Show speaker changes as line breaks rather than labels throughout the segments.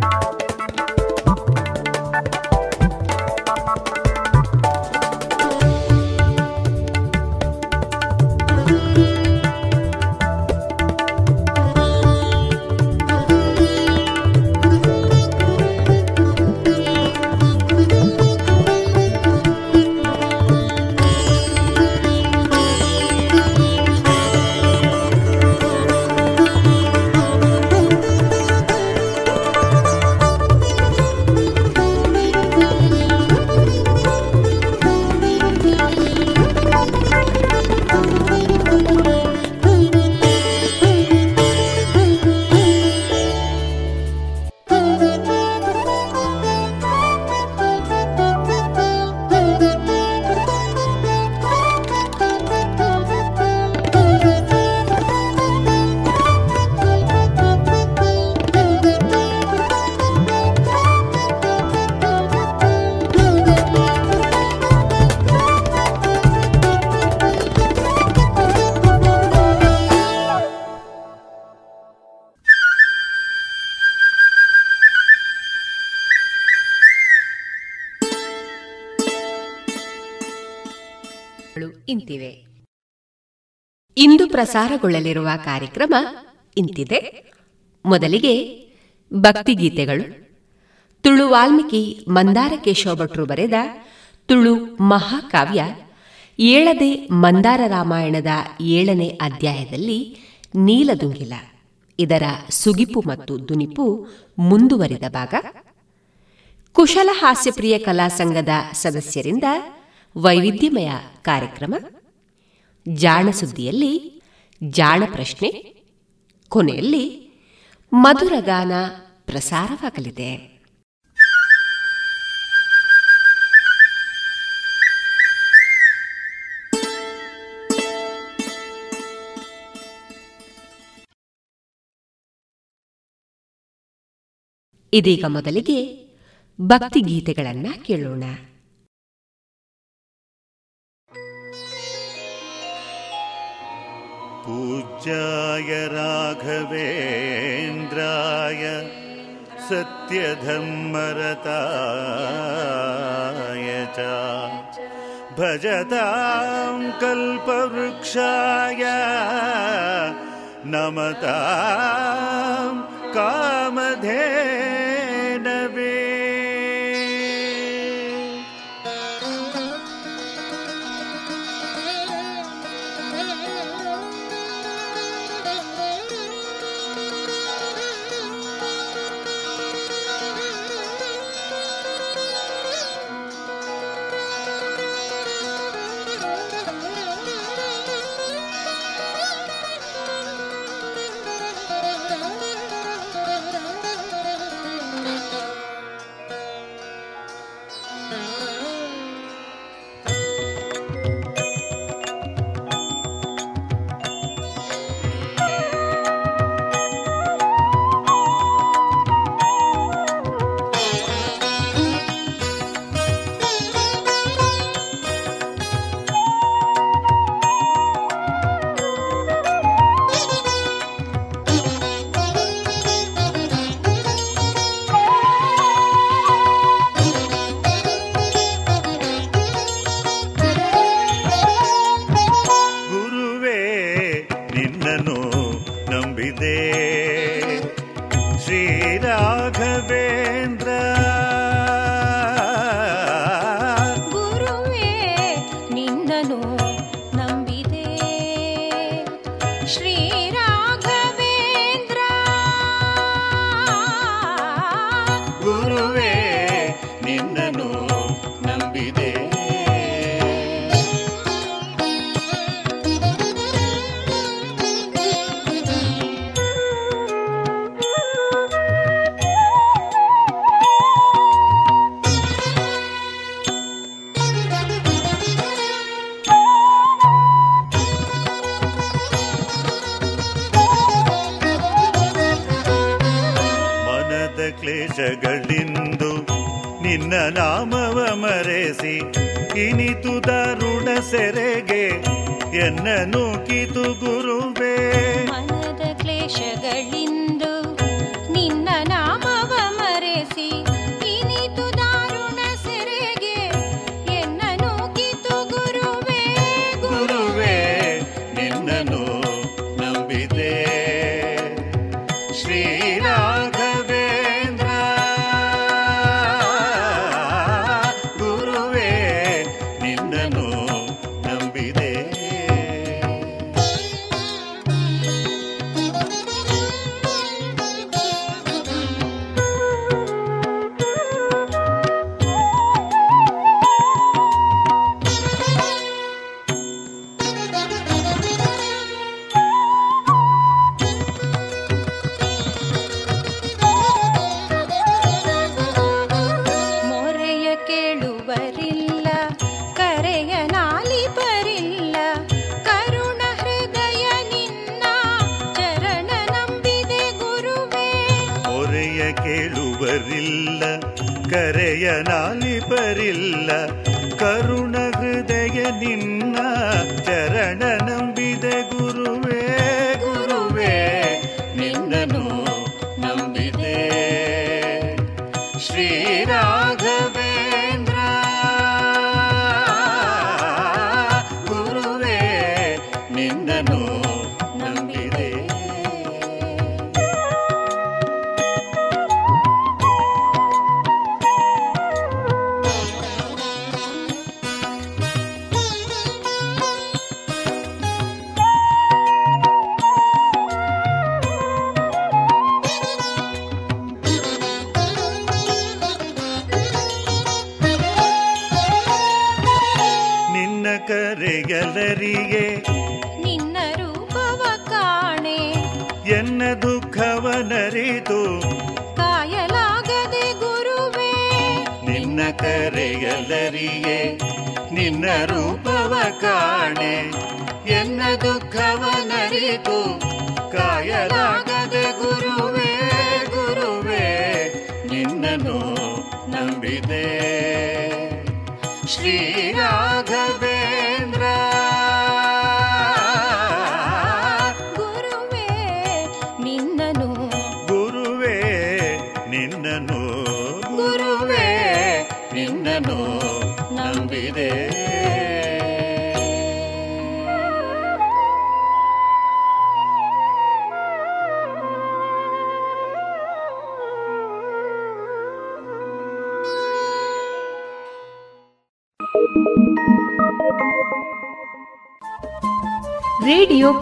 you ಪ್ರಸಾರಗೊಳ್ಳಲಿರುವ ಕಾರ್ಯಕ್ರಮ ಇಂತಿದೆ. ಮೊದಲಿಗೆ ಭಕ್ತಿಗೀತೆಗಳು. ತುಳು ವಾಲ್ಮೀಕಿ ಮಂದಾರ ಕೇಶವ ಭಟ್ರು ಬರೆದ ತುಳು ಮಹಾಕಾವ್ಯ ಏಳದೆ ಮಂದಾರ ರಾಮಾಯಣದ ಏಳನೇ ಅಧ್ಯಾಯದಲ್ಲಿ ನೀಲದುಂಗಿಲ, ಇದರ ಸುಗಿಪು ಮತ್ತು ದುನಿಪು ಮುಂದುವರಿದ ಭಾಗ. ಕುಶಲ ಹಾಸ್ಯಪ್ರಿಯ ಕಲಾ ಸಂಘದ ಸದಸ್ಯರಿಂದ ವೈವಿಧ್ಯಮಯ ಕಾರ್ಯಕ್ರಮ. ಜಾಣ ಸುದ್ದಿಯಲ್ಲಿ ಜಾಣ ಪ್ರಶ್ನೆ. ಕೊನೆಯಲ್ಲಿ ಮಧುರಗಾನ ಪ್ರಸಾರವಾಗಲಿದೆ. ಇದೀಗ ಮೊದಲಿಗೆ ಭಕ್ತಿಗೀತೆಗಳನ್ನ ಕೇಳೋಣ.
पूज्याय राघवेन्द्राय सत्यधर्मरताय च भजतां कल्पवृक्षाय नमतां कामधे ನಿನ್ನ
ರೂಪವ ಕಾಣೆ
ಎನ್ನ ದುಃಖವನರಿತು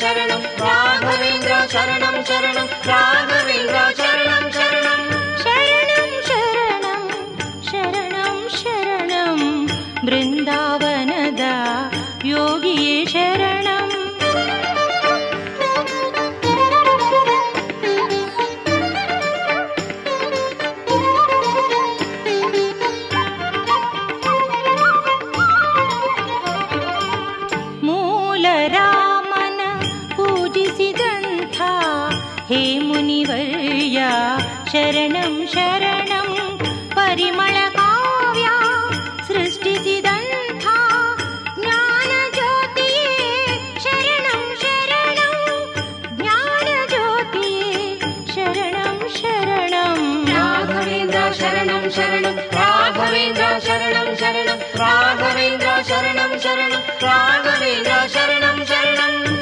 शरणं राघवेन्द्र शरणं शरणं राघवेन्द्र शरणं शरणं ेन शरणं शरणम्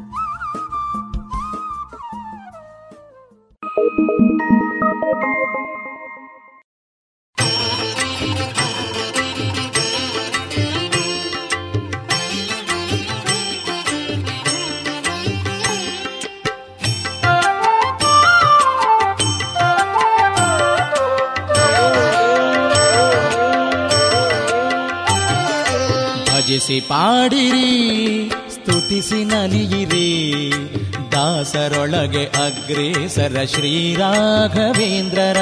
ಪಾಡಿರಿ ಸ್ತುತಿಸಿ ನಲಿಯಿರಿ ದಾಸರೊಳಗೆ ಅಗ್ರೇಸರ ಶ್ರೀರಾಘವೇಂದ್ರರ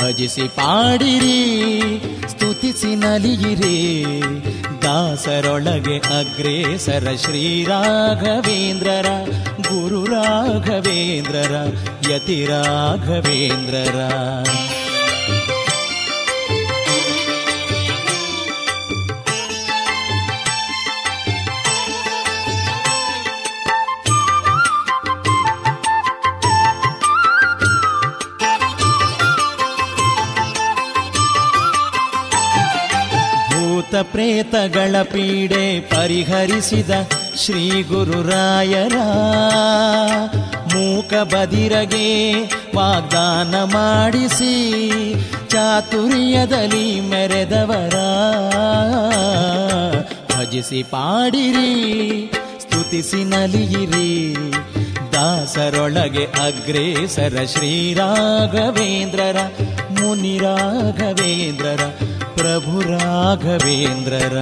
ಭಜಿಸಿ ಪಾಡಿರಿ ಸ್ತುತಿಸಿ ನಲಿಯಿರಿ ದಾಸರೊಳಗೆ ಅಗ್ರೇಸರ ಶ್ರೀರಾಘವೇಂದ್ರರ ಗುರು ರಾಘವೇಂದ್ರರ ಯತಿ ರಾಘವೇಂದ್ರರ ಪ್ರೇತಗಳ ಪೀಡೆ ಪರಿಹರಿಸಿದ ಶ್ರೀ ಗುರುರಾಯರ ಮೂಕ ಬದಿರಗೆ ವಾಗ್ದಾನ ಮಾಡಿಸಿ ಚಾತುರ್ಯದಲ್ಲಿ ಮೆರೆದವರ. ಭಜಿಸಿ ಪಾಡಿರಿ, ಸ್ತುತಿಸಿ ನಲಿಯಿರಿ. ದಾಸರೊಳಗೆ ಅಗ್ರೇಸರ ಶ್ರೀರಾಘವೇಂದ್ರರ ಮುನಿ ರಾಘವೇಂದ್ರರ ಪ್ರಭು ರಾಘವೇಂದ್ರರ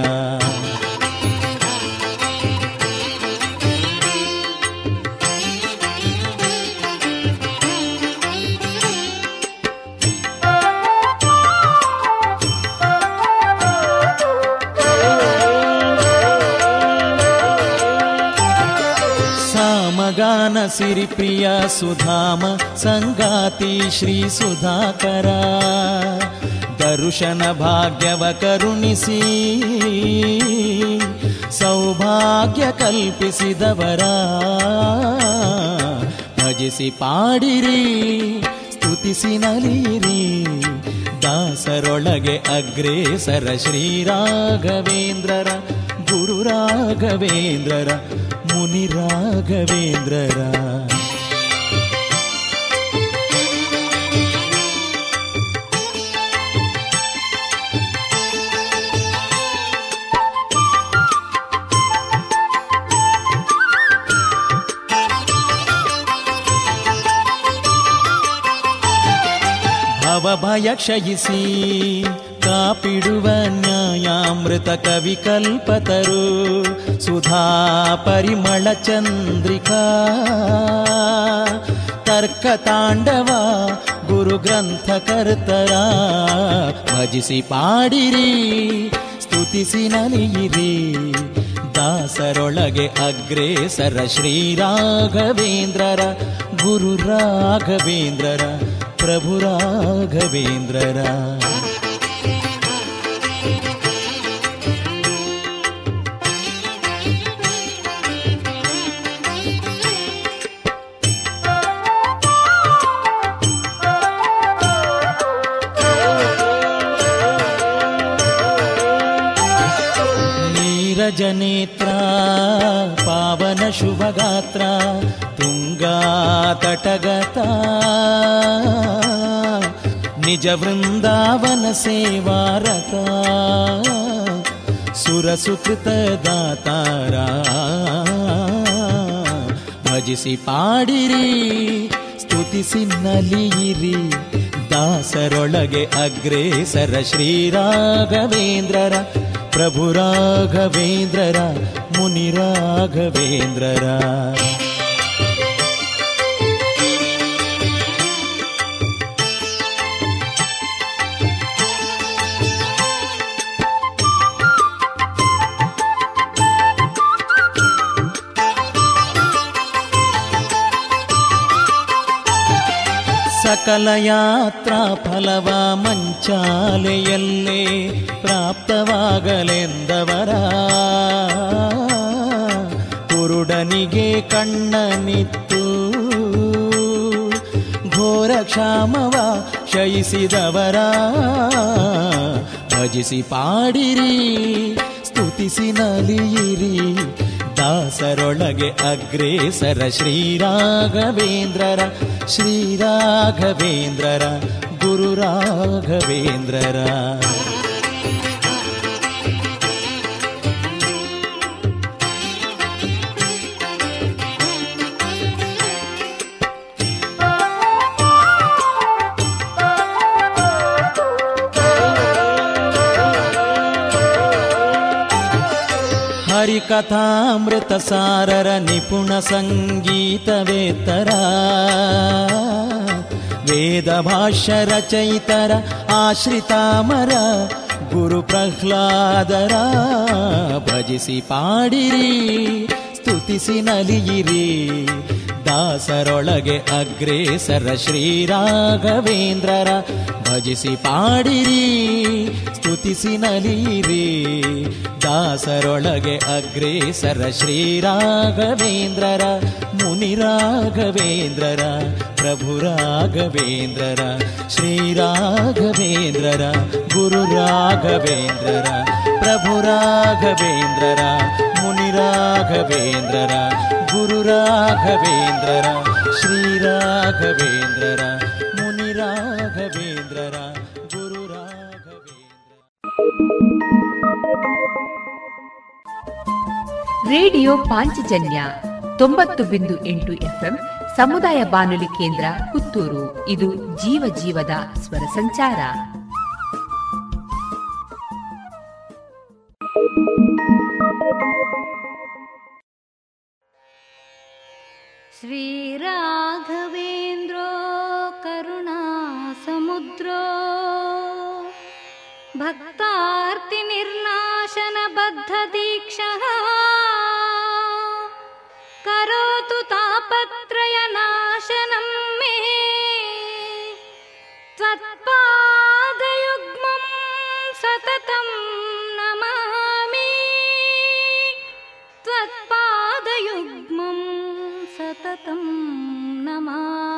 ಸಾಮಗಾನ ಸಿರಿಪ್ರಿಯ ಸುಧಾಮ, ಸಂಗಾತಿ ಶ್ರೀ ಸುಧಾಕರ. ದರುಶನ ಭಾಗ್ಯವ ಕರುಣಿಸಿ, ಸೌಭಾಗ್ಯ ಕಲ್ಪಿಸಿದವರ. ಭಜಿಸಿ ಪಾಡಿರಿ, ಸ್ತುತಿಸಿ ನಲಿಯಿರಿ. ದಾಸರೊಳಗೆ ಅಗ್ರೇಸರ ಶ್ರೀರಾಘವೇಂದ್ರರ ಗುರು ರಾಘವೇಂದ್ರರ ಮುನಿ ರಾಘವೇಂದ್ರರ ಭವ ಭಯ ಕ್ಷಯಿಸಿ ಕಾಪಿಡುವ ನ್ಯಾಯಾಮೃತ ಕವಿ ಕಲ್ಪತರು, ಸುಧಾ ಪರಿಮಳ ಚಂದ್ರಿಕಾ. ತರ್ಕ ತಾಂಡವ ಗುರು ಗ್ರಂಥ ಕರ್ತರ ಭಜಿಸಿ ಪಾಡಿರಿ, ಸ್ತುತಿಸಿ ನಲಿಯಿರಿ. ದಾಸರೊಳಗೆ ಅಗ್ರೇಸರ ಶ್ರೀರಾಘವೇಂದ್ರರ, ಗುರು ರಾಘವೇಂದ್ರರ, ಪ್ರಭು ರಾಘವೇಂದ್ರರ. ಶುಭಗಾತ್ರ ತುಂಗಾ ತಟಗತ, ನಿಜ ವೃಂದಾವನ ಸೇವಾರತ ಸುರಸುಕೃತ ದಾತಾರ, ಭಜಿಸಿ ಪಾಡಿರಿ, ಸ್ತುತಿಸಿ ನಲಿಯಿರಿ, ದಾಸರೊಳಗೆ ಅಗ್ರೇಸರ ಶ್ರೀರಾಘವೇಂದ್ರರ ಪ್ರಭು ರಾಘವೇಂದ್ರರ ಮುನಿ ರಾಘವೇಂದ್ರರ ಸಕಲ ಯಾತ್ರಾ ಫಲವ ಮಂಚಾಲೆಯಲ್ಲೇ ಪ್ರಾಪ್ತವಾಗಲೆಂದವರ ಕುರುಡನಿಗೆ ಕಣ್ಣನಿತ್ತು. ಘೋರ ಕ್ಷಾಮವ ಶಯಿಸಿದವರ ಭಜಿಸಿ ಪಾಡಿರಿ ಸ್ತುತಿಸಿ ನಲಿಯಿರಿ. ದಾಸರೊಳಗೆ ಅಗ್ರೇಸರ ಶ್ರೀರಾಘವೇಂದ್ರರ ಶ್ರೀರಾಘವೇಂದ್ರರ ಗುರು ಹರಿಕಥಾಮೃತ ಸಾರರ ನಿಪುಣ ಸಂಗೀತವೇತರ. ವೇದ ಭಾಷ್ಯ ರಚಯಿತರ ಆಶ್ರಿತಾಮರ ಗುರು ಪ್ರಹ್ಲಾದರ. ಭಜಿಸಿ ಪಾಡಿರಿ ಸ್ತುತಿಸಿ ನಲಿಯಿರಿ. ದಾಸರೊಳಗೆ ಅಗ್ರೇಸರ ಶ್ರೀರಾಘವೇಂದ್ರರ ಭಜಿಸಿ ಪಾಡಿರಿ ಸ್ತುತಿಸಿ ನಲಿರಿ ದಾಸರೊಳಗೆ ಅಗ್ರೇಸರ ಶ್ರೀರಾಘವೇಂದ್ರರ ಮುನಿರಾಘವೇಂದ್ರರ ಪ್ರಭುರಾಘವೇಂದ್ರರ ಶ್ರೀರಾಘವೇಂದ್ರರ ಗುರುರಾಘವೇಂದ್ರರ ಶ್ರೀ ರಾಘವೇಂದ್ರರ, ಮುನಿ ಶ್ರೀರಾಘವೇಂದ್ರರ ಗುರು ರಾಘವೇಂದ್ರ
ರೇಡಿಯೋ ಪಾಂಚಜನ್ಯ ತೊಂಬತ್ತು ಬಿಂದು ಎಂಟು ಎಫ್ಎಂ ಸಮುದಾಯ ಬಾನುಲಿ ಕೇಂದ್ರ ಪುತ್ತೂರು. ಇದು ಜೀವ ಜೀವದ ಸ್ವರ ಸಂಚಾರ.
श्रीराघवेन्द्रो करुणासमुद्रो भक्तार्तिनिर्नाशनबद्धदीक्षः करोतु तापत्रयनाशनं मे। त्वत्पादयुग्मं नमः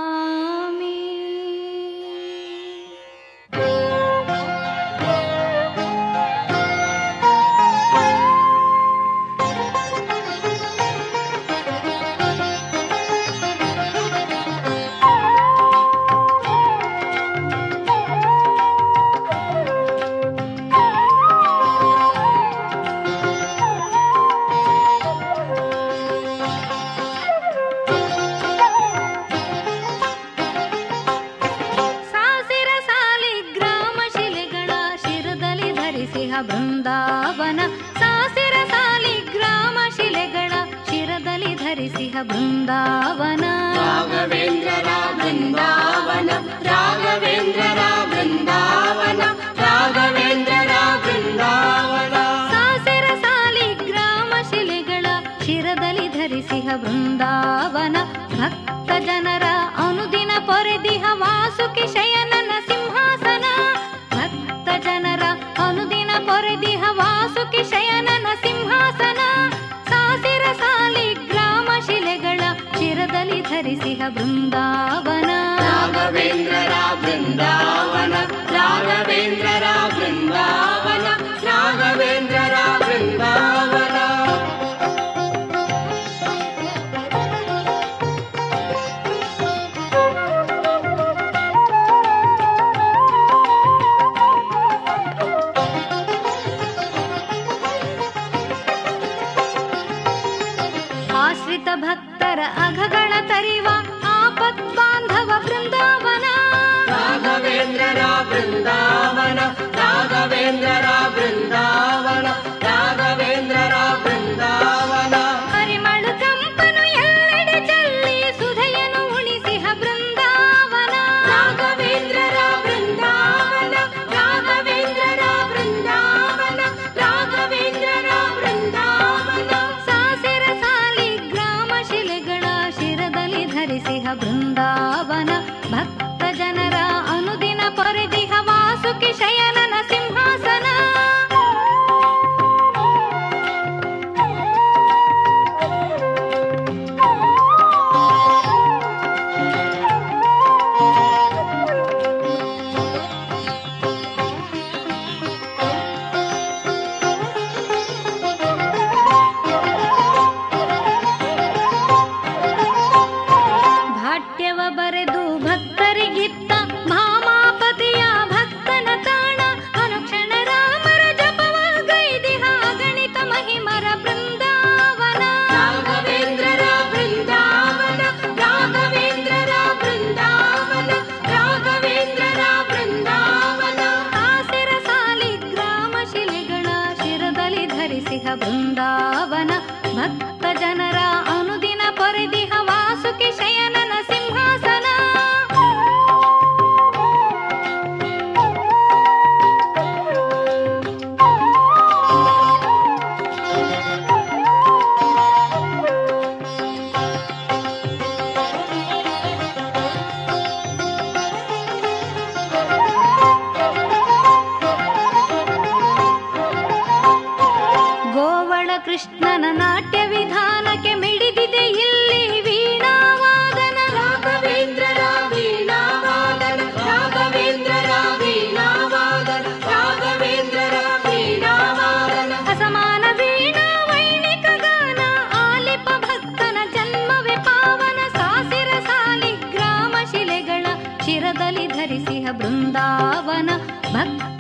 वृन्दावन भक्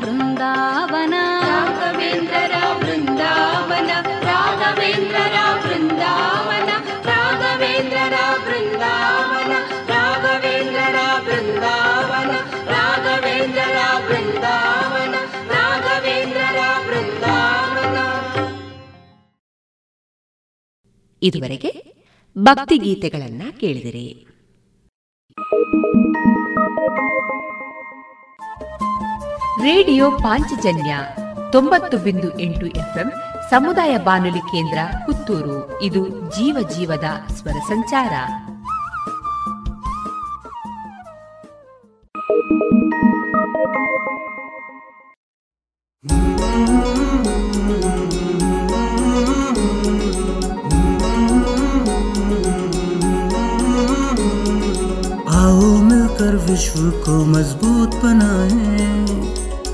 ಬೃಂದಾವನ
ರಾಘವೇಂದ್ರರ ಬೃಂದಾವನ ರಾಘವೇಂದ್ರರ ಬೃಂದಾವನ ರಾಘವೇಂದ್ರರ ಬೃಂದಾವನ ರಾಘವೇಂದ್ರರ ಬೃಂದಾವನ ರಾಘವೇಂದ್ರ ಬೃಂದಾವನ ರಾಘವೇಂದ್ರರ ಬೃಂದಾವನ
ಇದುವರೆಗೆ ಭಕ್ತಿ ಗೀತೆಗಳನ್ನ ಕೇಳಿದಿರಿ.
ರೇಡಿಯೋ ಪಾಂಚಜನ್ಯ ತೊಂಬತ್ತು ಬಿಂದು ಎಂಟು ಎಫ್ಎಂ ಸಮುದಾಯ ಬಾನುಲಿ ಕೇಂದ್ರ ಪುತ್ತೂರು ಇದು ಜೀವ ಜೀವದ ಸ್ವರ ಸಂಚಾರ
आओ मिलकर विश्व को मजबूत बनाए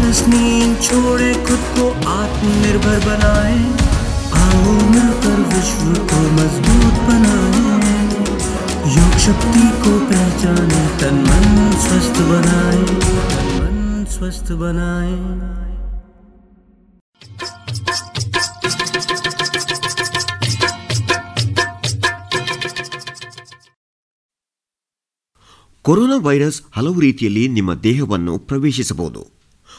आलस नींद छोड़े खुद को आत्मनिर्भर बनाए आओ मिलकर विश्व को मजबूत बनाए योग शक्ति को पहचाने तन मन स्वस्थ बनाए तन मन स्वस्थ बनाए
ಕೊರೋನಾ ವೈರಸ್ ಹಲವು ರೀತಿಯಲ್ಲಿ ನಿಮ್ಮ ದೇಹವನ್ನು ಪ್ರವೇಶಿಸಬಹುದು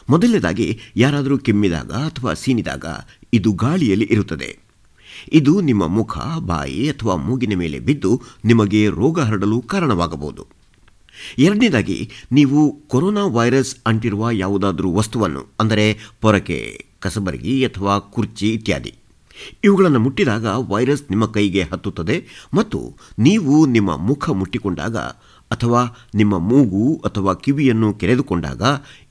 ಮೊದಲನೇದಾಗಿ ಯಾರಾದರೂ ಕೆಮ್ಮಿದಾಗ ಅಥವಾ ಸೀನಿದಾಗ ಇದು ಗಾಳಿಯಲ್ಲಿ ಇರುತ್ತದೆ. ಇದು ನಿಮ್ಮ ಮುಖ, ಬಾಯಿ ಅಥವಾ ಮೂಗಿನ ಮೇಲೆ ಬಿದ್ದು ನಿಮಗೆ ರೋಗ ಹರಡಲು ಕಾರಣವಾಗಬಹುದು. ಎರಡನೇದಾಗಿ, ನೀವು ಕೊರೋನಾ ವೈರಸ್ ಅಂಟಿರುವ ಯಾವುದಾದರೂ ವಸ್ತುವನ್ನು, ಅಂದರೆ ಪೊರಕೆ, ಕಸಬರಗಿ ಅಥವಾ ಕುರ್ಚಿ ಇತ್ಯಾದಿ. ಇವುಗಳನ್ನು ಮುಟ್ಟಿದಾಗ ವೈರಸ್ ನಿಮ್ಮ ಕೈಗೆ ಹತ್ತುತ್ತದೆ ಮತ್ತು ನೀವು ನಿಮ್ಮ ಮುಖ ಮುಟ್ಟಿಕೊಂಡಾಗ ಅಥವಾ ನಿಮ್ಮ ಮೂಗು ಅಥವಾ ಕಿವಿಯನ್ನು ಕೆರೆದುಕೊಂಡಾಗ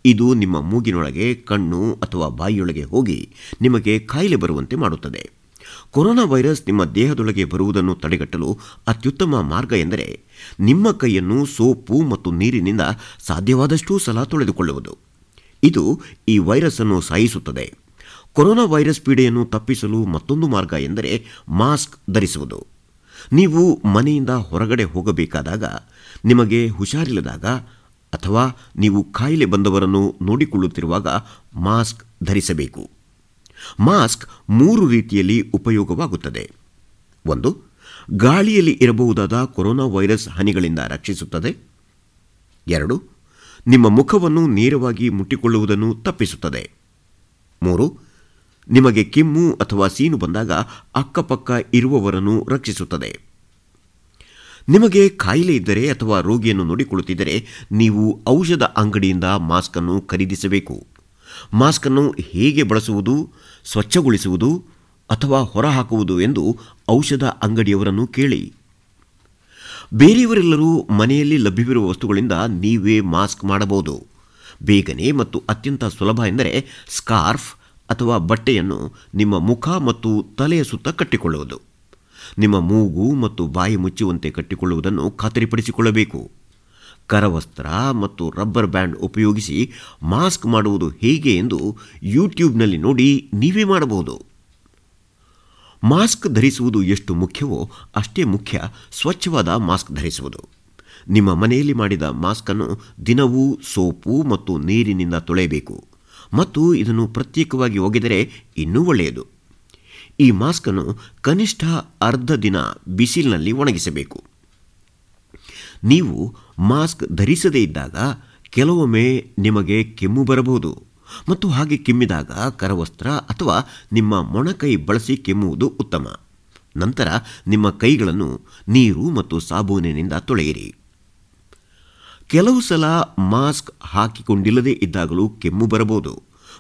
ಇದು ನಿಮ್ಮ ಮೂಗಿನೊಳಗೆ, ಕಣ್ಣು ಅಥವಾ ಬಾಯಿಯೊಳಗೆ ಹೋಗಿ ನಿಮಗೆ ಕಾಯಿಲೆ ಬರುವಂತೆ ಮಾಡುತ್ತದೆ. ಕೊರೋನಾ ವೈರಸ್ ನಿಮ್ಮ ದೇಹದೊಳಗೆ ಬರುವುದನ್ನು ತಡೆಗಟ್ಟಲು ಅತ್ಯುತ್ತಮ ಮಾರ್ಗ ಎಂದರೆ ನಿಮ್ಮ ಕೈಯನ್ನು ಸೋಪು ಮತ್ತು ನೀರಿನಿಂದ ಸಾಧ್ಯವಾದಷ್ಟೂ ಸಲ ತೊಳೆದುಕೊಳ್ಳುವುದು. ಇದು ಈ ವೈರಸ್ ಅನ್ನು ಸಾಯಿಸುತ್ತದೆ. ಕೊರೋನಾ ವೈರಸ್ ಪೀಡೆಯನ್ನು ತಪ್ಪಿಸಲು ಮತ್ತೊಂದು ಮಾರ್ಗ ಎಂದರೆ ಮಾಸ್ಕ್ ಧರಿಸುವುದು. ನೀವು ಮನೆಯಿಂದ ಹೊರಗಡೆ ಹೋಗಬೇಕಾದಾಗ, ನಿಮಗೆ ಹುಷಾರಿಲ್ಲದಾಗ ಅಥವಾ ನೀವು ಕಾಯಿಲೆ ಬಂದವರನ್ನು ನೋಡಿಕೊಳ್ಳುತ್ತಿರುವಾಗ ಮಾಸ್ಕ್ ಧರಿಸಬೇಕು. ಮಾಸ್ಕ್ ಮೂರು ರೀತಿಯಲ್ಲಿ ಉಪಯೋಗವಾಗುತ್ತದೆ. ಒಂದು, ಗಾಳಿಯಲ್ಲಿ ಇರಬಹುದಾದ ಕೊರೋನಾ ವೈರಸ್ ಹನಿಗಳಿಂದ ರಕ್ಷಿಸುತ್ತದೆ. ಎರಡು, ನಿಮ್ಮ ಮುಖವನ್ನು ನೇರವಾಗಿ ಮುಟ್ಟಿಕೊಳ್ಳುವುದನ್ನು ತಪ್ಪಿಸುತ್ತದೆ. ಮೂರು, ನಿಮಗೆ ಕೆಮ್ಮು ಅಥವಾ ಸೀನು ಬಂದಾಗ ಅಕ್ಕಪಕ್ಕ ಇರುವವರನ್ನು ರಕ್ಷಿಸುತ್ತದೆ. ನಿಮಗೆ ಕಾಯಿಲೆ ಇದ್ದರೆ ಅಥವಾ ರೋಗಿಯನ್ನು ನೋಡಿಕೊಳ್ಳುತ್ತಿದ್ದರೆ ನೀವು ಔಷಧ ಅಂಗಡಿಯಿಂದ ಮಾಸ್ಕ್ ಅನ್ನು ಖರೀದಿಸಬೇಕು. ಮಾಸ್ಕ್ ಅನ್ನು ಹೇಗೆ ಬಳಸುವುದು, ಸ್ವಚ್ಛಗೊಳಿಸುವುದು ಅಥವಾ ಹೊರಹಾಕುವುದು ಎಂದು ಔಷಧ ಅಂಗಡಿಯವರನ್ನು ಕೇಳಿ. ಬೇರೆಯವರೆಲ್ಲರೂ ಮನೆಯಲ್ಲಿ ಲಭ್ಯವಿರುವ ವಸ್ತುಗಳಿಂದ ನೀವೇ ಮಾಸ್ಕ್ ಮಾಡಬಹುದು. ಬೇಗನೆ ಮತ್ತು ಅತ್ಯಂತ ಸುಲಭ ಎಂದರೆ ಸ್ಕಾರ್ಫ್ ಅಥವಾ ಬಟ್ಟೆಯನ್ನು ನಿಮ್ಮ ಮುಖ ಮತ್ತು ತಲೆಯ ಸುತ್ತ ಕಟ್ಟಿಕೊಳ್ಳುವುದು. ನಿಮ್ಮ ಮೂಗು ಮತ್ತು ಬಾಯಿ ಮುಚ್ಚುವಂತೆ ಕಟ್ಟಿಕೊಳ್ಳುವುದನ್ನು ಖಾತರಿಪಡಿಸಿಕೊಳ್ಳಬೇಕು. ಕರವಸ್ತ್ರ ಮತ್ತು ರಬ್ಬರ್ ಬ್ಯಾಂಡ್ ಉಪಯೋಗಿಸಿ ಮಾಸ್ಕ್ ಮಾಡುವುದು ಹೇಗೆ ಎಂದು ಯೂಟ್ಯೂಬ್ನಲ್ಲಿ ನೋಡಿ ನೀವೇ ಮಾಡಬಹುದು. ಮಾಸ್ಕ್ ಧರಿಸುವುದು ಎಷ್ಟು ಮುಖ್ಯವೋ ಅಷ್ಟೇ ಮುಖ್ಯ ಸ್ವಚ್ಛವಾದ ಮಾಸ್ಕ್ ಧರಿಸುವುದು. ನಿಮ್ಮ ಮನೆಯಲ್ಲಿ ಮಾಡಿದ ಮಾಸ್ಕನ್ನು ದಿನವೂ ಸೋಪು ಮತ್ತು ನೀರಿನಿಂದ ತೊಳೆಯಬೇಕು. ಮತ್ತು ಇದನ್ನು ಪ್ರತ್ಯೇಕವಾಗಿ ಒಗೆದರೆ ಇನ್ನೂ ಒಳ್ಳೆಯದು. ಈ ಮಾಸ್ಕನ್ನು ಕನಿಷ್ಠ ಅರ್ಧ ದಿನ ಬಿಸಿಲಿನಲ್ಲಿ ಒಣಗಿಸಬೇಕು. ನೀವು ಮಾಸ್ಕ್ ಧರಿಸದೇ ಇದ್ದಾಗ ಕೆಲವೊಮ್ಮೆ ನಿಮಗೆ ಕೆಮ್ಮು ಬರಬಹುದು ಮತ್ತು ಹಾಗೆ ಕೆಮ್ಮಿದಾಗ ಕರವಸ್ತ್ರ ಅಥವಾ ನಿಮ್ಮ ಮೊಣಕೈ ಬಳಸಿ ಕೆಮ್ಮುವುದು ಉತ್ತಮ. ನಂತರ ನಿಮ್ಮ ಕೈಗಳನ್ನು ನೀರು ಮತ್ತು ಸಾಬೂನಿನಿಂದ ತೊಳೆಯಿರಿ. ಕೆಲವು ಸಲ ಮಾಸ್ಕ್ ಹಾಕಿಕೊಂಡಿಲ್ಲದೇ ಇದ್ದಾಗಲೂ ಕೆಮ್ಮು ಬರಬಹುದು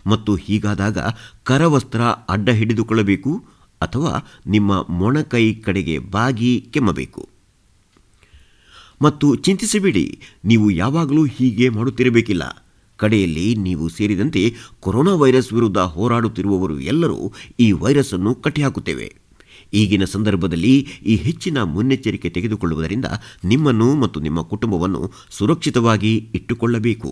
ಮತ್ತು ಹೀಗಾದಾಗ ಕರವಸ್ತ್ರ ಅಡ್ಡ ಹಿಡಿದುಕೊಳ್ಳಬೇಕು ಅಥವಾ ನಿಮ್ಮ ಮೊಣಕೈ ಕಡೆಗೆ ಬಾಗಿ ಕೆಮ್ಮಬೇಕು. ಮತ್ತು ಚಿಂತಿಸಬೇಡಿ, ನೀವು ಯಾವಾಗಲೂ ಹೀಗೆ ಮಾಡುತ್ತಿರಬೇಕಿಲ್ಲ. ಕಡೆಯಲ್ಲಿ ನೀವು ಸೇರಿದಂತೆ ಕೊರೋನಾ ವೈರಸ್ ವಿರುದ್ಧ ಹೋರಾಡುತ್ತಿರುವವರು ಎಲ್ಲರೂ ಈ ವೈರಸ್ ಅನ್ನು ಕಟ್ಟಿಹಾಕುತ್ತೇವೆ. ಈಗಿನ ಸಂದರ್ಭದಲ್ಲಿ ಈ ಹೆಚ್ಚಿನ ಮುನ್ನೆಚ್ಚರಿಕೆ ತೆಗೆದುಕೊಳ್ಳುವುದರಿಂದ ನಿಮ್ಮನ್ನು ಮತ್ತು ನಿಮ್ಮ ಕುಟುಂಬವನ್ನು ಸುರಕ್ಷಿತವಾಗಿ ಇಟ್ಟುಕೊಳ್ಳಬೇಕು.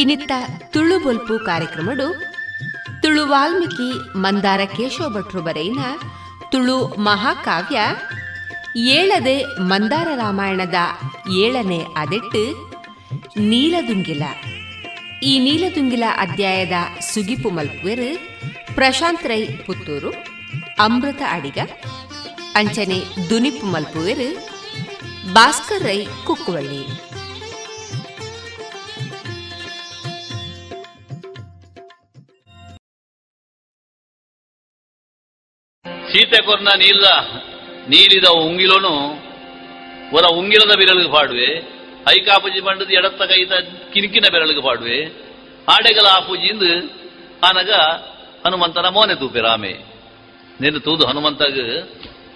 ಇನ್ನಿತ್ತ ತುಳು ಬೊಲ್ಪು ಕಾರ್ಯಕ್ರಮಡು ತುಳು ವಾಲ್ಮೀಕಿ ಮಂದಾರ ಕೇಶವ ಭಟ್ರು ಬರೆಯಿನ ತುಳು ಮಹಾಕಾವ್ಯ ಏಳದೆ ಮಂದಾರ ರಾಮಾಯಣದ ಏಳನೇ ಅದೆಟ್ಟು ನೀಲದುಂಗಿಲ. ಈ ನೀಲದುಂಗಿಲ ಅಧ್ಯಾಯದ ಸುಗಿಪು ಮಲ್ಪುವೆರು ಪ್ರಶಾಂತ್ ರೈ ಪುತ್ತೂರು, ಅಮೃತ ಅಡಿಗ, ಅಂಚನೆ ದುನಿಪು ಮಲ್ಪುವೆರು, ಭಾಸ್ಕರ್ ರೈ ಕುಕ್ಕುವಳ್ಳಿ.
ಸೀತೆ ಕೊರ್ನ ನೀಲ್ದ ನೀಲಿದ ಉಂಗಿಲೋನು ಒರ ಉಂಗಿಲದ ಬಿರಳಿಗೆ ಪಾಡುವೆ, ಐಕಾಪುಜಿ ಬಂಡದ ಎಡತ್ತ ಕೈತ ಕಿನಕಿನ ಬೆರಳಿಗೆ ಪಾಡುವೆ. ಆಡೆಗಲ ಆಪುಜಿಂದು ಆನಗ ಹನುಮಂತನ ಮೋನೆ ತೂಪೆ ರಾಮೆ. ನಿನ್ನ ತೂದು ಹನುಮಂತಗ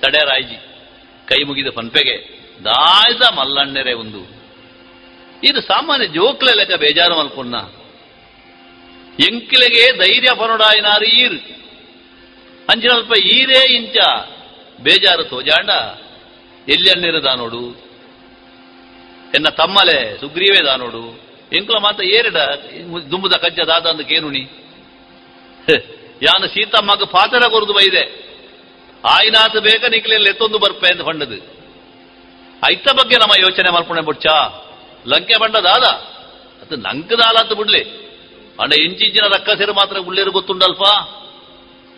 ತಡೆಯರಾಯ್ಜಿ ಕೈ ಮುಗಿದ ಪನ್ಪೆಗೆ, ದಾಯ್ದ ಮಲ್ಲಣ್ಣೆರೆ ಒಂದು ಇದು ಸಾಮಾನ್ಯ ಜೋಕ್ಲೆ ಲೆಕ್ಕ ಬೇಜಾರು ಮಲ್ಪುಣ್ಣ ಎಂಕಿಲೆಗೆ ಧೈರ್ಯ ಪರೋಡಾಯಿನಾರು ಈರು ಅಂಚಿನಲ್ಪ ಈರೇ ಇಂಚ. ಬೇಜಾರು ತೋಜಾಂಡ ಎಲ್ಲಿಯನ್ನಿರದ ದಾನೋಡು ಎನ್ನ ತಮ್ಮಲೆ ಸುಗ್ರೀವೇ ದಾನೋಡು ಎಂಕುಲ ಮಾತ ಏರಿಡ, ದುಂಬುದ ಕಜ್ಜ ದಾದ ಅಂದ ಕೇನುಣಿ ಯಾನು ಮಗ ಪಾತ್ರ ಕೊರದು ಬೈದೆ. ಆಯ್ನಾತ ಬೇಗ ನಿಕ್ಲೆಲ್ಲ ಎತ್ತೊಂದು ಬರ್ಪೆ ಅಂತ ಹೊಂಡದು. ಐತ ಬಗ್ಗೆ ನಮ್ಮ ಯೋಚನೆ ಮಲ್ಪಣೆ ಬುಡ್ಚ ಲಂಕೆ ಬಂಡ ದಾದ. ಅದು ನಂಕ ದಾಲ ಅಂತ ಬಿಡ್ಲಿ. ಅಂಡ ಇಂಚಿಂಚಿನ ರಕ್ಕಸಿರು ಮಾತ್ರ ಉಳ್ಳೇರು ಗೊತ್ತುಂಡಲ್ಪ?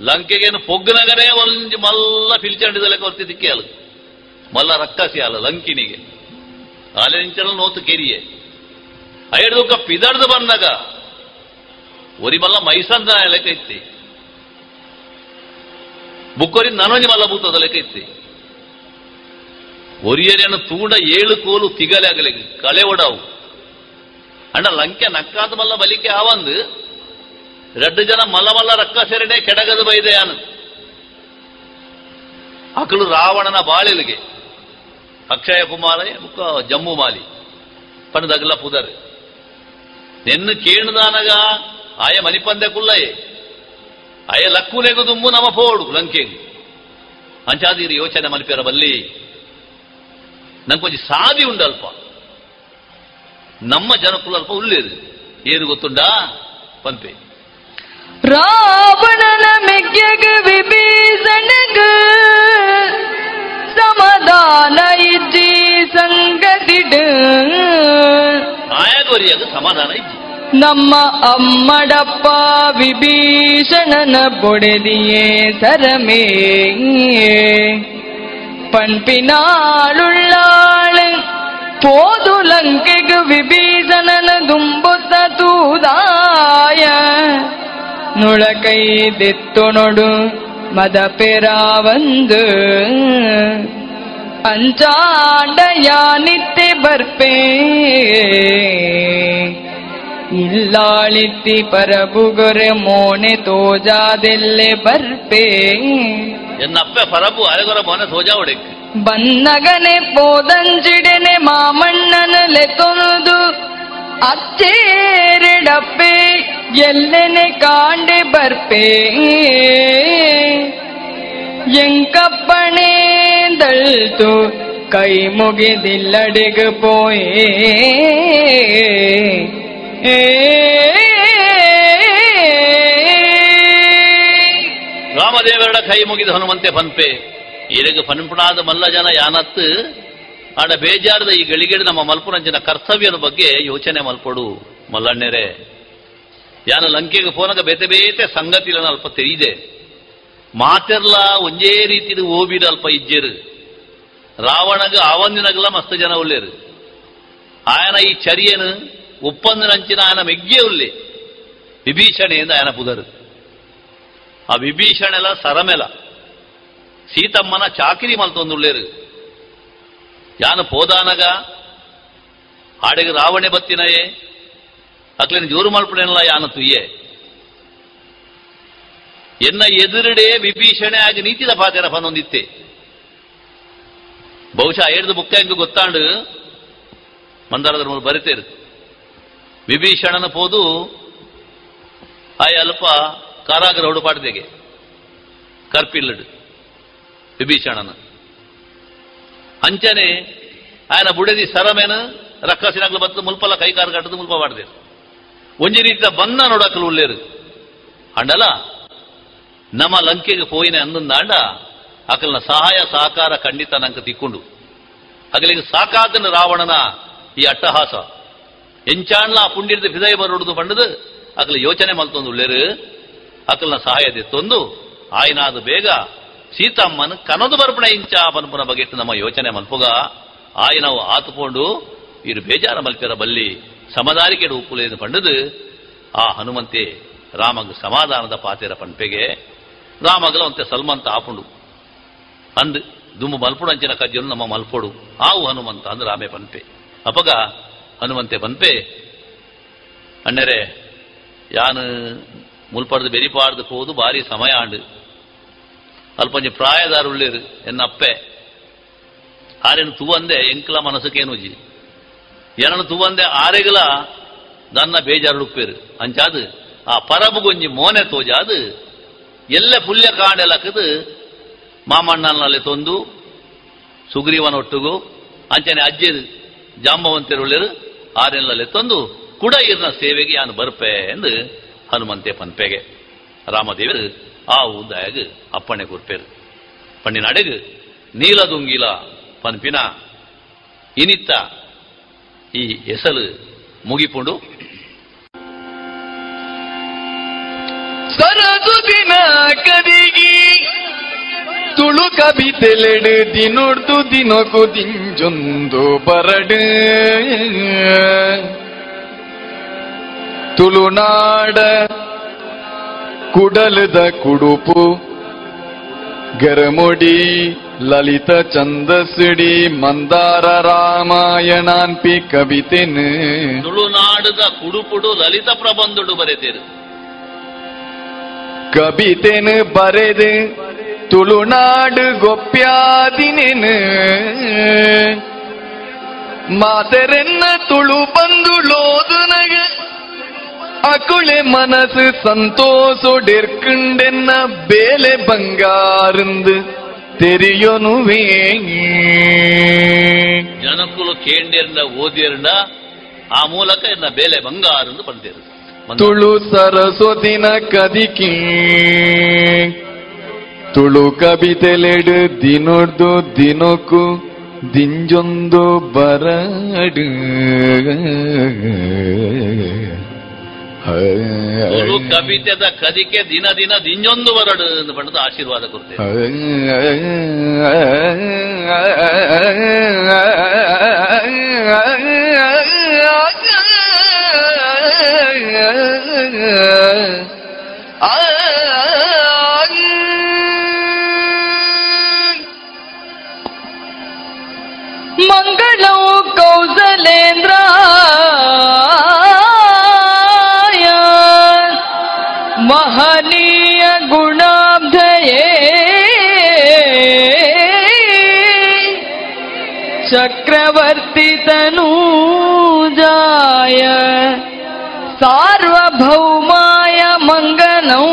ಲಂಕೆಗೇನು ಪೊಗ್ಗನಗರೇ ಒಂಜಿ ಮಲ್ಲ ಪಿಲ್ಚಂಡಿದಲೆ ಕೊರ್ತಿ ದಿಕ್ಕೆ ಅಲ್ಲ ಮಲ್ಲ ರಕ್ಕಸಿ ಅಲ್ಲ ಲಂಕಿನಿಗೆ. ಆಲೆಂಚಲ ನೋತು ಕೆರಿಯೆ. ಐಡ್ದುಕ ಪಿದಡ್ದು ಬಂದಾಗ. ಒರಿ ಮಲ್ಲ ಮೈಸಂದ ಲೆಕ್ಕ ಇತ್ತಿ. ಬುಕ್ಕೊರಿ ನನೊಂಜಿ ಮಲ್ಲ ಬೂತದ ಲೆಕ್ಕ ಇತ್ತಿ. ಒರಿಯರೇನು ತೂಂಡ ಏಳು ಕೋಲು ತಿಗಲೆ ಆಗಲಿ ಕಳೆ ಒಡಾವು. ಅಣ್ಣ ಲಂಕೆ ನಕ್ಕಾದ ಮಲ್ಲ ಬಲಿಕೆ ಆವಂದು. ரெண்டு ಜನ ಮಲ್ಲ ಮಲ್ಲ ರಕ್ಕ ಸೆರಡೆ ಕೆಡಗದ ಬೈದೆ ಅನು ಅಕಲು ರಾವಣನ ಬಾಳಿಲಿಗೆ ಅಕ್ಷಯ ಕುಮಾರ ಮುಕ್ಕ ಜಮ್ಮು ಮಾಲಿ ಪಣದಗಲ ಪುದರ್ ನೆನ್ನು ಕೇಣದಾನಗ ಆಯ ಮನಿಪಂದೆ ಕುಲ್ಲಯೇ ಆಯ ಲಕ್ಕುನೆಗು ದುಮ್ಮು ನಮ ಪೋಡು ಲಂಕೆಗು ಅಂಚಾದೀರಿ ಯೋಚನೆ ಮಲ್ಪೆರ ಬಲ್ಲಿ ನಂಗೊಂಜಿ ಸಾದಿ ಉಂಡಲ್ಪ ನಮ್ಮ ಜನಕ್ಕುಲಲ್ಪ ಉಳ್ಳೇದು ಏನು ಗೊತ್ತುಂಡಾ ಪಂಪೆ
ರಾವಣನ ಮೆಗ್ಗೆಗ ವಿಭೀಷಣಗ ಸಮಾಧಾನ ಇಜ್ಜಿ ಸಂಗತಿಡು
ಆಯಗೋರಿಯಾಗ ಸಮಾಧಾನ ಇಜ್ಜಿ
ನಮ್ಮ ಅಮ್ಮಡಪ್ಪ ವಿಭೀಷಣನ ಬೊಡೆದಿಯೇ ಸರಮೇ ಪಣ್ಪಿನಾಳುಳ್ಳಾಳು போது லங்கைக்கு விபீஷணன தும்புத்த தூதாய ನುಳಕೈ ನೊಡು ಮದ ಪೆರಾವಂದು ಪಂಚಾಂಡಯ ನಿತ್ಯ ಬರ್ಪೇ. ಇಲ್ಲಾಳಿತ್ತಿ ಪರಬುಗೊರೆ ಮೋನೆ ತೋಜಾದೆಲ್ಲೆ ಬರ್ಪೇ.
എന്നപ്പെ പറമ്പു അരകുറ മോനെ സോജാവിടേക്ക്
ബന്നകനെ പോതഞ്ചിടനെ മാമണ്ണനലെ തൊഴുതു ಅಚ್ಚೇರಿಡಪ್ಪೆ ಎಲ್ಲೆನೆ ಕಾಂಡೆ ಬರ್ಪೇ. ಎಂಕಪ್ಪಣೆ ದಳ್ತು, ಕೈ ಮುಗಿದಿಲ್ಲಡೆಗ ಪೋಯೇ.
ರಾಮದೇವರಡ ಕೈ ಮುಗಿದ ಹನುಮಂತೆ ಪನ್ಪೆ ಇರಗ ಪನ್ಪುಣಾದ ಮಲ್ಲ ಜನ ಯಾನತ್ತು ಆಡ ಬೇಜಾರದ ಈ ಗಳಿಗೆಡೆ ನಮ್ಮ ಮಲ್ಪುರಂಜನ ಕರ್ತವ್ಯದ ಬಗ್ಗೆ ಯೋಚನೆ ಮಲ್ಪಡು, ಮಲ್ಲಣ್ಣೆರೆ. ಯಾನ ಲಂಕೆಗೆ ಫೋನಾಗ ಬೇತೆ ಬೇತೆ ಸಂಗತಿలను ಅಲ್ಪ ತಿಳಿದೆ ಮಾತೆರ್ಲ ಒಂದೇ ರೀತಿದು ಓಬಿರ ಅಲ್ಪ ಇಜ್ಜರು. ರಾವಣಗ ಆವಂದಿನಗಲ ಮಸ್ತ ಜನ ಉಳ್ಳೇರು ಆಯನ ಈ ಚರಿಯನು ಒಪ್ಪಂದಿನಂಚಿನ ಆಯನ ಮೆಗ್ಗೆ ಉಲ್ಲೆ. ವಿಭೀಷಣೆಯಿಂದ ಆಯನ ಪುದರು. ಆ ವಿಭೀಷಣೆಲ ಸರಮೆಲ. ಸೀತಮ್ಮನ ಚಾಕಿರಿ ಮಲ್ತೊಂದುಳ್ಳೇರು ಯಾನು ಪೋದಾನಗ ಹಾಡಿಗೆ ರಾವಣೆ ಬತ್ತಿನಯೇ? ಅಕ್ಲಿನ ಜೋರು ಮಲ್ಪನೆಲ್ಲ ಯಾನ ತುಯ್ಯೆ? ಎನ್ನ ಎದುರುಡೆ ವಿಭೀಷಣೆ ಆಗಿ ನೀತಿದ ಪಾತೆರ ಪನ್ನೊಂದಿತ್ತೆ ಬಹುಶಃ ಹೇಳ್ದು ಬುಕ್ಕ ಗೊತ್ತಾಂಡು? ಮಂದಾರದ ಮೂಲ ಬರಿತೇರು ವಿಭೀಷಣನ ಪೋದು? ಆಯ ಅಲ್ಪ ಕಾರಾಗರ ಹುಡುಪಾಡ್ದೆಗೆ ಕರ್ಪಿಲ್ಲಡು. ವಿಭೀಷಣನ. ಅಂಚನೆ ఆయన ಬುಡದಿ ಸರಮೇನ ರಕ್ಕಸಿನಾಗ್ಲು ಬತ್ತು ಮುಲ್ಪಲ ಕೈಕಾರು ಕಟ್ಟದು ಮುಲ್ಪ ಮಾಡ್ದೇರು ಒಂಜಿ ರೀತಿಯ ಬನ್ನ ನೋಡಕಲು ಉಳ್ಳೇರು ಅಂಡಲ ನಮ್ಮ ಲಂಕೆಗೆ ಪೋಯಿನ ಅಂದಂದಾಂಡ ಅಕಲ್ನ ಸಹಾಯ ಸಹಕಾರ ಖಂಡಿತ ನಂಗೆ ತಿಕ್ಕೊಂಡು ಅಗಲಿಗೆ ಸಾಕಾದನ ರಾವಣನ ಈ ಅಟ್ಟಹಾಸ ಎಂಚಾಣ್ಲ ಆ ಪುಂಡಿರ್ದ ಹೃದಯ ಬರೋದು ಬಂಡದು ಅಕಲ ಯೋಚನೆ ಮಲ್ತೊಂದು ಉಳ್ಳೇರು ಅಕಲ್ನ ಸಹಾಯ ತೆತ್ತೊಂದು ಆಯ್ನಾದ ಬೇಗ ಸೀತಮ್ಮನ ಕನದು ಬರ್ಪಣ ಇಂಚ ಪನ್ಪುನ ಬಗ್ಗೆ ನಮ್ಮ ಯೋಚನೆ ಮಲ್ಪುಗ ಆಯ್ನವು ಆತುಕೊಂಡು ಇರು ಬೇಜಾರ ಮಲ್ಪೆರ ಬಲ್ಲಿ ಸಮದಾರಿಕೆಡು ಉಪ್ಪುಲೇದು ಪಂಡದು. ಆ ಹನುಮಂತೆ ರಾಮಗ ಸಮಾಧಾನದ ಪಾತೆರ ಪಂಪೆಗೆ ರಾಮಗಲ ಅಂತೆ ಸಲ್ಮಂತ ಆಪುಂಡು. ಅಂದ್ ದುಮ್ಮು ಮಲ್ಪುಡಂಚಿನ ಕಜ್ಜನು ನಮ್ಮ ಮಲ್ಪೊಡು. ಆವು ಹನುಮಂತ ಅಂದ್ ರಾಮೆ ಪನ್ಪೆ. ಅಪಗ ಹನುಮಂತೆ ಪನ್ಪೆ, ಅಣ್ಣರೆ, ಯಾನು ಮುಲ್ಪಡ್ದು ಬೆರಿಪಾಡ್ದು ಹೋದು ಬಾರಿ ಸಮಯ ಆಂಡು. ಅಲ್ಪಂಜಿ ಎನ್ನ ಅಪ್ಪೆ. ಆರೇನು ತುವಂದೆ, ಎಂಕ್ಲ ಮನಸ್ಸುಕೇನುಜಿ ಏನನ್ನು ತುವಂದೆ, ಆರೆಗಲ ದನ್ನ ಬೇಜಾರು ಉಪ್ಪೇರು. ಅಂಚಾದು, ಆ ಪರಬುಗೊಂಜಿ ಮೋನೆ ತೋಜಾದು, ಎಲ್ಲ ಪುಲ್ಯ ಕಾಂಡೆಲಕ್ಕದು ಮಾಮಣ್ಣನಲ್ಲಿ ತೊಂದು, ಸುಗ್ರೀವನೊಟ್ಟುಗು, ಅಂಚನೆ ಅಜ್ಜೆದು ಜಾಂಬವಂತೆರುಳ್ಳೇರು ಆರೆಲ್ಲಲ್ಲಿ ತಂದು, ಕುಡ ಇರ್ನ ಸೇವೆಗೆ ಯಾನು ಬರ್ಪೆ ಎಂದು ಹನುಮಂತೆ ಪನ್ಪೆಗೆ. ರಾಮದೇವರು ಆ ಉದ್ದಾಯಗ ಅಪ್ಪಣೆ ಪನ್ನಿ ಪಣ್ಣಿನ ನೀಲ ನೀಲದುಂಗಿಲ ಪನ್ಪಿನ ಇನಿತ್ತ ಈ ಎಸಲು ಮುಗಿಪುಂಡು.
ಸರದುದಿನ ಕದಿಗಿ, ತುಳು ಕವಿತೆಲೆಡು ದಿನೊಡ್ದು ದಿನಕು ದಿಂಜೊಂದು ಬರಡು. ತುಳುನಾಡ ಕುಡಲದ ಕುಡುಪು ಗರಮುಡಿ ಲಲಿತ ಚಂದಸಿಡಿ ಮಂದಾರ ರಾಮಾಯಣಾನ್ಪಿ ಕವಿತೆನು.
ತುಳುನಾಡದ ಕುಡುಪುಡು ಲಲಿತ ಪ್ರಬಂಧುಡು ಬರೆದಿರು
ಕವಿತೆನು ಬರೆದು ತುಳುನಾಡು ಗೊಪ್ಯಾದಿನೆನ್. ಮಾತೆರೆನ್ನ ತುಳು ಬಂದುಳೋದು ನಗ. ಅಕುಳೆ ಮನಸ್ಸು ಸಂತೋಷೊಡೆರ್ಕಂಡೆನ್ನ ಬೇಲೆ ಬಂಗಾರಂದು ತೆರಿಯೊನುವೇ
ಜನಕ್ಕುಲು ಕೇಂಡಿರ್ನ ಓದಿರ್ನ ಆ ಮೂಲಕ ಇನ್ನ ಬೇಲೆ ಬಂಗಾರಂದು ಬಂತೇರು
ತುಳು ಸರಸ್ವತಿನ ಕದಿಕಿ ತುಳು ಕವಿತೆಲೆಡು ದಿನೊಡ್ದು ದಿನಕ್ಕೂ ದಿಂಜೊಂದು ಬರಡು
ಗುರು ಕವಿತೆದ ಕದಿಕೆ ದಿನ ದಿನ ದಿಂಜೊಂದು ಬರಡು ಎಂದು ಬಣ್ಣದ ಆಶೀರ್ವಾದ ಕೊಡ್ತೇವೆ
ಮಂಗಳ चक्रवर्तितनूजाय सार्वभौमाय मङ्गनौ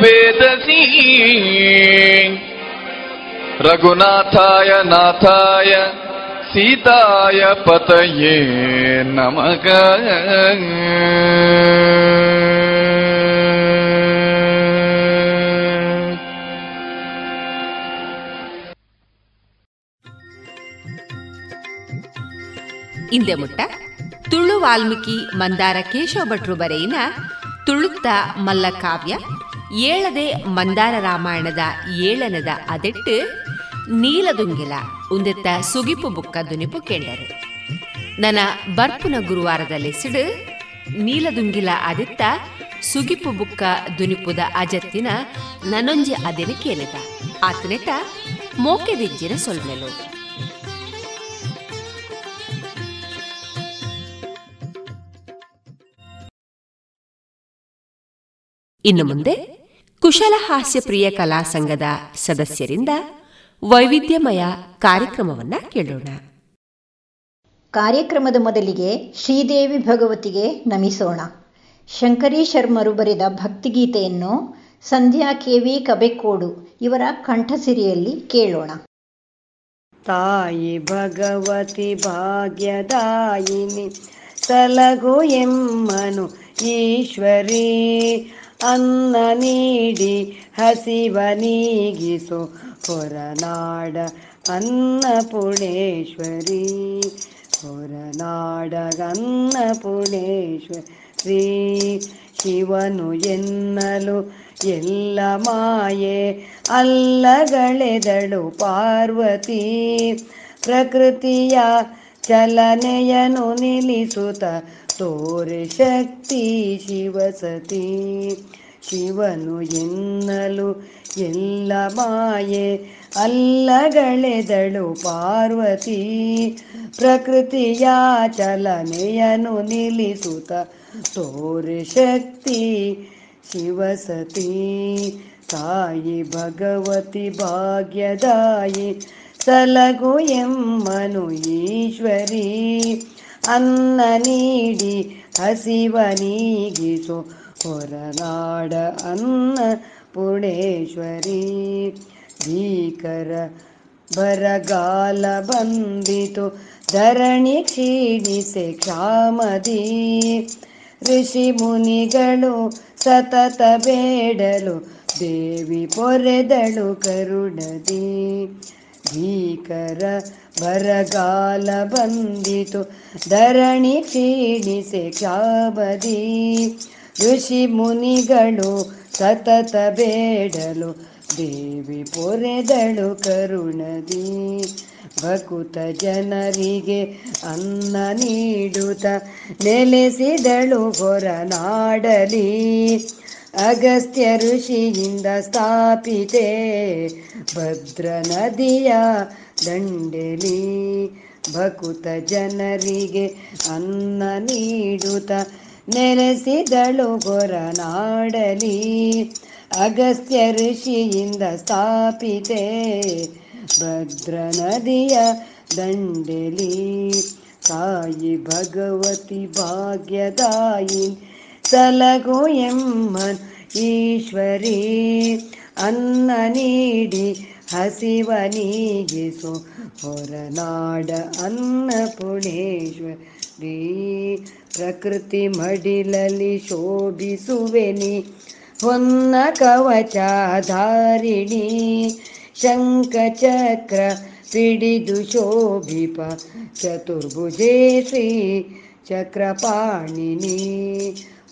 ವೇದಸಿ ರಘುನಾಥಾಯ ನಾಥಾಯ ಸೀತಾಯ ಪತಯೇ ನಮಗ
ಇಂದೆ ಮುಟ್ಟ ತುಳು ವಾಲ್ಮೀಕಿ ಮಂದಾರ ಕೇಶವ ಭಟ್ರು ಬರೆಯಿನ ತುಳುತ್ತ ಮಲ್ಲ ಕಾವ್ಯ ಏಳದೆ ಮಂದಾರ ರಾಮಾಯಣದ ಏಳನದ ಅದೆಟ್ಟು ನೀಲದುಂಗಿಲ ಉಂದೆತ್ತ ಸುಗಿಪು ಬುಕ್ಕ ದುನಿಪು ಕೇಂಡರು. ನನ್ನ ಬರ್ಪುನ ಗುರುವಾರದಲ್ಲಿ ಸಿಡು, ನೀಲದುಂಗಿಲ ಅದಿತ್ತ ಸುಗಿಪು ಬುಕ್ಕ ದುನಿಪುದ ಅಜತ್ತಿನ ನನೊಂಜಿ ಅದಿನ ಕೇಳಿದ ಮೋಕೆ ಮೋಕೆದಿಜ್ಜಿನ ಸೊಲ್ಮೆಲು. ಇನ್ನು ಮುಂದೆ ಕುಶಲ ಹಾಸ್ಯ ಪ್ರಿಯ ಕಲಾ ಸಂಘದ ಸದಸ್ಯರಿಂದ ವೈವಿಧ್ಯಮಯ ಕಾರ್ಯಕ್ರಮವನ್ನ ಕೇಳೋಣ.
ಕಾರ್ಯಕ್ರಮದ ಮೊದಲಿಗೆ ಶ್ರೀದೇವಿ ಭಗವತಿಗೆ ನಮಿಸೋಣ. ಶಂಕರಿ ಶರ್ಮರು ಬರೆದ ಭಕ್ತಿಗೀತೆಯನ್ನು ಸಂಧ್ಯಾ ಕೆವಿ ಕಬೆಕೋಡು ಇವರ ಕಂಠಸಿರಿಯಲ್ಲಿ ಕೇಳೋಣ.
ತಾಯಿ ಭಗವತಿ ಭಾಗ್ಯದಾಯಿನಿ ತಲಗು ಎಮ್ಮನು ಈಶ್ವರಿ ಅನ್ನ ನೀಡಿ ಹಸಿವ ನೀಗಿಸು ಹೊರನಾಡ ಅನ್ನಪುಣೇಶ್ವರಿ. ಹೊರನಾಡ ಅನ್ನಪುಣೇಶ್ವರಿ. ಶಿವನು ಎನ್ನಲು ಎಲ್ಲ ಮಾಯೆ ಅಲ್ಲಗಳೆದಳು ಪಾರ್ವತಿ. ಪ್ರಕೃತಿಯ ಚಲನೆಯನ್ನು ನಿಲ್ಲಿಸುತ್ತ ತೋರೆ ಶಕ್ತಿ ಶಿವಸತಿ ಶಿವನು ಎನ್ನಲು ಎಲ್ಲ ಮಾಯೆ, ಅಲ್ಲಗಳೆದಳು ಪಾರ್ವತಿ. ಪ್ರಕೃತಿಯ ಚಲನೆಯನ್ನು ನಿಲ್ಲಿಸುತ್ತ ತೋರೆ ಶಕ್ತಿ ಶಿವಸತಿ ತಾಯಿ ಭಗವತಿ ಭಾಗ್ಯದಾಯಿ, ಸಲಗು ಎಮ್ಮನು ಈಶ್ವರಿ. ಅನ್ನ ನೀಡಿ ಹಸಿವ ನೀಗಿಸು ಹೊರನಾಡ ಅನ್ನ ಪುಣೇಶ್ವರಿ. ಭೀಕರ ಬರಗಾಲ ಬಂದಿತು, ಧರಣಿ ಕ್ಷೀಣಿಸೆ ಕ್ಷಾಮದಿ. ಋಷಿ ಮುನಿಗಳು ಸತತ ಬೇಡಲು, ದೇವಿ ಪೊರೆದಳು ಕರುಣದಿ. ಭೀಕರ ಬರಗಾಲ ಬಂದಿತು, ಧರಣಿ ಕ್ಷೀಣಿಸೆ ಕ್ಷಾಬದಿ ಋಷಿ ಮುನಿಗಳು ಸತತ ಬೇಡಲು, ದೇವಿ ಪೊರೆದಳು ಕರುಣದಿ. ಭಕುತ ಜನರಿಗೆ ಅನ್ನ ನೀಡುತ್ತ ನೆಲೆಸಿದಳು ಹೊರನಾಡಲಿ. ಅಗಸ್ತ್ಯ ಋಷಿಯಿಂದ ಸ್ಥಾಪಿತೆ ಭದ್ರ ನದಿಯ ದಂಡೆಲಿ ಭಕುತ ಜನರಿಗೆ ಅನ್ನ ನೀಡುತ್ತ ನೆಲೆಸಿದಳು ಹೊರನಾಡಲಿ ಅಗಸ್ತ್ಯ ಋಷಿಯಿಂದ ಸ್ಥಾಪಿತೆ ಭದ್ರ ನದಿಯ ದಂಡೆಲಿ. ತಾಯಿ ಭಗವತಿ ಭಾಗ್ಯದಾಯಿ ಸಲಗು ಎಂಬ ಈಶ್ವರಿ, ಅನ್ನ ನೀಡಿ ಹಸಿವ ನೀಗಿಸು ಹೊರನಾಡ ಅನ್ನಪುಣೇಶ್ವರಿ. ಪ್ರಕೃತಿ ಮಡಿಲಲ್ಲಿ ಶೋಭಿಸುವೆನಿ, ಹೊನ್ನ ಕವಚಾಧಾರಿಣಿ. ಶಂಕ ಚಕ್ರ ಸಿಡಿದು ಶೋಭಿಪ ಚತುರ್ಭುಜೇ ಶ್ರೀ ಚಕ್ರಪಾಣಿನಿ.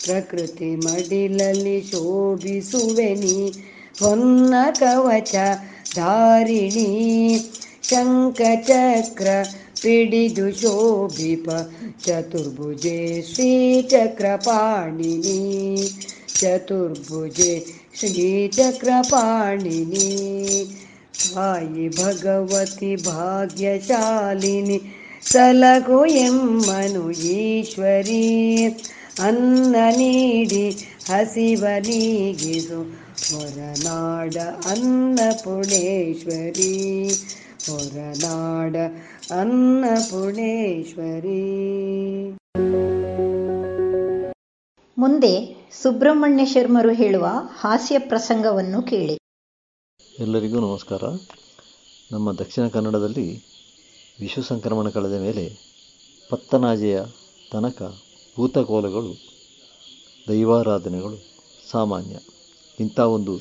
ಪ್ರಕೃತಿ ಮಡಿಲಲ್ಲಿ ಶೋಭಿಸುವೆನಿ, ಹೊನ್ನ ಕವಚ ಧಾರಿಣಿ ಶಂಖ ಚಕ್ರ ಪಿಡಿದು ಶೋಭಿಪ ಚತುರ್ಭುಜೆ ಶ್ರೀಚಕ್ರಪಾಣಿನಿ ಚತುರ್ಭುಜೆ ಶ್ರೀಚಕ್ರಪಾಣಿನಿ ತಾಯಿ ಭಗವತಿ ಭಾಗ್ಯಶಾಲಿನಿ ಸಲಗು ಎಮ್ಮನು ಈಶ್ವರಿ ಅನ್ನ ನೀಡಿ ಹಸಿವ ನೀಗಿಸು ಹೊರನಾಡ ಅನ್ನಪುಣೇಶ್ವರಿ. ಹೊರನಾಡ ಅನ್ನಪುಣೇಶ್ವರಿ.
ಮುಂದೆ ಸುಬ್ರಹ್ಮಣ್ಯ ಶರ್ಮರು ಹೇಳುವ ಹಾಸ್ಯ ಪ್ರಸಂಗವನ್ನು ಕೇಳಿ.
ಎಲ್ಲರಿಗೂ ನಮಸ್ಕಾರ. ನಮ್ಮ ದಕ್ಷಿಣ ಕನ್ನಡದಲ್ಲಿ ವಿಶ್ವ ಸಂಕ್ರಮಣ ಕಳೆದ ಮೇಲೆ ಪತ್ತನಾಜೆಯ ತನಕ ಭೂತಕೋಲಗಳು ದೈವಾರಾಧನೆಗಳು ಸಾಮಾನ್ಯ. ಇಂಥ ಒಂದು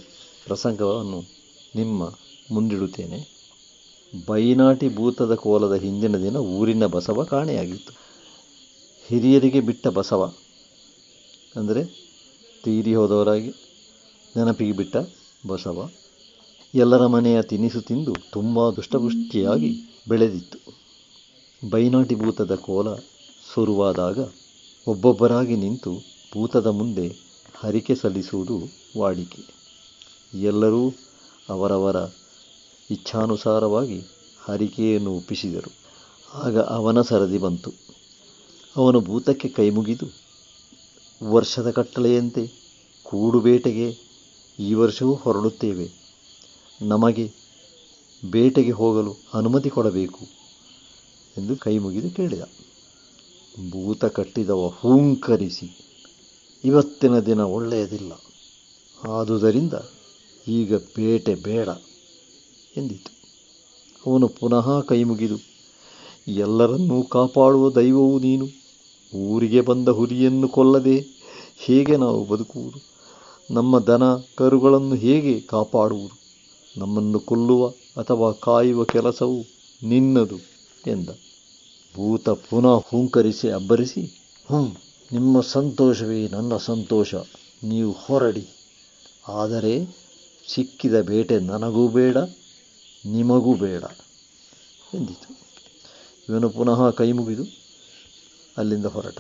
ಪ್ರಸಂಗವನ್ನು ನಿಮ್ಮ ಮುಂದಿಡುತ್ತೇನೆ. ಬೈನಾಟಿ ಭೂತದ ಕೋಲದ ಹಿಂದಿನ ದಿನ ಊರಿನ ಬಸವ ಕಾಣೆಯಾಗಿತ್ತು. ಹಿರಿಯರಿಗೆ ಬಿಟ್ಟ ಬಸವ ಅಂದರೆ ತೀರಿ ಹೋದವರಾಗಿ ನೆನಪಿಗೆ ಬಿಟ್ಟ ಬಸವ ಎಲ್ಲರ ಮನೆಯ ತಿನಿಸು ತಿಂದು ತುಂಬ ದುಷ್ಟಪುಷ್ಟಿಯಾಗಿ ಬೆಳೆದಿತ್ತು. ಬೈನಾಟಿ ಭೂತದ ಕೋಲ ಶುರುವಾದಾಗ ಒಬ್ಬೊಬ್ಬರಾಗಿ ನಿಂತು ಭೂತದ ಮುಂದೆ ಹರಿಕೆ ಸಲ್ಲಿಸುವುದು ವಾಡಿಕೆ. ಎಲ್ಲರೂ ಅವರವರ ಇಚ್ಛಾನುಸಾರವಾಗಿ ಹರಿಕೆಯನ್ನು ಒಪ್ಪಿಸಿದರು. ಆಗ ಅವನ ಸರದಿ ಬಂತು. ಅವನು ಭೂತಕ್ಕೆ ಕೈಮುಗಿದು, ವರ್ಷದ ಕಟ್ಟಳೆಯಂತೆ ಕೂಡು ಬೇಟೆಗೆ ಈ ವರ್ಷವೂ ಹೊರಡುತ್ತೇವೆ. ನಮಗೆ ಬೇಟೆಗೆ ಹೋಗಲು ಅನುಮತಿ ಕೊಡಬೇಕು ಎಂದು ಕೈಮುಗಿದು ಕೇಳಿದ. ಭೂತ ಕಟ್ಟಿದವ ಹೂಂಕರಿಸಿ ಇವತ್ತಿನ ದಿನ ಒಳ್ಳೆಯದಿಲ್ಲ. ಆದುದರಿಂದ ಈಗ ಬೇಟೆ ಬೇಡ ಎಂದಿತು. ಅವನು ಪುನಃ ಕೈ ಮುಗಿದು ಎಲ್ಲರನ್ನೂ ಕಾಪಾಡುವ ದೈವವು ನೀನು. ಊರಿಗೆ ಬಂದ ಹುಲಿಯನ್ನು ಕೊಲ್ಲದೆ ಹೇಗೆ ನಾವು ಬದುಕುವುದು? ನಮ್ಮ ದನ ಕರುಗಳನ್ನು ಹೇಗೆ ಕಾಪಾಡುವುದು? ನಮ್ಮನ್ನು ಕೊಲ್ಲುವ ಅಥವಾ ಕಾಯುವ ಕೆಲಸವು ನಿನ್ನದು ಎಂದ. ಭೂತ ಪುನಃ ಹೂಂಕರಿಸಿ ಅಬ್ಬರಿಸಿ ಹ್ಞೂ ನಿಮ್ಮ ಸಂತೋಷವೇ ನನ್ನ ಸಂತೋಷ. ನೀವು ಹೊರಡಿ. ಆದರೆ ಸಿಕ್ಕಿದ ಬೇಟೆ ನನಗೂ ಬೇಡ, ನಿಮಗೂ ಬೇಡ ಎಂದಿತು. ಇವನು ಪುನಃ ಕೈ ಮುಗಿದು ಅಲ್ಲಿಂದ ಹೊರಟ.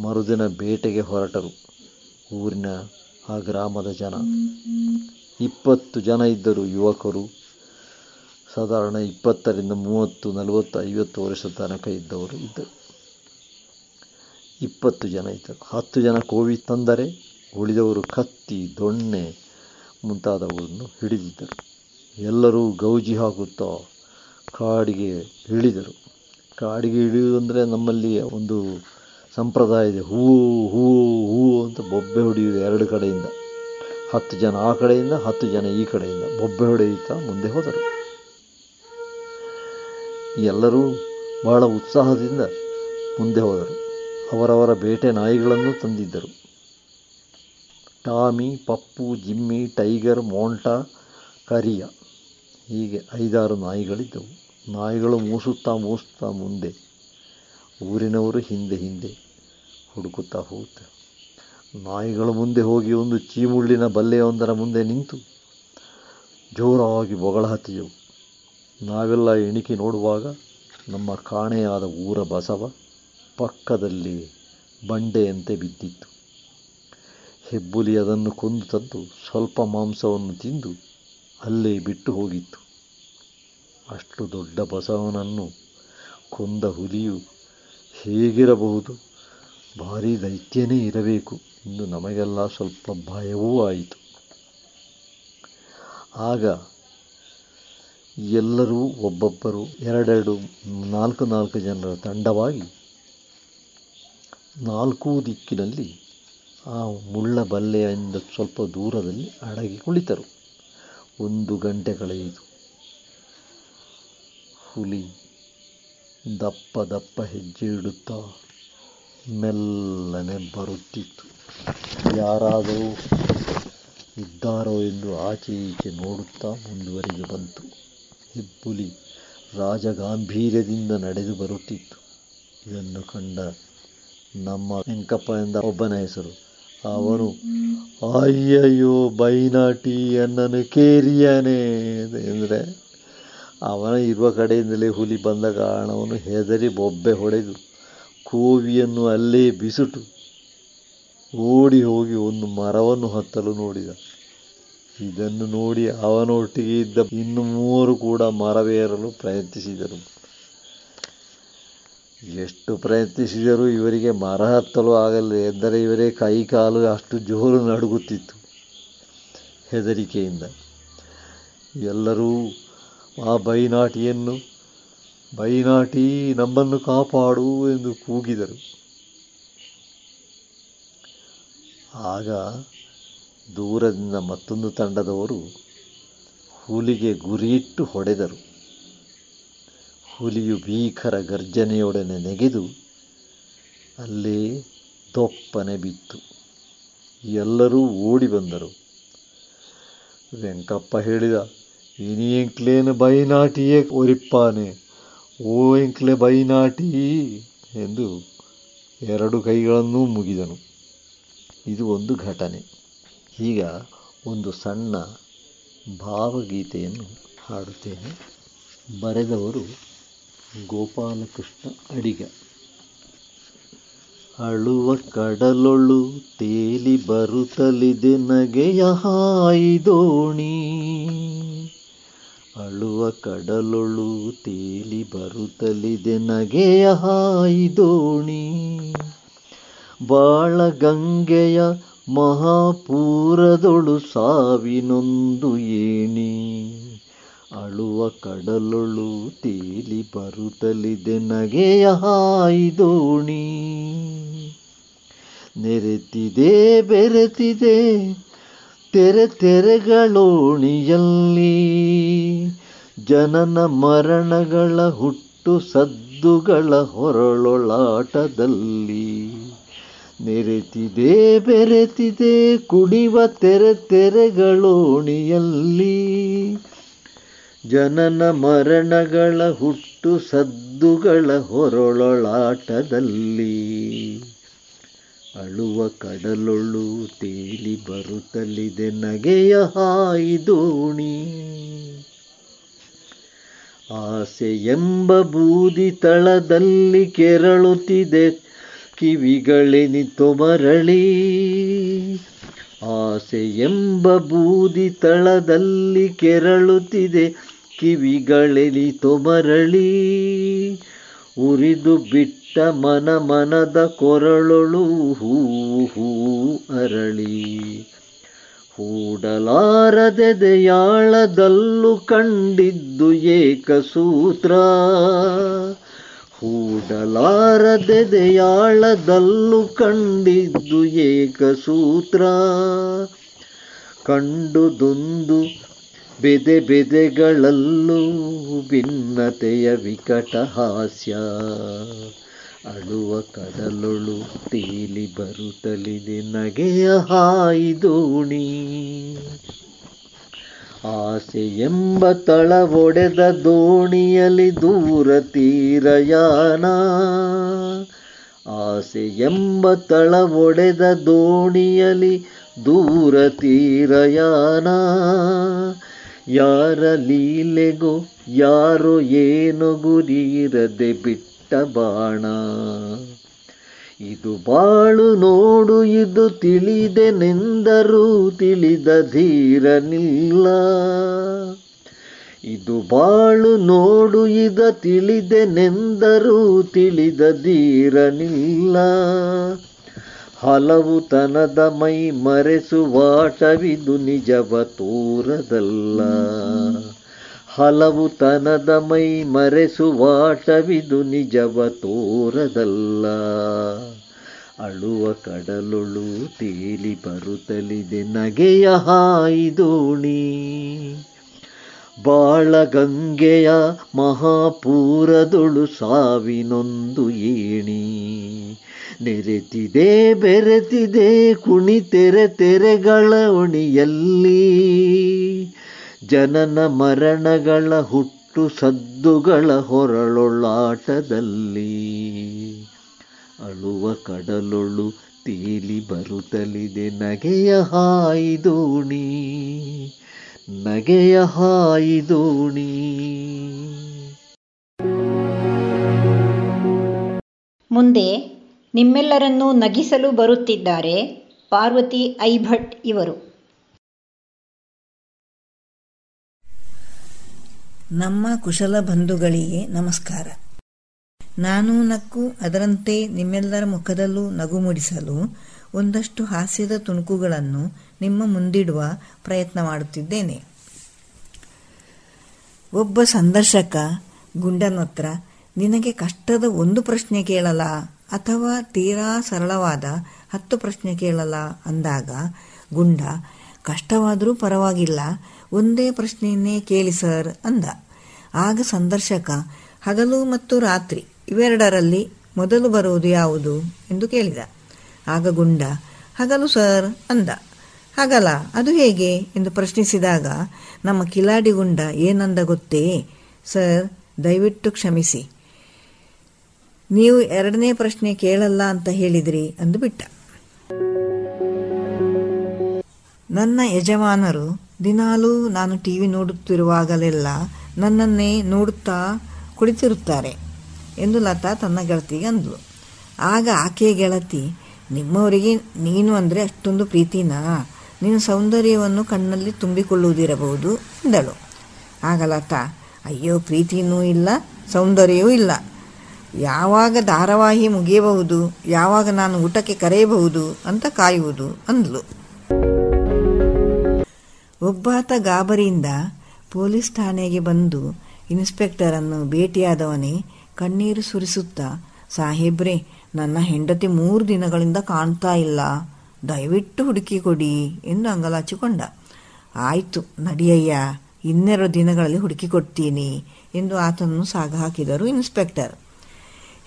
ಮರುದಿನ ಬೇಟೆಗೆ ಹೊರಟರು ಊರಿನ ಆ ಗ್ರಾಮದ ಜನ. ಇಪ್ಪತ್ತು ಜನ ಇದ್ದರು ಯುವಕರು. ಸಾಧಾರಣ ಇಪ್ಪತ್ತರಿಂದ ಮೂವತ್ತು, ನಲವತ್ತು, ಐವತ್ತು ವರ್ಷದ ತನಕ ಇದ್ದವರು ಇದ್ದರು. ಇಪ್ಪತ್ತು ಜನ ಇದ್ದರು. ಹತ್ತು ಜನ ಕೋವಿ ತಂದರೆ ಉಳಿದವರು ಕತ್ತಿ, ದೊಣ್ಣೆ ಮುಂತಾದವುಗಳನ್ನು ಹಿಡಿದಿದ್ದರು. ಎಲ್ಲರೂ ಗೌಜಿ ಹಾಕುತ್ತಾ ಕಾಡಿಗೆ ಇಳಿದರು. ಕಾಡಿಗೆ ಇಳಿಯುವುದಂದರೆ ನಮ್ಮಲ್ಲಿ ಒಂದು ಸಂಪ್ರದಾಯ ಇದೆ ಹೂವು ಹೂವು ಹೂವು ಅಂತ ಬೊಬ್ಬೆ ಹೊಡೆಯುವುದು ಎರಡು ಕಡೆಯಿಂದ. ಹತ್ತು ಜನ ಆ ಕಡೆಯಿಂದ, ಹತ್ತು ಜನ ಈ ಕಡೆಯಿಂದ. ಬೊಬ್ಬೆ ಹೊಡೆಯುತ್ತಾ ಮುಂದೆ ಹೋದರು. ಎಲ್ಲರೂ ಬಹಳ ಉತ್ಸಾಹದಿಂದ ಮುಂದೆ ಹೋದರು. ಅವರವರ ಬೇಟೆ ನಾಯಿಗಳನ್ನು ತಂದಿದ್ದರು. Tommy, Pappu, Jimmy, Tiger, Monta, Kariya ಹೀಗೆ ಐದಾರು ನಾಯಿಗಳಿದ್ದವು. ನಾಯಿಗಳು ಮೂಸುತ್ತಾ ಮೂಸುತ್ತಾ ಮುಂದೆ, ಊರಿನವರು ಹಿಂದೆ ಹಿಂದೆ ಹುಡುಕುತ್ತಾ ಹೋಗುತ್ತೆ. ನಾಯಿಗಳು ಮುಂದೆ ಹೋಗಿ ಒಂದು ಚೀಮುಳ್ಳಿನ ಬಲ್ಲೆಯೊಂದರ ಮುಂದೆ ನಿಂತು ಜೋರಾಗಿ ಬೊಗಳ ಹತ್ತಿದೆವು. ನಾವೆಲ್ಲ ಎಣಿಕೆ ನೋಡುವಾಗ ನಮ್ಮ ಕಾಣೆಯಾದ ಊರ ಬಸವ ಪಕ್ಕದಲ್ಲಿ ಬಂಡೆಯಂತೆ ಬಿದ್ದಿತ್ತು. ಹೆಬ್ಬುಲಿ ಅದನ್ನು ಕೊಂದು ತಂದು ಸ್ವಲ್ಪ ಮಾಂಸವನ್ನು ತಿಂದು ಅಲ್ಲೇ ಬಿಟ್ಟು ಹೋಗಿತ್ತು. ಅಷ್ಟು ದೊಡ್ಡ ಬಸವನನ್ನು ಕೊಂದ ಹುಲಿಯು ಹೇಗಿರಬಹುದು? ಭಾರೀ ದೈತ್ಯನೇ ಇರಬೇಕು ಎಂದು ನಮಗೆಲ್ಲ ಸ್ವಲ್ಪ ಭಯವೂ ಆಯಿತು. ಆಗ ಎಲ್ಲರೂ ಒಬ್ಬೊಬ್ಬರು ಎರಡೆರಡು ನಾಲ್ಕು ನಾಲ್ಕು ಜನರ ತಂಡವಾಗಿ ನಾಲ್ಕೂ ದಿಕ್ಕಿನಲ್ಲಿ ಆ ಮುಳ್ಳ ಬಲ್ಲೆಯಿಂದ ಸ್ವಲ್ಪ ದೂರದಲ್ಲಿ ಅಡಗಿ ಕುಳಿತರು. ಒಂದು ಗಂಟೆ ಕಳೆಯಿತು ಹುಲಿ ದಪ್ಪ ದಪ್ಪ ಹೆಜ್ಜೆ ಇಡುತ್ತಾ ಮೆಲ್ಲನೆ ಬರುತ್ತಿತ್ತು. ಯಾರಾದರೂ ಇದ್ದಾರೋ ಎಂದು ಆಚೆ ಈಚೆ ನೋಡುತ್ತಾ ಮುಂದುವರೆದು ಬಂತು. ಹೆಬ್ಬುಲಿ ರಾಜಗಾಂಭೀರ್ಯದಿಂದ ನಡೆದು ಬರುತ್ತಿತ್ತು. ಇದನ್ನು ಕಂಡ ನಮ್ಮ ವೆಂಕಪ್ಪ ಎಂದ ಒಬ್ಬನ ಹೆಸರು. ಅವನು, ಅಯ್ಯಯ್ಯೋ, ಬೈನಾಟಿ ಅನ್ನನು ಕೇರಿಯಾನೆ ಅಂದರೆ ಅವನ ಇರುವ ಕಡೆಯಿಂದಲೇ ಹುಲಿ ಬಂದ ಕಾರಣವನ್ನು ಹೆದರಿ ಬೊಬ್ಬೆ ಹೊಡೆದು ಕೋವಿಯನ್ನು ಅಲ್ಲೇ ಬಿಸುಟು, ಓಡಿ ಹೋಗಿ ಒಂದು ಮರವನ್ನು ಹತ್ತಲು ನೋಡಿದ. ಇದನ್ನು ನೋಡಿ ಅವನೊಟ್ಟಿಗೆ ಇದ್ದ ಇನ್ನು ಮೂವರು ಕೂಡ ಮರವೇರಲು ಪ್ರಯತ್ನಿಸಿದರು. ಎಷ್ಟು ಪ್ರಯತ್ನಿಸಿದರೂ ಇವರಿಗೆ ಮರ ಹತ್ತಲು ಆಗಲಿಲ್ಲ ಎಂದರೆ ಇವರೇ ಕೈ ಕಾಲು ಅಷ್ಟು ಜೋರು ನಡುಗುತ್ತಿತ್ತು ಹೆದರಿಕೆಯಿಂದ. ಎಲ್ಲರೂ ಆ ಬೈನಾಟಿಯನ್ನು, ಬೈನಾಟಿ ನಮ್ಮನ್ನು ಕಾಪಾಡು ಎಂದು ಕೂಗಿದರು. ಆಗ ದೂರದಿಂದ ಮತ್ತೊಂದು ತಂಡದವರು ಹುಲಿಗೆ ಗುರಿಯಿಟ್ಟು ಹೊಡೆದರು. ಹುಲಿಯು ಭೀಕರ ಗರ್ಜನೆಯೊಡನೆ ನೆಗೆದು ಅಲ್ಲೇ ದೊಪ್ಪನೆ ಬಿತ್ತು. ಎಲ್ಲರೂ ಓಡಿ ಬಂದರು. ವೆಂಕಪ್ಪ ಹೇಳಿದ, ಇನಿ ಎಂಕ್ಲೇನು ಬೈನಾಟಿಯೇ ಒರಿಪ್ಪಾನೆ, ಓ ಎಂಕ್ಲೆ ಬೈನಾಟಿ ಎಂದು ಎರಡು ಕೈಗಳನ್ನೂ ಮುಗಿದನು. ಇದು ಒಂದು ಘಟನೆ. ಈಗ ಒಂದು ಸಣ್ಣ ಭಾವಗೀತೆಯನ್ನು ಹಾಡುತ್ತೇನೆ. ಬರೆದವರು ಗೋಪಾಲಕೃಷ್ಣ ಅಡಿಗ. ಅಳುವ ಕಡಲೊಳು ತೇಲಿ ಬರುತ್ತಲಿದೆ ನಗೆಯ ಹಾಯಿದೋಣಿ. ಅಳುವ ಕಡಲೊಳು ತೇಲಿ ಬರುತ್ತಲಿದೆ ನಗೆಯ ಹಾಯಿದೋಣಿ. ಬಾಳ ಗಂಗೆಯ ಮಹಾಪೂರದೊಳು ಸಾವಿನೊಂದು ಏಣಿ. ಅಳುವ ಕಡಲೊಳು ತೇಲಿ ಬರುತ್ತಲಿದೆ ನಗೆಯ ಹಾಯಿದೋಣಿ ನೆರೆತಿದೆ, ಬೆರೆತಿದೆ, ತೆರೆ ತೆರೆಗಳೋಣಿಯಲ್ಲಿ. ಜನನ ಮರಣಗಳ ಹುಟ್ಟು ಸದ್ದುಗಳ ಹೊರಳೊಳಾಟದಲ್ಲಿ. ನೆರೆತಿದೆ, ಬೆರೆತಿದೆ, ಕುಡಿವ ತೆರೆ ತೆರೆಗಳೋಣಿಯಲ್ಲಿ. ಜನನ ಮರಣಗಳ ಹುಟ್ಟು ಸದ್ದುಗಳ ಹೊರಳೊಳಾಟದಲ್ಲಿ ಅಳುವ ಕಡಲೊಳು ತೇಲಿ ಬರುತ್ತಲಿದೆ ನಗೆಯ ಹಾಯಿದೋಣಿ ಆಸೆ ಎಂಬ ಬೂದಿ ತಳದಲ್ಲಿ ಕೆರಳುತ್ತಿದೆ ಕಿವಿಗಳೆನಿತು ಮರಳಿ. ಆಸೆ ಎಂಬ ಬೂದಿ ತಳದಲ್ಲಿ ಕೆರಳುತ್ತಿದೆ ಕಿವಿಗಳೆನಿತು ಮರಳಿ ಉರಿದು ಬಿಟ್ಟ ಮನ ಮನದ ಕೊರಳೊಳು ಹೂ ಹೂ ಅರಳಿ. ಹೂಡಲಾರದೆದೆಯಾಳದಲ್ಲೂ ಕಂಡಿದ್ದು ಏಕಸೂತ್ರ. ಹೂಡಲಾರದೆದೆಯಾಳದಲ್ಲೂ ಕಂಡಿದ್ದು ಏಕಸೂತ್ರ. ಕಂಡುದೊಂದು ಬೆದೆ ಬೆದೆಗಳಲ್ಲೂ ಭಿನ್ನತೆಯ ವಿಕಟ ಹಾಸ್ಯ. ಅಳುವ ಕಡಲೊಳು ತೇಲಿ ಬರುತ್ತಲಿದೆ, ನಗೆಯ ಹಾಯಿದೋಣಿ ಆಸೆ ಎಂಬ ತಳ ಒಡೆದ ದೋಣಿಯಲ್ಲಿ ದೂರ ತೀರಯಾನ ಆಸೆ ಎಂಬ ತಳ ಒಡೆದ ದೋಣಿಯಲ್ಲಿ ದೂರ ತೀರಯಾನ ಯಾರ ಲೀಲೆಗೋ, ಯಾರೋ ಏನೋ ಗುರಿರದೆ ಬಿಟ್ಟ ಬಾಣ. ಇದು ಬಾಳು ನೋಡು, ಇದು ತಿಳಿದೆನೆಂದರೂ ತಿಳಿದ ಧೀರನಿಲ್ಲ ಇದು ಬಾಳು ನೋಡು, ಇದ ತಿಳಿದೆನೆಂದರೂ ತಿಳಿದ ಧೀರನಿಲ್ಲ ಹಲವು ತನದ ಮೈ ಮರೆಸುವಾಟವಿದು ನಿಜವ ತೋರದಲ್ಲ. ಹಲವು ತನದ ಮೈ ಮರೆಸುವಾಟವಿದು ನಿಜವ ತೋರದಲ್ಲ. ಅಳುವ ಕಡಲೊಳು ತೇಲಿ ಬರುತ್ತಲಿದೆ ನಗೆಯ ಹಾಯಿದೋಣಿ. ಬಾಳ ಗಂಗೆಯ ಮಹಾಪೂರದೊಳು ಸಾವಿನೊಂದು ಏಣಿ. ನೆರೆತಿದೆ, ಬೆರೆತಿದೆ ಕುಣಿತೆರೆ ತೆರೆಗಳ ಒಣಿಯಲ್ಲಿ. ಜನನ ಮರಣಗಳ ಹುಟ್ಟು ಸದ್ದುಗಳ ಹೊರಳೊಳಾಟದಲ್ಲಿ ಅಳುವ ಕಡಲೊಳು ತೇಲಿ ಬರುತ್ತಲಿದೆ, ನಗೆಯ ಹಾಯಿದೋಣಿ ನಗೆಯ ಹಾಯಿದೋಣಿ.
ಮುಂದೆ ನಿಮ್ಮೆಲ್ಲರನ್ನೂ ನಗಿಸಲು ಬರುತ್ತಿದ್ದಾರೆ ಪಾರ್ವತಿ ಐಭಟ್ ಇವರು.
ನಮ್ಮ ಕುಶಲ ಬಂಧುಗಳಿಗೆ ನಮಸ್ಕಾರ. ನಾನು ನಕ್ಕು ಅದರಂತೆ ನಿಮ್ಮೆಲ್ಲರ ಮುಖದಲ್ಲೂ ನಗು ಮೂಡಿಸಲು ಒಂದಷ್ಟು ಹಾಸ್ಯದ ತುಣುಕುಗಳನ್ನು ನಿಮ್ಮ ಮುಂದಿಡುವ ಪ್ರಯತ್ನ ಮಾಡುತ್ತಿದ್ದೇನೆ. ಒಬ್ಬ ಸಂದರ್ಶಕ, ಗುಂಡನತ್ರ ನಿನಗೆ ಕಷ್ಟದ ಒಂದು ಪ್ರಶ್ನೆ ಕೇಳಲ? ಅಥವಾ ತೀರಾ ಸರಳವಾದ ಹತ್ತು ಪ್ರಶ್ನೆ ಕೇಳಲ ಅಂದಾಗ, ಗುಂಡ, ಕಷ್ಟವಾದರೂ ಪರವಾಗಿಲ್ಲ, ಒಂದೇ ಪ್ರಶ್ನೆಯನ್ನೇ ಕೇಳಿ ಸರ್ ಅಂದ. ಆಗ ಸಂದರ್ಶಕ, ಹಗಲು ಮತ್ತು ರಾತ್ರಿ ಇವೆರಡರಲ್ಲಿ ಮೊದಲು ಬರುವುದು ಯಾವುದು ಎಂದು ಕೇಳಿದ. ಆಗ ಗುಂಡ, ಹಗಲು ಸರ್ ಅಂದ. ಹಗಲ, ಅದು ಹೇಗೆ ಎಂದು ಪ್ರಶ್ನಿಸಿದಾಗ, ನಮ್ಮ ಕಿಲಾಡಿ ಗುಂಡ ಏನಂದ ಗೊತ್ತೇ? ಸರ್, ದಯವಿಟ್ಟು ಕ್ಷಮಿಸಿ. ನೀವು ಎರಡನೇ ಪ್ರಶ್ನೆ ಕೇಳಲ್ಲ ಅಂತ ಹೇಳಿದ್ರಿ ಅಂದು ಬಿಟ್ಟ. ನನ್ನ ಯಜಮಾನರು ದಿನಾಲೂ ನಾನು ಟಿ ವಿ ನೋಡುತ್ತಿರುವಾಗಲೆಲ್ಲ ನನ್ನನ್ನೇ ನೋಡುತ್ತಾ ಕುಳಿತಿರುತ್ತಾರೆ ಎಂದು ಲತಾ ತನ್ನ ಗೆಳತಿಗೆ ಅಂದಳು ಆಗ ಆಕೆಯ ಗೆಳತಿ, ನಿಮ್ಮವರಿಗೆ ನೀನು ಅಂದರೆ ಅಷ್ಟೊಂದು ಪ್ರೀತಿನಾ? ನಿನ್ನ ಸೌಂದರ್ಯವನ್ನು ಕಣ್ಣಲ್ಲಿ ತುಂಬಿಕೊಳ್ಳುವುದಿರಬಹುದು ಎಂದಳು ಆಗ ಲತಾ, ಅಯ್ಯೋ ಪ್ರೀತಿನೂ ಇಲ್ಲ, ಸೌಂದರ್ಯವೂ ಇಲ್ಲ. ಯಾವಾಗ ಧಾರಾವಾಹಿ ಮುಗಿಯಬಹುದು, ಯಾವಾಗ ನಾನು ಊಟಕ್ಕೆ ಕರೆಯಬಹುದು ಅಂತ ಕಾಯುವುದು ಅಂದ್ಲು. ಒಬ್ಬಾತ ಗಾಬರಿಯಿಂದ ಪೊಲೀಸ್ ಠಾಣೆಗೆ ಬಂದು ಇನ್ಸ್ಪೆಕ್ಟರನ್ನು ಭೇಟಿಯಾದವನೇ ಕಣ್ಣೀರು ಸುರಿಸುತ್ತಾ, ಸಾಹೇಬ್ರೆ, ನನ್ನ ಹೆಂಡತಿ ಮೂರು ದಿನಗಳಿಂದ ಕಾಣ್ತಾ ಇಲ್ಲ. ದಯವಿಟ್ಟು ಹುಡುಕಿ ಕೊಡಿ ಎಂದು ಅಂಗಲಾಚಿಕೊಂಡ. ಆಯಿತು, ನಡಿಯಯ್ಯ, ಇನ್ನೆರಡು ದಿನಗಳಲ್ಲಿ ಹುಡುಕಿ ಕೊಡ್ತೀನಿ ಎಂದು ಆತನನ್ನು ಸಾಗ ಹಾಕಿದರು ಇನ್ಸ್ಪೆಕ್ಟರ್.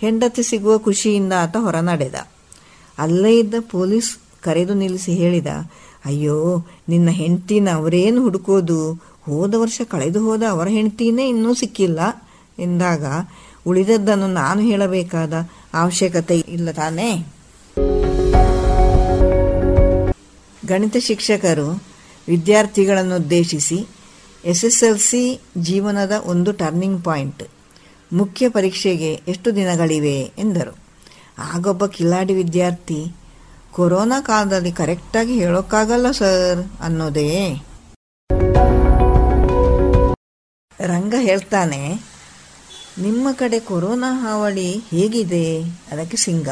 ಹೆಂಡತಿ ಸಿಗುವ ಖುಷಿಯಿಂದ ಆತ ಹೊರ ನಡೆದ ಅಲ್ಲೇ ಇದ್ದ ಪೊಲೀಸ್ ಕರೆದು ನಿಲ್ಲಿಸಿ ಹೇಳಿದ, ಅಯ್ಯೋ, ನಿನ್ನ ಹೆಂಡ್ತಿನ ಅವರೇನು ಹುಡುಕೋದು? ಹೋದ ವರ್ಷ ಕಳೆದು ಹೋದ ಅವರ ಹೆಂಡ್ತಿನೇ ಇನ್ನೂ ಸಿಕ್ಕಿಲ್ಲ ಎಂದಾಗ, ಉಳಿದದ್ದನ್ನು ನಾನು ಹೇಳಬೇಕಾದ ಅವಶ್ಯಕತೆ ಇಲ್ಲ ತಾನೇ? ಗಣಿತ ಶಿಕ್ಷಕರು ವಿದ್ಯಾರ್ಥಿಗಳನ್ನು ಉದ್ದೇಶಿಸಿ ಎಸ್ ಎಸ್ ಎಲ್ ಸಿ ಜೀವನದ ಒಂದು ಟರ್ನಿಂಗ್ ಪಾಯಿಂಟ್ ಮುಖ್ಯ ಪರೀಕ್ಷೆಗೆ ಎಷ್ಟು ದಿನಗಳಿವೆ ಎಂದರು. ಆಗೊಬ್ಬ ಕಿಲಾಡಿ ವಿದ್ಯಾರ್ಥಿ, ಕೊರೋನಾ ಕಾಲದಲ್ಲಿ ಕರೆಕ್ಟಾಗಿ ಹೇಳೋಕ್ಕಾಗಲ್ಲ ಸರ್ ಅನ್ನೋದೇ? ರಂಗ ಹೇಳ್ತಾನೆ, ನಿಮ್ಮ ಕಡೆ ಕೊರೋನಾ ಹಾವಳಿ ಹೇಗಿದೆ? ಅದಕ್ಕೆ ಸಿಂಗ,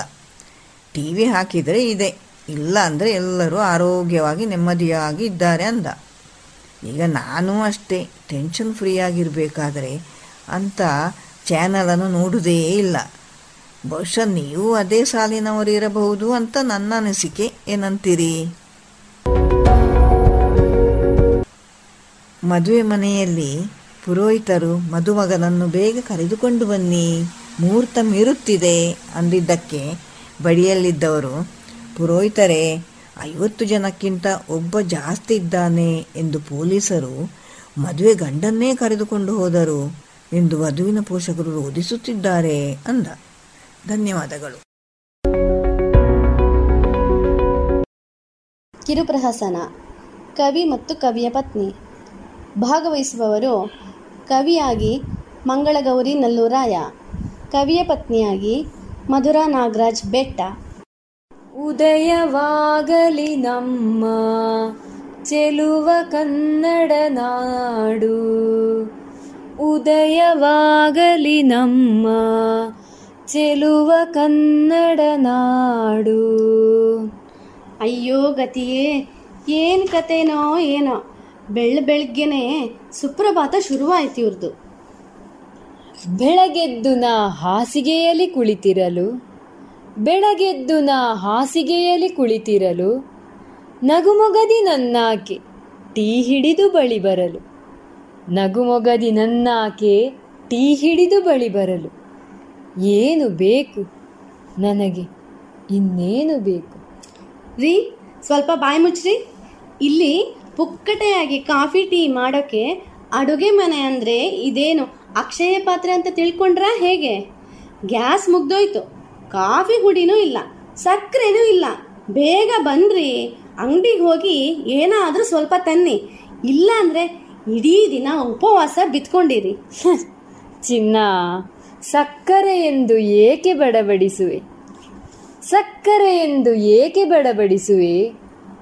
ಟಿ ವಿ ಹಾಕಿದರೆ ಇದೆ, ಇಲ್ಲ ಅಂದರೆ ಎಲ್ಲರೂ ಆರೋಗ್ಯವಾಗಿ ನೆಮ್ಮದಿಯಾಗಿ ಇದ್ದಾರೆ ಅಂದ. ಈಗ ನಾನು ಅಷ್ಟೇ, ಟೆನ್ಷನ್ ಫ್ರೀ ಆಗಿರಬೇಕಾದ್ರೆ ಅಂತ ಚಾನಲನ್ನು ನೋಡುವುದೇ ಇಲ್ಲ. ಬಹುಶಃ ನೀವು ಅದೇ ಸಾಲಿನವರು ಇರಬಹುದು ಅಂತ ನನ್ನ ಅನಿಸಿಕೆ. ಏನಂತೀರಿ? ಮದುವೆ ಮನೆಯಲ್ಲಿ ಪುರೋಹಿತರು ಮದುಮಗನನ್ನು ಬೇಗ ಕರೆದುಕೊಂಡು ಬನ್ನಿ. ಮುಹೂರ್ತ ಮೀರುತ್ತಿದೆ ಅಂದಿದ್ದಕ್ಕೆ ಬಳಿಯಲ್ಲಿದ್ದವರು ಪುರೋಹಿತರೇ, ಐವತ್ತು ಜನಕ್ಕಿಂತ ಒಬ್ಬ ಜಾಸ್ತಿ ಇದ್ದಾನೆ ಎಂದು ಪೊಲೀಸರು ಮದುವೆ ಗಂಡನ್ನೇ ಕರೆದುಕೊಂಡು ಹೋದರು. ಎಂದು ವಧುವಿನ ಪೋಷಕರು ರೋಧಿಸುತ್ತಿದ್ದಾರೆ ಅಂದ. ಧನ್ಯವಾದಗಳು.
ಕಿರುಪ್ರಹಸನ ಕವಿ ಮತ್ತು ಕವಿಯ ಪತ್ನಿ. ಭಾಗವಹಿಸುವವರು ಕವಿಯಾಗಿ ಮಂಗಳಗೌರಿ ನಲ್ಲೂರಾಯ. ಕವಿಯ ಪತ್ನಿಯಾಗಿ ಮಧುರಾ ನಾಗರಾಜ್ ಬೆಟ್ಟ.
ಉದಯವಾಗಲಿ ನಮ್ಮ ಚೆಲುವ ಕನ್ನಡ ನಾಡು. ಉದಯವಾಗಲಿ ನಮ್ಮ ಚೆಲುವ ಕನ್ನಡ ನಾಡು.
ಅಯ್ಯೋ ಗತಿಯೇ, ಏನು ಕತೆನೋ ಏನೋ. ಬೆಳ್ಳ ಬೆಳಗ್ಗೆನೆ ಸುಪ್ರಭಾತ ಶುರುವಾಯಿತು ಇವ್ರದ್ದು
ಬೆಳಗೆದ್ದು ನಾ ಹಾಸಿಗೆಯಲ್ಲಿ ಕುಳಿತಿರಲು, ಬೆಳಗೆದ್ದು ನಾ ಹಾಸಿಗೆಯಲ್ಲಿ ಕುಳಿತಿರಲು, ನಗುಮೊಗದಿ ನನ್ನಾಕೆ, ಟೀ ಹಿಡಿದು ಬಳಿ ಬರಲು. ನಗುಮೊಗದಿ ನನ್ನಾಕೆ ಟೀ ಹಿಡಿದು ಬಳಿ ಬರಲು. ಏನು ಬೇಕು? ನನಗೆ ಇನ್ನೇನು ಬೇಕು?
ರೀ, ಸ್ವಲ್ಪ ಬಾಯಿ ಮುಚ್ಚ್ರಿ. ಇಲ್ಲಿ ಪುಕ್ಕಟೆಯಾಗಿ ಕಾಫಿ ಟೀ ಮಾಡೋಕ್ಕೆ ಅಡುಗೆ ಮನೆ ಅಂದರೆ ಇದೇನು ಅಕ್ಷಯ ಪಾತ್ರೆ ಅಂತ ತಿಳ್ಕೊಂಡ್ರಾ ಹೇಗೆ? ಗ್ಯಾಸ್ ಮುಗ್ದೋಯ್ತು. ಕಾಫಿ ಹುಡಿನೂ ಇಲ್ಲ, ಸಕ್ಕರೆನೂ ಇಲ್ಲ. ಬೇಗ ಬನ್ರಿ, ಅಂಗಡಿಗೆ ಹೋಗಿ ಏನಾದರೂ ಸ್ವಲ್ಪ ತನ್ನಿ. ಇಲ್ಲ ಅಂದ್ರೆ ಇಡೀ ದಿನ ಉಪವಾಸ ಬಿತ್ಕೊಂಡಿರಿ.
ಚಿನ್ನ ಸಕ್ಕರೆ ಎಂದು ಏಕೆ ಬಡಬಡಿಸುವೆ? ಸಕ್ಕರೆ ಎಂದು ಏಕೆ ಬಡಬಡಿಸುವೆ?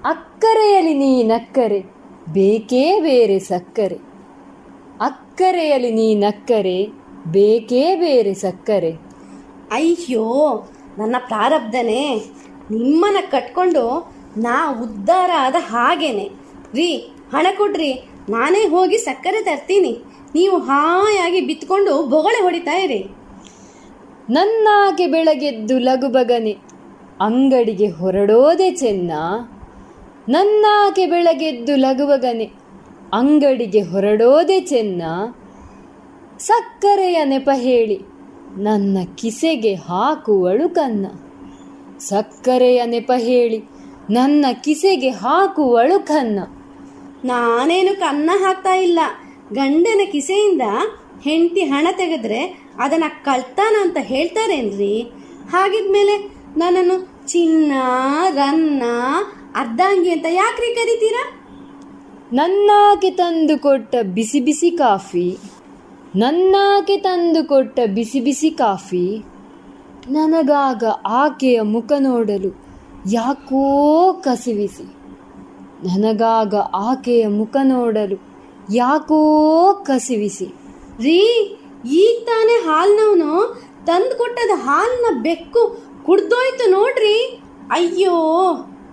ಅಕ್ಕರೆಯಲ್ಲಿ ನೀ ನಕ್ಕರೆ ಬೇಕೇ ಬೇರೆ ಸಕ್ಕರೆ. ಅಕ್ಕರೆಯಲ್ಲಿ ನೀ ನಕ್ಕರೆ ಬೇಕೇ ಬೇರೆ ಸಕ್ಕರೆ.
ಅಯ್ಯೋ ನನ್ನ ಪ್ರಾರಬ್ಧನೇ ನಿಮ್ಮನ್ನ ಕಟ್ಕೊಂಡು ನಾ ಉದ್ಧಾರ ಆದ ಹಾಗೇನೆ. ರೀ ಹಣ ಕೊಡ್ರಿ. ನಾನೇ ಹೋಗಿ ಸಕ್ಕರೆ ತರ್ತೀನಿ. ನೀವು ಹಾಯಾಗಿ ಬಿತ್ಕೊಂಡು ಬೊಗಳೆ ಹೊಡಿತಾ ಇರಿ.
ನನ್ನಾಕೆ ಬೆಳಗೆದ್ದು ಲಗುಬಗನೆ ಅಂಗಡಿಗೆ ಹೊರಡೋದೆ ಚೆನ್ನ. ನನ್ನಾಕೆ ಬೆಳಗೆದ್ದು ಲಗುಬಗನೆ ಅಂಗಡಿಗೆ ಹೊರಡೋದೆ ಚೆನ್ನ. ಸಕ್ಕರೆಯ ನೆಪ ಹೇಳಿ, ನನ್ನ ಕಿಸೆಗೆ ಹಾಕುವಳು ಕನ್ನ. ಸಕ್ಕರೆಯ ನೆಪ ಹೇಳಿ, ನನ್ನ ಕಿಸೆಗೆ ಹಾಕುವಳು ಕನ್ನ.
ನಾನೇನು ಕನ್ನ ಹಾಕ್ತಾ ಇಲ್ಲ. ಗಂಡನ ಕಿಸೆಯಿಂದ ಹೆಂಡತಿ ಹಣ ತೆಗೆದ್ರೆ ಅದನ್ನ ಕಳ್ತಾನ ಅಂತ ಹೇಳ್ತಾರೇನ್ರಿ? ಹಾಗಿದ್ಮೇಲೆ ನನ್ನನ್ನು ಚಿನ್ನ, ರನ್ನ, ಅರ್ಧಾಂಗಿ ಅಂತ ಯಾಕ್ರಿ ಕರಿತೀರಾ?
ನನ್ನಾಕೆ ತಂದು ಕೊಟ್ಟ ಬಿಸಿ ಬಿಸಿ ಕಾಫಿ. ನನ್ನಾಕೆ ತಂದು ಕೊಟ್ಟ ಬಿಸಿ ಬಿಸಿ ಕಾಫಿ. ನನಗಾಗ ಆಕೆಯ ಮುಖ ನೋಡಲು ಯಾಕೋ ಕಸಿವಿಸಿ. ನನಗಾಗ ಆಕೆಯ ಮುಖ ನೋಡಲು ಯಾಕೋ ಕಸಿವಿಸಿ.
ರೀ ಈಗ ತಾನೇ ಹಾಲ್ನವನು ತಂದು ಕೊಟ್ಟದ ಹಾಲ್ನ ಬೆಕ್ಕು ಕುಡ್ದೋಯ್ತು ನೋಡ್ರಿ. ಅಯ್ಯೋ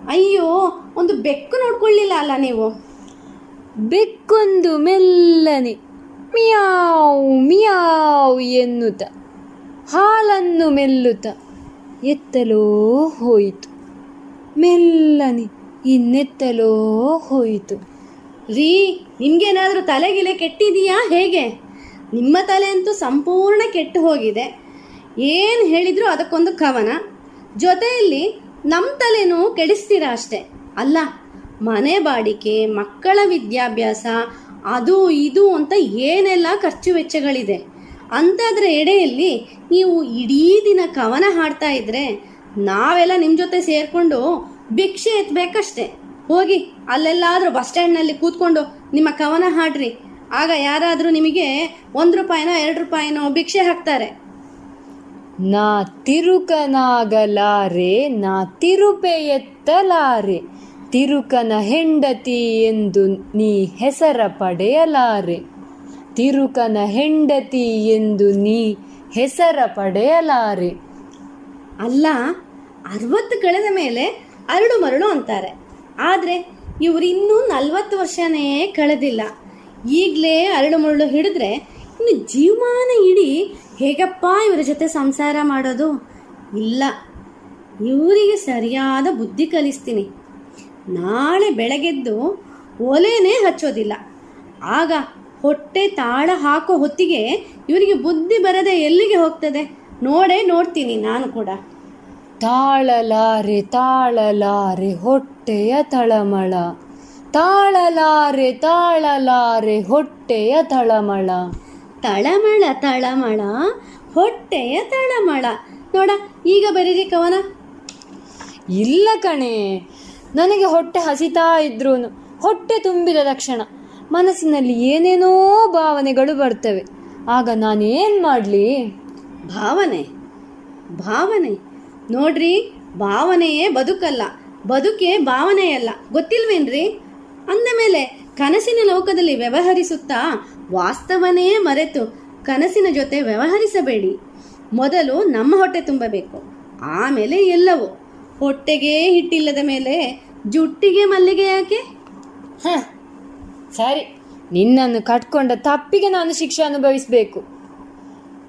ಅಯ್ಯೋ, ಒಂದು ಬೆಕ್ಕು ನೋಡ್ಕೊಳ್ಳಿಲ್ಲ ಅಲ್ಲ ನೀವು.
ಬೆಕ್ಕೊಂದು ಮೆಲ್ಲನೆ ಮಿಯಾವ್ ಮಿಯಾವ್ ಎನ್ನುತ್ತ, ಹಾಲನ್ನು ಮೆಲ್ಲುತ್ತ ಎತ್ತಲೋ ಹೋಯಿತು. ಮೆಲ್ಲನೆ ಇನ್ನೆತ್ತಲೋ ಹೋಯಿತು.
ರೀ ನಿಮ್ಗೇನಾದ್ರೂ ತಲೆಗಿಲೆ ಕೆಟ್ಟಿದೆಯಾ ಹೇಗೆ? ನಿಮ್ಮ ತಲೆ ಅಂತೂ ಸಂಪೂರ್ಣ ಕೆಟ್ಟು ಹೋಗಿದೆ. ಏನು ಹೇಳಿದ್ರು ಅದಕ್ಕೊಂದು ಕವನ. ಜೊತೆಯಲ್ಲಿ ನಮ್ಮ ತಲೆನೂ ಕೆಡಿಸ್ತೀರಾ ಅಷ್ಟೆ. ಅಲ್ಲ, ಮನೆ ಬಾಡಿಕೆ, ಮಕ್ಕಳ ವಿದ್ಯಾಭ್ಯಾಸ, ಅದು ಇದು ಅಂತ ಏನೆಲ್ಲ ಖರ್ಚು ವೆಚ್ಚಗಳಿದೆ. ಅಂತಾದ್ರ ಎಡೆಯಲ್ಲಿ ನೀವು ಇಡೀ ದಿನ ಕವನ ಹಾಡ್ತಾ ಇದ್ರೆ ನಾವೆಲ್ಲ ನಿಮ್ಮ ಜೊತೆ ಸೇರ್ಕೊಂಡು ಭಿಕ್ಷೆ ಎತ್ಬೇಕಷ್ಟೆ. ಹೋಗಿ ಅಲ್ಲೆಲ್ಲಾದರೂ ಬಸ್ ಸ್ಟ್ಯಾಂಡ್ನಲ್ಲಿ ಕೂತ್ಕೊಂಡು ನಿಮ್ಮ ಕವನ ಹಾಡ್ರಿ. ಆಗ ಯಾರಾದರೂ ನಿಮಗೆ ಒಂದು ರೂಪಾಯಿನೋ ಎರಡು ರೂಪಾಯಿನೋ ಭಿಕ್ಷೆ ಹಾಕ್ತಾರೆ.
ನಾ ತಿರುಕನಾಗಲಾರೆ ನಾ ತಿರುಪೆ ಎತ್ತಲಾರೆ. ತಿರುಕನ ಹೆಂಡತಿ ಎಂದು ನೀ ಹೆಸರ ಪಡೆಯಲಾರೆ. ತಿರುಕನ ಹೆಂಡತಿ ಎಂದು ನೀ ಹೆಸರ ಪಡೆಯಲಾರೆ.
ಅಲ್ಲ ಅರವತ್ತು ಕಳೆದ ಮೇಲೆ ಅರಳು ಮರಳು ಅಂತಾರೆ. ಆದರೆ ಇವರು ಇನ್ನೂ ನಲ್ವತ್ತು ವರ್ಷನೇ ಕಳೆದಿಲ್ಲ. ಈಗಲೇ ಅರಳು ಮರಳು ಹಿಡಿದ್ರೆ ಇನ್ನು ಜೀವಮಾನ ಇಡೀ ಹೇಗಪ್ಪ ಇವರ ಜೊತೆ ಸಂಸಾರ ಮಾಡೋದು? ಇಲ್ಲ. ಇವರಿಗೆ ಸರಿಯಾದ ಬುದ್ಧಿ ಕಲಿಸ್ತೀನಿ. ನಾಳೆ ಬೆಳಗೆದ್ದು ಒಲೆನೇ ಹಚ್ಚೋದಿಲ್ಲ. ಆಗ ಹೊಟ್ಟೆ ತಾಳ ಹಾಕೋ ಹೊತ್ತಿಗೆ ಇವರಿಗೆ ಬುದ್ಧಿ ಬರದೆ ಎಲ್ಲಿಗೆ ಹೋಗ್ತದೆ? ನೋಡೇ ನೋಡ್ತೀನಿ ನಾನು ಕೂಡ.
ತಾಳಲಾರೆ ತಾಳಲಾರೆ ಹೊಟ್ಟೆಯ ತಳಮಳ. ತಾಳಲಾರೆ ತಾಳಲಾರೆ ಹೊಟ್ಟೆಯ ತಳಮಳ.
ತಳಮಳ ತಳಮಳ ಹೊಟ್ಟೆಯ ತಳಮಳ. ನೋಡ ಈಗ ಬರೀರಿ ಕವನ.
ಇಲ್ಲ ಕಣೆ ನನಗೆ ಹೊಟ್ಟೆ ಹಸಿತಾ ಇದ್ರೂ ಹೊಟ್ಟೆ ತುಂಬಿದ ತಕ್ಷಣ ಮನಸ್ಸಿನಲ್ಲಿ ಏನೇನೋ ಭಾವನೆಗಳು ಬರ್ತವೆ. ಆಗ ನಾನೇನು ಮಾಡಲಿ?
ಭಾವನೆ ಭಾವನೆ. ನೋಡ್ರಿ, ಭಾವನೆಯೇ ಬದುಕಲ್ಲ. ಬದುಕೇ ಭಾವನೆಯಲ್ಲ. ಗೊತ್ತಿಲ್ವೇನ್ರಿ? ಅಂದ ಮೇಲೆ ಕನಸಿನ ಲೋಕದಲ್ಲಿ ವ್ಯವಹರಿಸುತ್ತಾ ವಾಸ್ತವನೇ ಮರೆತು ಕನಸಿನ ಜೊತೆ ವ್ಯವಹರಿಸಬೇಡಿ. ಮೊದಲು ನಮ್ಮ ಹೊಟ್ಟೆ ತುಂಬಬೇಕು. ಆಮೇಲೆ ಎಲ್ಲವೂ. ಹೊಟ್ಟೆಗೆ ಹಿಟ್ಟಿಲ್ಲದ ಮೇಲೆ ಜುಟ್ಟಿಗೆ ಮಲ್ಲಿಗೆ ಯಾಕೆ?
ಸರಿ. ನಿನ್ನನ್ನು ಕಟ್ಕೊಂಡ ತಪ್ಪಿಗೆ ನಾನು ಶಿಕ್ಷೆ ಅನುಭವಿಸಬೇಕು.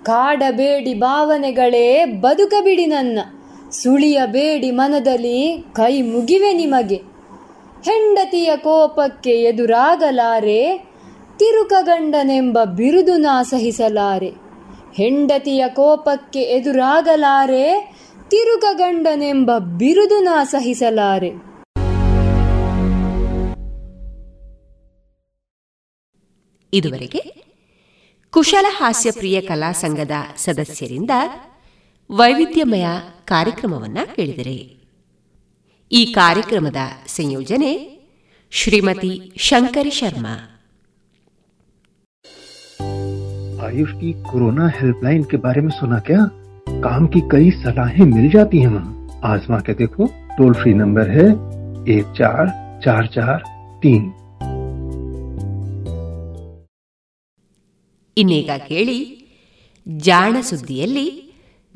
ಕಾಡಬೇಡಿ ಭಾವನೆಗಳೇ ಬದುಕಬಿಡಿ ನನ್ನ. ಸುಳಿಯಬೇಡಿ ಮನದಲ್ಲಿ ಕೈ ಮುಗಿವೆ ನಿಮಗೆ. ಹೆಂಡತಿಯ ಕೋಪಕ್ಕೆ ಎದುರಾಗಲಾರೆ ತಿರುಕಗಂಡನೆಂಬ ಬಿರುದು ನಾ ಸಹಿಸಲಾರೆ ಹೆಂಡತಿಯ ಕೋಪಕ್ಕೆ ಎದುರಾಗಲಾರೆ ತಿರುಕಗಂಡನೆಂಬ ಬಿರುದು ನಾ ಸಹಿಸಲಾರೆ
ಇದುವರೆಗೆ ಕುಶಲ ಹಾಸ್ಯಪ್ರಿಯ ಕಲಾ ಸಂಘದ ಸದಸ್ಯರಿಂದ ವೈವಿಧ್ಯಮಯ ಕಾರ್ಯಕ್ರಮವನ್ನ ಕೇಳಿದರೆ ಈ ಕಾರ್ಯಕ್ರಮದ ಸಂಯೋಜನೆ ಶ್ರೀಮತಿ ಶಂಕರಿ ಶರ್ಮಾ
आयुष की कोरोना हेल्पलाइन के बारे में सुना क्या काम की कई सलाहें मिल जाती हैं वहाँ आजमा के देखो टोल फ्री नंबर है एक चार चार चार तीन
ಇನ್ನೀಗ ಕೇಳಿ ಜಾಣ ಸುದ್ದಿಯಲ್ಲಿ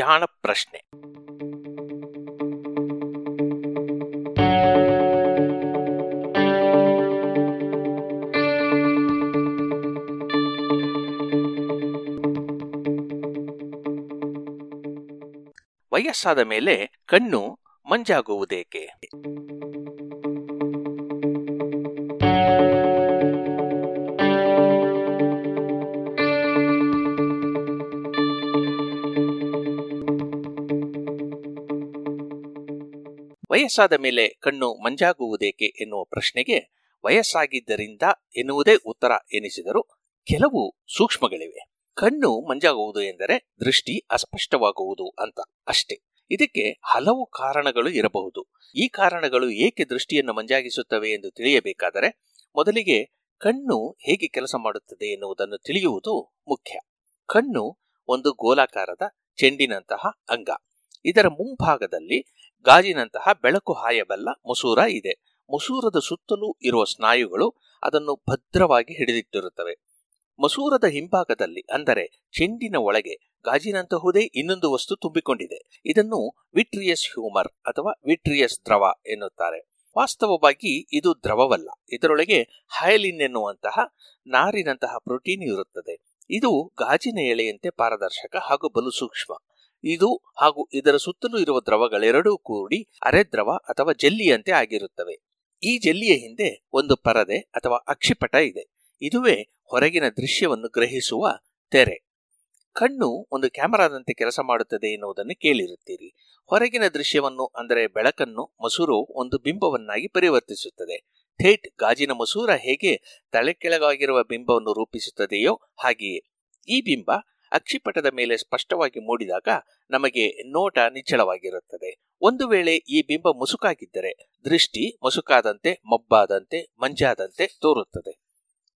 ಜಾಣ ಪ್ರಶ್ನೆ. ವಯಸ್ಸಾದ ಮೇಲೆ ಕಣ್ಣು ಮಂಜಾಗುವುದೇಕೆ? ವಯಸ್ಸಾದ ಮೇಲೆ ಕಣ್ಣು ಮಂಜಾಗುವುದೇಕೆ ಎನ್ನುವ ಪ್ರಶ್ನೆಗೆ ವಯಸ್ಸಾಗಿದ್ದರಿಂದ ಎನ್ನುವುದೇ ಉತ್ತರ ಎನಿಸಿದರೂ ಕೆಲವು ಸೂಕ್ಷ್ಮಗಳಿವೆ. ಕಣ್ಣು ಮಂಜಾಗುವುದು ಎಂದರೆ ದೃಷ್ಟಿ ಅಸ್ಪಷ್ಟವಾಗುವುದು ಅಂತ ಅಷ್ಟೇ. ಇದಕ್ಕೆ ಹಲವು ಕಾರಣಗಳು ಇರಬಹುದು. ಈ ಕಾರಣಗಳು ಏಕೆ ದೃಷ್ಟಿಯನ್ನು ಮಂಜಾಗಿಸುತ್ತವೆ ಎಂದು ತಿಳಿಯಬೇಕಾದರೆ ಮೊದಲಿಗೆ ಕಣ್ಣು ಹೇಗೆ ಕೆಲಸ ಮಾಡುತ್ತದೆ ಎನ್ನುವುದನ್ನು ತಿಳಿಯುವುದು ಮುಖ್ಯ. ಕಣ್ಣು ಒಂದು ಗೋಲಾಕಾರದ ಚೆಂಡಿನಂತಹ ಅಂಗ. ಇದರ ಮುಂಭಾಗದಲ್ಲಿ ಗಾಜಿನಂತಹ ಬೆಳಕು ಹಾಯಬಲ್ಲ ಮುಸೂರ ಇದೆ. ಮಸೂರದ ಸುತ್ತಲೂ ಇರುವ ಸ್ನಾಯುಗಳು ಅದನ್ನು ಭದ್ರವಾಗಿ ಹಿಡಿದಿಟ್ಟಿರುತ್ತವೆ. ಮಸೂರದ ಹಿಂಭಾಗದಲ್ಲಿ ಅಂದರೆ ಚೆಂಡಿನ ಒಳಗೆ ಗಾಜಿನಂತಹುದೇ ಇನ್ನೊಂದು ವಸ್ತು ತುಂಬಿಕೊಂಡಿದೆ. ಇದನ್ನು ವಿಟ್ರಿಯಸ್ ಹ್ಯೂಮರ್ ಅಥವಾ ವಿಟ್ರಿಯಸ್ ದ್ರವ ಎನ್ನುತ್ತಾರೆ. ವಾಸ್ತವವಾಗಿ ಇದು ದ್ರವವಲ್ಲ. ಇದರೊಳಗೆ ಹಯಲಿನ್ ಎನ್ನುವಂತಹ ನಾರಿನಂತಹ ಪ್ರೋಟೀನ್ ಇರುತ್ತದೆ. ಇದು ಗಾಜಿನ ಎಳೆಯಂತೆ ಪಾರದರ್ಶಕ ಹಾಗೂ ಬಲು ಸೂಕ್ಷ್ಮ. ಇದು ಹಾಗೂ ಇದರ ಸುತ್ತಲೂ ಇರುವ ದ್ರವಗಳೆರಡೂ ಕೂಡಿ ಅರೆದ್ರವ ಅಥವಾ ಜೆಲ್ಲಿಯಂತೆ ಆಗಿರುತ್ತವೆ. ಈ ಜೆಲ್ಲಿಯ ಹಿಂದೆ ಒಂದು ಪರದೆ ಅಥವಾ ಅಕ್ಷಿಪಟ ಇದೆ. ಇದುವೇ ಹೊರಗಿನ ದೃಶ್ಯವನ್ನು ಗ್ರಹಿಸುವ ತೆರೆ. ಕಣ್ಣು ಒಂದು ಕ್ಯಾಮರಾದಂತೆ ಕೆಲಸ ಮಾಡುತ್ತದೆ ಎನ್ನುವುದನ್ನು ಕೇಳಿರುತ್ತೀರಿ. ಹೊರಗಿನ ದೃಶ್ಯವನ್ನು ಅಂದರೆ ಬೆಳಕನ್ನು ಮಸೂರು ಒಂದು ಬಿಂಬವನ್ನಾಗಿ ಪರಿವರ್ತಿಸುತ್ತದೆ. ಥೇಟ್ ಗಾಜಿನ ಮಸೂರ ಹೇಗೆ ತಲೆ ಕೆಳಗಾಗಿರುವ ಬಿಂಬವನ್ನು ರೂಪಿಸುತ್ತದೆಯೋ ಹಾಗೆಯೇ. ಈ ಬಿಂಬ ಅಕ್ಷಿಪಟದ ಮೇಲೆ ಸ್ಪಷ್ಟವಾಗಿ ಮೂಡಿದಾಗ ನಮಗೆ ನೋಟ ನಿಚ್ಚಳವಾಗಿರುತ್ತದೆ. ಒಂದು ವೇಳೆ ಈ ಬಿಂಬ ಮುಸುಕಾಗಿದ್ದರೆ ದೃಷ್ಟಿ ಮುಸುಕಾದಂತೆ, ಮಬ್ಬಾದಂತೆ, ಮಂಜಾದಂತೆ ತೋರುತ್ತದೆ.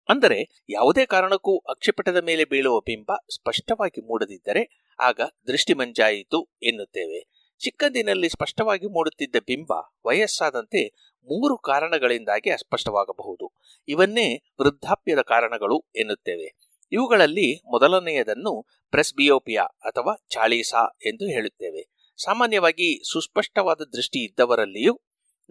ಅಂದರೆ ಯಾವುದೇ ಕಾರಣಕ್ಕೂ ಅಕ್ಷಿಪಟದ ಮೇಲೆ ಬೀಳುವ ಬಿಂಬ ಸ್ಪಷ್ಟವಾಗಿ ಮೂಡದಿದ್ದರೆ ಆಗ ದೃಷ್ಟಿ ಮಂಜಾಯಿತು ಎನ್ನುತ್ತೇವೆ. ಚಿಕ್ಕಂದಿನಲ್ಲಿ ಸ್ಪಷ್ಟವಾಗಿ ಮೂಡುತ್ತಿದ್ದ ಬಿಂಬ ವಯಸ್ಸಾದಂತೆ ಮೂರು ಕಾರಣಗಳಿಂದಾಗಿ ಅಸ್ಪಷ್ಟವಾಗಬಹುದು. ಇವನ್ನೇ ವೃದ್ಧಾಪ್ಯದ ಕಾರಣಗಳು ಎನ್ನುತ್ತೇವೆ. ಇವುಗಳಲ್ಲಿ ಮೊದಲನೆಯದನ್ನು ಪ್ರೆಸ್ಬಿಯೋಪಿಯಾ ಅಥವಾ ಚಾಳೀಸ ಎಂದು ಹೇಳುತ್ತೇವೆ. ಸಾಮಾನ್ಯವಾಗಿ ಸುಸ್ಪಷ್ಟವಾದ ದೃಷ್ಟಿ ಇದ್ದವರಲ್ಲಿಯೂ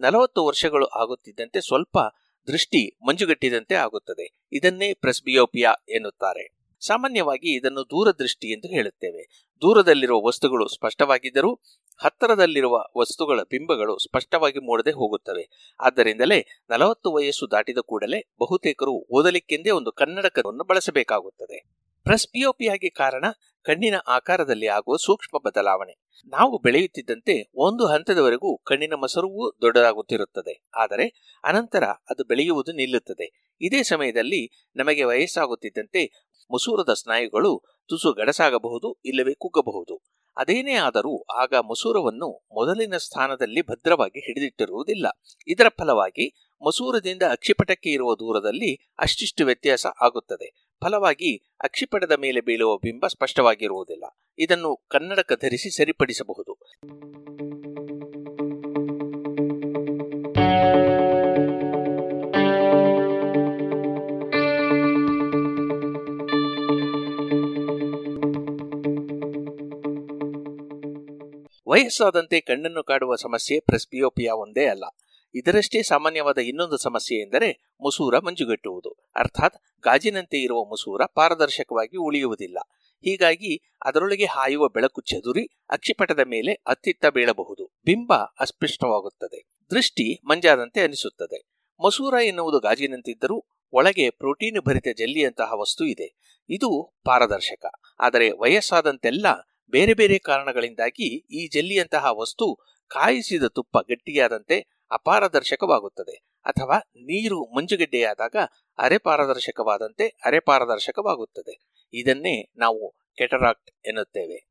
ನಲವತ್ತು ವರ್ಷಗಳು ಆಗುತ್ತಿದ್ದಂತೆ ಸ್ವಲ್ಪ ದೃಷ್ಟಿ ಮಂಜುಗಟ್ಟಿದಂತೆ ಆಗುತ್ತದೆ. ಇದನ್ನೇ ಪ್ರೆಸ್ಬಿಯೋಪಿಯಾ ಎನ್ನುತ್ತಾರೆ. ಸಾಮಾನ್ಯವಾಗಿ ಇದನ್ನು ದೂರದೃಷ್ಟಿ ಎಂದು ಹೇಳುತ್ತೇವೆ. ದೂರದಲ್ಲಿರುವ ವಸ್ತುಗಳು ಸ್ಪಷ್ಟವಾಗಿದ್ದರೂ ಹತ್ತರದಲ್ಲಿರುವ ವಸ್ತುಗಳ ಬಿಂಬಗಳು ಸ್ಪಷ್ಟವಾಗಿ ಮೂಡದೆ ಹೋಗುತ್ತವೆ. ಆದ್ದರಿಂದಲೇ ನಲವತ್ತು ವಯಸ್ಸು ದಾಟಿದ ಕೂಡಲೇ ಬಹುತೇಕರು ಓದಲಿಕ್ಕೆಂದೇ ಒಂದು ಕನ್ನಡಕವನ್ನು ಬಳಸಬೇಕಾಗುತ್ತದೆ. ಪ್ರೆಸ್ಬಿಯೋಪಿಯಾಗಿ ಕಾರಣ ಕಣ್ಣಿನ ಆಕಾರದಲ್ಲಿ ಆಗುವ ಸೂಕ್ಷ್ಮ ಬದಲಾವಣೆ. ನಾವು ಬೆಳೆಯುತ್ತಿದ್ದಂತೆ ಒಂದು ಹಂತದವರೆಗೂ ಕಣ್ಣಿನ ಮಸರುವು ದೊಡ್ಡದಾಗುತ್ತಿರುತ್ತದೆ. ಆದರೆ ಅನಂತರ ಅದು ಬೆಳೆಯುವುದು ನಿಲ್ಲುತ್ತದೆ. ಇದೇ ಸಮಯದಲ್ಲಿ ನಮಗೆ ವಯಸ್ಸಾಗುತ್ತಿದ್ದಂತೆ ಮಸೂರದ ಸ್ನಾಯುಗಳು ತುಸು ಗಡಸಾಗಬಹುದು, ಇಲ್ಲವೇ ಕುಗ್ಗಬಹುದು. ಅದೇನೇ ಆದರೂ ಆಗ ಮಸೂರವನ್ನು ಮೊದಲಿನ ಸ್ಥಾನದಲ್ಲಿ ಭದ್ರವಾಗಿ ಹಿಡಿದಿಟ್ಟಿರುವುದಿಲ್ಲ. ಇದರ ಫಲವಾಗಿ ಮಸೂರದಿಂದ ಅಕ್ಷಿಪಟಕ್ಕೆ ಇರುವ ದೂರದಲ್ಲಿ ಅಷ್ಟಿಷ್ಟು ವ್ಯತ್ಯಾಸ ಆಗುತ್ತದೆ. ಫಲವಾಗಿ ಅಕ್ಷಿಪಟದ ಮೇಲೆ ಬೀಳುವ ಬಿಂಬ ಸ್ಪಷ್ಟವಾಗಿರುವುದಿಲ್ಲ. ಇದನ್ನು ಕನ್ನಡಕ ಧರಿಸಿ ಸರಿಪಡಿಸಬಹುದು. ವಯಸ್ಸಾದಂತೆ ಕಣ್ಣನ್ನು ಕಾಡುವ ಸಮಸ್ಯೆ ಪ್ರೆಸ್ಬಿಯೋಪಿಯಾ ಒಂದೇ ಅಲ್ಲ. ಇದರಷ್ಟೇ ಸಾಮಾನ್ಯವಾದ ಇನ್ನೊಂದು ಸಮಸ್ಯೆ ಎಂದರೆ ಮುಸೂರ ಮಂಜುಗಟ್ಟುವುದು. ಅರ್ಥಾತ್ ಗಾಜಿನಂತೆ ಇರುವ ಮುಸೂರ ಪಾರದರ್ಶಕವಾಗಿ ಉಳಿಯುವುದಿಲ್ಲ. ಹೀಗಾಗಿ ಅದರೊಳಗೆ ಹಾಯುವ ಬೆಳಕು ಚದುರಿ ಅಕ್ಷಿಪಟದ ಮೇಲೆ ಅತ್ತಿತ್ತ ಬೀಳಬಹುದು. ಬಿಂಬ ಅಸ್ಪಷ್ಟವಾಗುತ್ತದೆ. ದೃಷ್ಟಿ ಮಂಜಾದಂತೆ ಅನಿಸುತ್ತದೆ. ಮಸೂರ ಎನ್ನುವುದು ಗಾಜಿನಂತಿದ್ದರೂ ಒಳಗೆ ಪ್ರೋಟೀನ್ ಭರಿತ ಜಲ್ಲಿಯಂತಹ ವಸ್ತು ಇದೆ. ಇದು ಪಾರದರ್ಶಕ. ಆದರೆ ವಯಸ್ಸಾದಂತೆಲ್ಲ ಬೇರೆ ಬೇರೆ ಕಾರಣಗಳಿಂದಾಗಿ ಈ ಜೆಲ್ಲಿಯಂತಹ ವಸ್ತು ಕಾಯಿಸಿದ ತುಪ್ಪ ಗಟ್ಟಿಯಾದಂತೆ ಅಪಾರದರ್ಶಕವಾಗುತ್ತದೆ. ಅಥವಾ ನೀರು ಮಂಜುಗಡ್ಡೆಯಾದಾಗ ಅರೆಪಾರದರ್ಶಕವಾದಂತೆ ಅರೆಪಾರದರ್ಶಕವಾಗುತ್ತದೆ ಅರೆ ಪಾರದರ್ಶಕವಾಗುತ್ತದೆ. ಇದನ್ನೇ ನಾವು ಕೆಟರಾಕ್ಟ್ ಎನ್ನುತ್ತೇವೆ.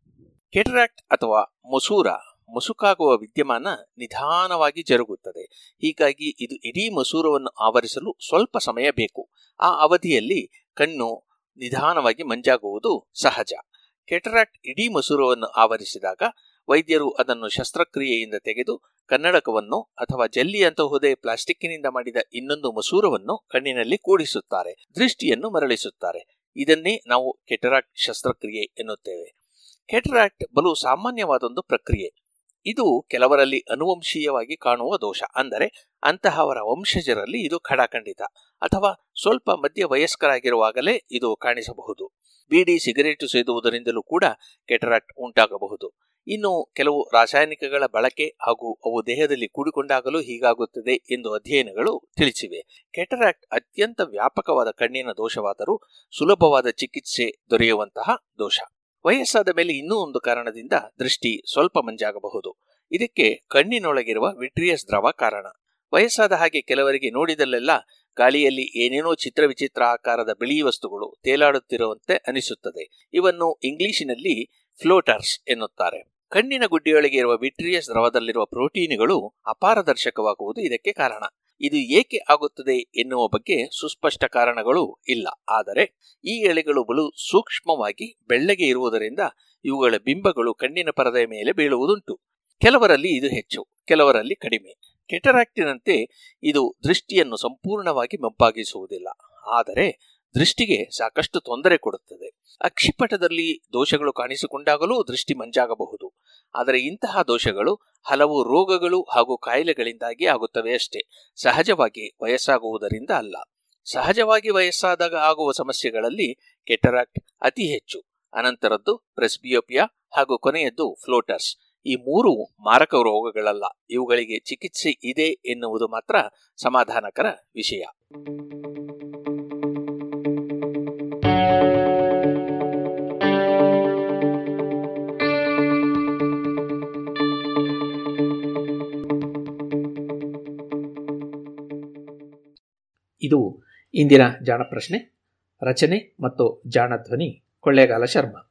ಕೆಟರಾಕ್ಟ್ ಅಥವಾ ಮಸೂರ, ಮುಸುಕಾಗುವ ವಿದ್ಯಮಾನ ನಿಧಾನವಾಗಿ ಜರುಗುತ್ತದೆ. ಹೀಗಾಗಿ ಇದು ಇಡೀ ಮಸೂರವನ್ನು ಆವರಿಸಲು ಸ್ವಲ್ಪ ಸಮಯ ಬೇಕು. ಆ ಅವಧಿಯಲ್ಲಿ ಕಣ್ಣು ನಿಧಾನವಾಗಿ ಮಂಜಾಗುವುದು ಸಹಜ. ಕೆಟರಾಕ್ಟ್ ಇಡೀ ಮಸೂರವನ್ನು ಆವರಿಸಿದಾಗ ವೈದ್ಯರು ಅದನ್ನು ಶಸ್ತ್ರಕ್ರಿಯೆಯಿಂದ ತೆಗೆದು ಕನ್ನಡಕವನ್ನು ಅಥವಾ ಜಲ್ಲಿಯಂತಹುದೇ ಪ್ಲಾಸ್ಟಿಕ್ನಿಂದ ಮಾಡಿದ ಇನ್ನೊಂದು ಮಸೂರವನ್ನು ಕಣ್ಣಿನಲ್ಲಿ ಕೂಡಿಸುತ್ತಾರೆ, ದೃಷ್ಟಿಯನ್ನು ಮರಳಿಸುತ್ತಾರೆ. ಇದನ್ನೇ ನಾವು ಕೆಟರಾಕ್ಟ್ ಶಸ್ತ್ರಕ್ರಿಯೆ ಎನ್ನುತ್ತೇವೆ. ಕೆಟರಾಕ್ಟ್ ಬಲು ಸಾಮಾನ್ಯವಾದೊಂದು ಪ್ರಕ್ರಿಯೆ. ಇದು ಕೆಲವರಲ್ಲಿ ಅನುವಂಶೀಯವಾಗಿ ಕಾಣುವ ದೋಷ. ಅಂದರೆ ಅಂತಹವರ ವಂಶಜರಲ್ಲಿ ಇದು ಖಡಾಖಂಡಿತ. ಅಥವಾ ಸ್ವಲ್ಪ ಮಧ್ಯ ವಯಸ್ಕರಾಗಿರುವಾಗಲೇ ಇದು ಕಾಣಿಸಬಹುದು. ಬೀಡಿ ಸಿಗರೇಟು ಸೇದುವುದರಿಂದಲೂ ಕೂಡ ಕೆಟರಾಕ್ಟ್ ಉಂಟಾಗಬಹುದು. ಇನ್ನು ಕೆಲವು ರಾಸಾಯನಿಕಗಳ ಬಳಕೆ ಹಾಗೂ ಅವು ದೇಹದಲ್ಲಿ ಕೂಡಿಕೊಂಡಾಗಲೂ ಹೀಗಾಗುತ್ತದೆ ಎಂದು ಅಧ್ಯಯನಗಳು ತಿಳಿಸಿವೆ. ಕೆಟರಾಕ್ಟ್ ಅತ್ಯಂತ ವ್ಯಾಪಕವಾದ ಕಣ್ಣಿನ ದೋಷವಾದರೂ ಸುಲಭವಾದ ಚಿಕಿತ್ಸೆ ದೊರೆಯುವಂತಹ ದೋಷ. ವಯಸ್ಸಾದ ಮೇಲೆ ಇನ್ನೂ ಒಂದು ಕಾರಣದಿಂದ ದೃಷ್ಟಿ ಸ್ವಲ್ಪ ಮಂಜಾಗಬಹುದು. ಇದಕ್ಕೆ ಕಣ್ಣಿನೊಳಗಿರುವ ವಿಟ್ರಿಯಸ್ ದ್ರವ ಕಾರಣ. ವಯಸ್ಸಾದ ಹಾಗೆ ಕೆಲವರಿಗೆ ನೋಡಿದಲ್ಲೆಲ್ಲ ಗಾಳಿಯಲ್ಲಿ ಏನೇನೋ ಚಿತ್ರ ವಿಚಿತ್ರ ಆಕಾರದ ಬಿಳಿ ವಸ್ತುಗಳು ತೇಲಾಡುತ್ತಿರುವಂತೆ ಅನಿಸುತ್ತದೆ. ಇವನ್ನು ಇಂಗ್ಲಿಶಿನಲ್ಲಿ ಫ್ಲೋಟರ್ಸ್ ಎನ್ನುತ್ತಾರೆ. ಕಣ್ಣಿನ ಗುಡ್ಡೆಯೊಳಗೆ ಇರುವ ವಿಟ್ರಿಯಸ್ ದ್ರವದಲ್ಲಿರುವ ಪ್ರೋಟೀನುಗಳು ಅಪಾರದರ್ಶಕವಾಗುವುದು ಇದಕ್ಕೆ ಕಾರಣ. ಇದು ಏಕೆ ಆಗುತ್ತದೆ ಎನ್ನುವ ಬಗ್ಗೆ ಸುಸ್ಪಷ್ಟ ಕಾರಣಗಳು ಇಲ್ಲ. ಆದರೆ ಈ ಎಳೆಗಳು ಬಲು ಸೂಕ್ಷ್ಮವಾಗಿ ಬೆಳ್ಳಗೆ ಇರುವುದರಿಂದ ಇವುಗಳ ಬಿಂಬಗಳು ಕಣ್ಣಿನ ಪರದೆಯ ಮೇಲೆ ಬೀಳುವುದುಂಟು. ಕೆಲವರಲ್ಲಿ ಇದು ಹೆಚ್ಚು, ಕೆಲವರಲ್ಲಿ ಕಡಿಮೆ. ಕೆಟರಾಕ್ಟಿನಂತೆ ಇದು ದೃಷ್ಟಿಯನ್ನು ಸಂಪೂರ್ಣವಾಗಿ ಮಬ್ಬಾಗಿಸುವುದಿಲ್ಲ ಆದರೆ ದೃಷ್ಟಿಗೆ ಸಾಕಷ್ಟು ತೊಂದರೆ ಕೊಡುತ್ತದೆ. ಅಕ್ಷಿಪಟದಲ್ಲಿ ದೋಷಗಳು ಕಾಣಿಸಿಕೊಂಡಾಗಲೂ ದೃಷ್ಟಿ ಮಂಜಾಗಬಹುದು. ಆದರೆ ಇಂತಹ ದೋಷಗಳು ಹಲವು ರೋಗಗಳು ಹಾಗೂ ಕಾಯಿಲೆಗಳಿಂದಾಗಿ ಆಗುತ್ತವೆ ಅಷ್ಟೇ. ಸಹಜವಾಗಿ ವಯಸ್ಸಾಗುವುದರಿಂದ ಅಲ್ಲ. ಸಹಜವಾಗಿ ವಯಸ್ಸಾದಾಗ ಆಗುವ ಸಮಸ್ಯೆಗಳಲ್ಲಿ ಕೆಟರಾಕ್ಟ್ ಅತಿ ಹೆಚ್ಚು. ಅನಂತರದ್ದು ಪ್ರೆಸ್ಬಿಯೋಪಿಯಾ ಹಾಗೂ ಕೊನೆಯದ್ದು ಫ್ಲೋಟರ್ಸ್. ಈ ಮೂರು ಮಾರಕ ರೋಗಗಳಲ್ಲ, ಇವುಗಳಿಗೆ ಚಿಕಿತ್ಸೆ ಇದೆ ಎನ್ನುವುದು ಮಾತ್ರ ಸಮಾಧಾನಕರ ವಿಷಯ.
ಇದು ಇಂದಿನ ಜಾಣ ಪ್ರಶ್ನೆ ರಚನೆ ಮತ್ತು ಜಾಣ ಧ್ವನಿ ಕೊಳ್ಳೇಗಾಲ ಶರ್ಮಾ.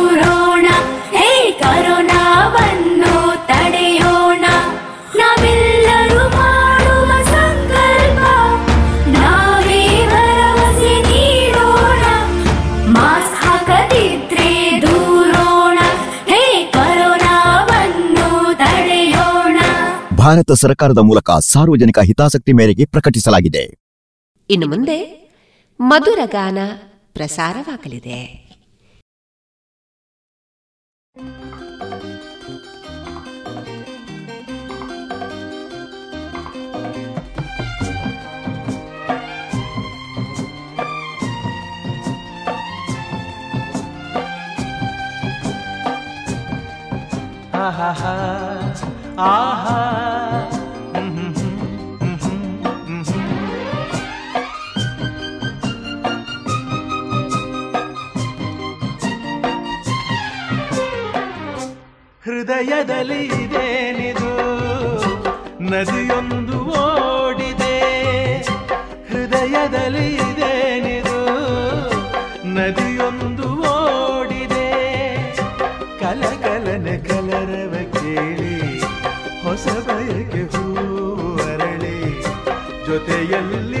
ಭಾರತ ಸರ್ಕಾರದ ಮೂಲಕ ಸಾರ್ವಜನಿಕ ಹಿತಾಸಕ್ತಿ ಮೇರೆಗೆ ಪ್ರಕಟಿಸಲಾಗಿದೆ.
ಇನ್ನು ಮುಂದೆ ಮಧುರ ಗಾನ ಪ್ರಸಾರವಾಗಲಿದೆ.
ಆಹಾ ಆಹಾ. ಹೃದಯದಲ್ಲಿ ಇದೇನಿದು ನದಿಯೊಂದು ಓಡಿದೆ. ಹೃದಯದಲ್ಲಿ ಇದೇನಿದು ನದಿಯೊಂದು ಓಡಿದೆ. ಕಲಕಲನ
ಕಲರವ ಕೇಳಿ, ಹೊಸ ಬಯಕೆ ಹೂವರಳಿ ಜೊತೆಯಲ್ಲಿ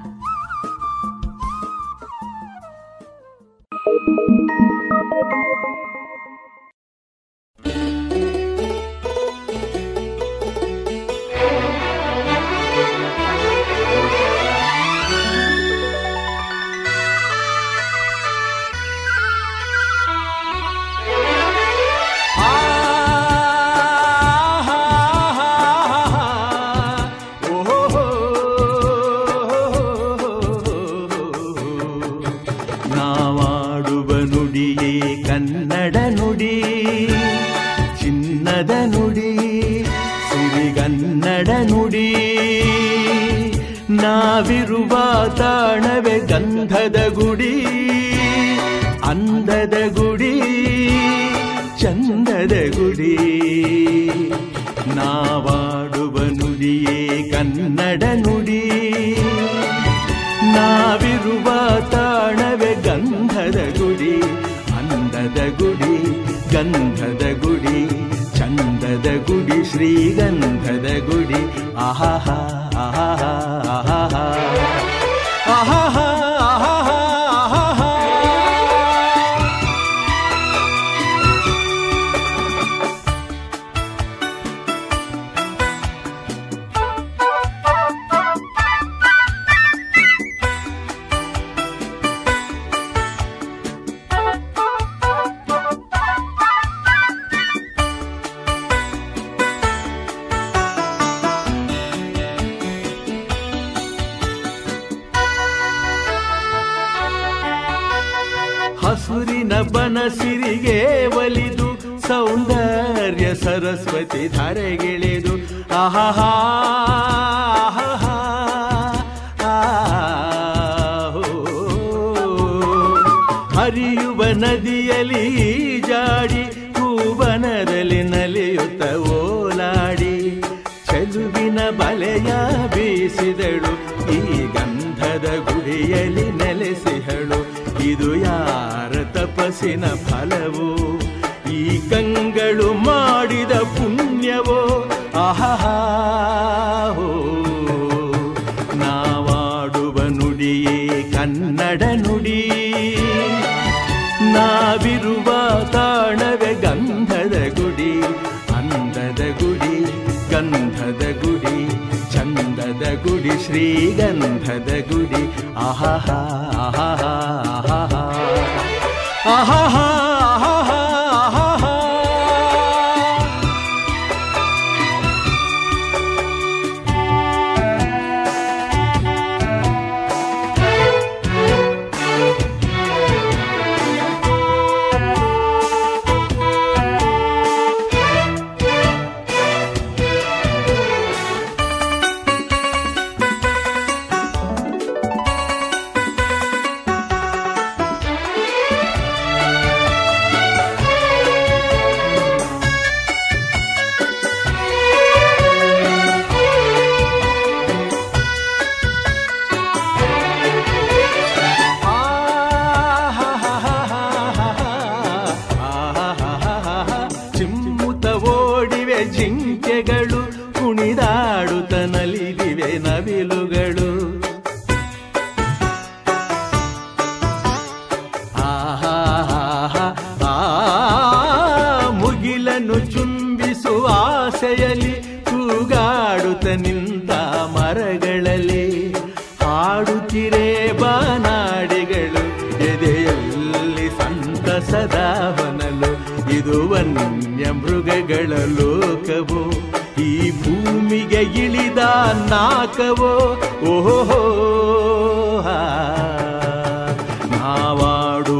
ತಾಣವೇ ಗಂಧದ ಗುಡಿ, ಅಂದದ ಗುಡಿ, ಚಂದದ ಗುಡಿ. ನಾವಾಡುವ ನುಡಿಯೇ ಕನ್ನಡ ನುಡಿ. ನಾವಿರುವ ತಾಣವೇ ಗಂಧದ ಗುಡಿ, ಅಂದದ ಗುಡಿ, ಗಂಧದ ಗುಡಿ, ಚಂದದ ಗುಡಿ, ಶ್ರೀಗಂಧದ ಗುಡಿ. ಆಹಾ ಆಹಾ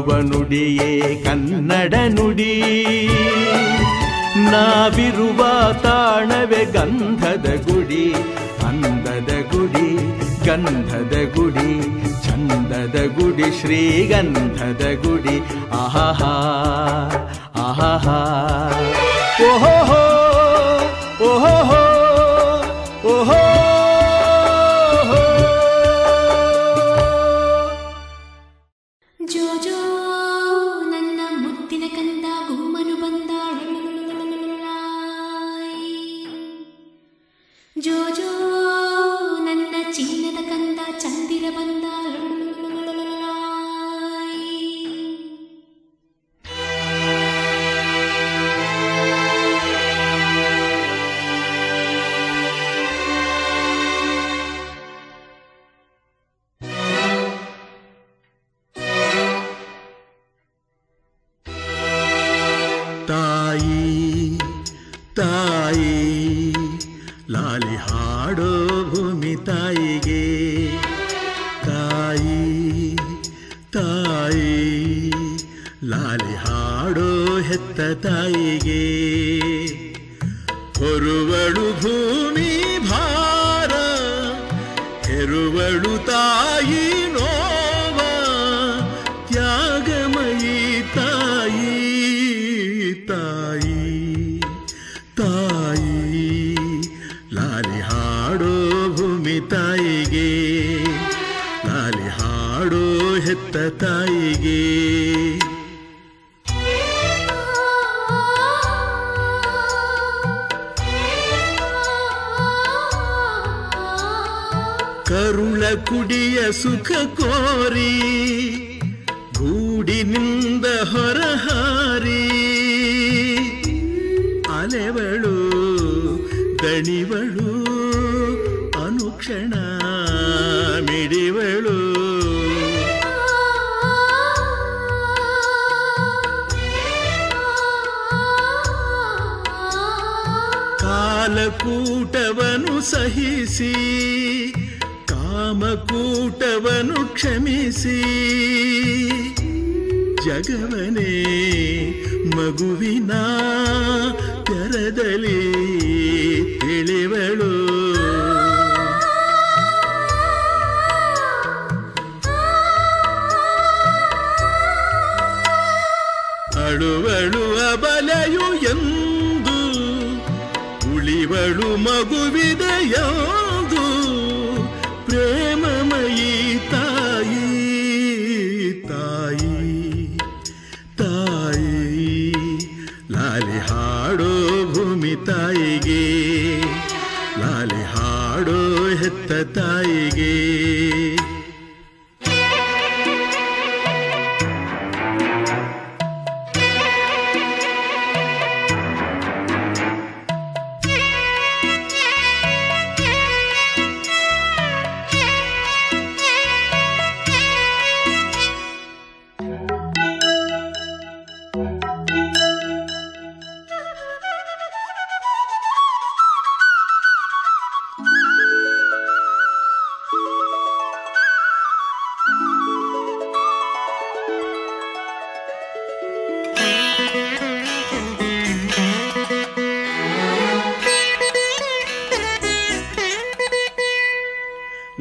ಆಡುವ ನುಡಿಯೇ ಕನ್ನಡ ನುಡಿ. ನಾವಿರುವ ತಾಣವೇ ಗಂಧದ ಗುಡಿ, ಅಂದದ ಗುಡಿ, ಗಂಧದ ಗುಡಿ, ಚಂದದ ಗುಡಿ, ಶ್ರೀಗಂಧದ ಗುಡಿ. ಆಹಾ ಆಹಾ ಓಹೋ ಓಹೋ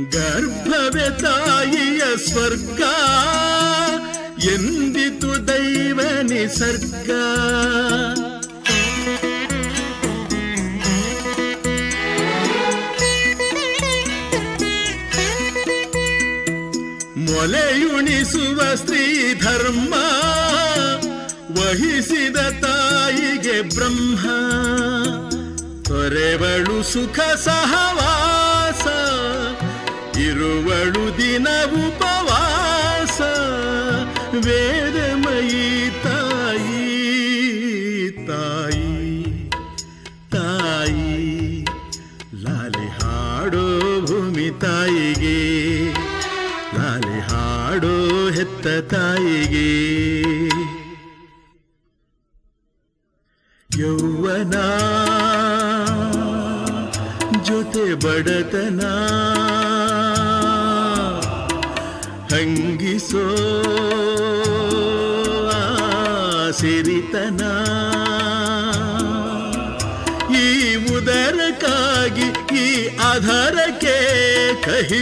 ಗರ್ಭವೇ ತಾಯಿಯ ಸ್ವರ್ಗ, ಎಂದಿತು ದೈವ ನಿಸರ್ಗ ಮೊಲೆಯುಣಿಸುವ ಸ್ತ್ರೀ ಧರ್ಮ, ವಹಿಸಿದ ತಾಯಿಗೆ ಬ್ರಹ್ಮ. ತೊರೆವಳು ಸುಖ ಸಹವಾಸ ಇರುವಳು ದಿನವು ಉಪವಾಸ, ವೇದಮಯಿ ತಾಯಿ ತಾಯಿ ತಾಯಿ, ಲಾಲಿ ಹಾಡೋ ಭೂಮಿ ತಾಯಿಗೆ, ಲಾಲಿ ಹಾಡೋ ಹೆತ್ತ ತಾಯಿಗೆ. ಯೌವನ ಜೊತೆ ಬಡತನ ಹಂಗಿಸೋ ಆ ಸಿರಿತನ ಈ ಉದರಕ್ಕಾಗಿ ಈ ಆಧಾರಕ್ಕೆ ಕಹಿ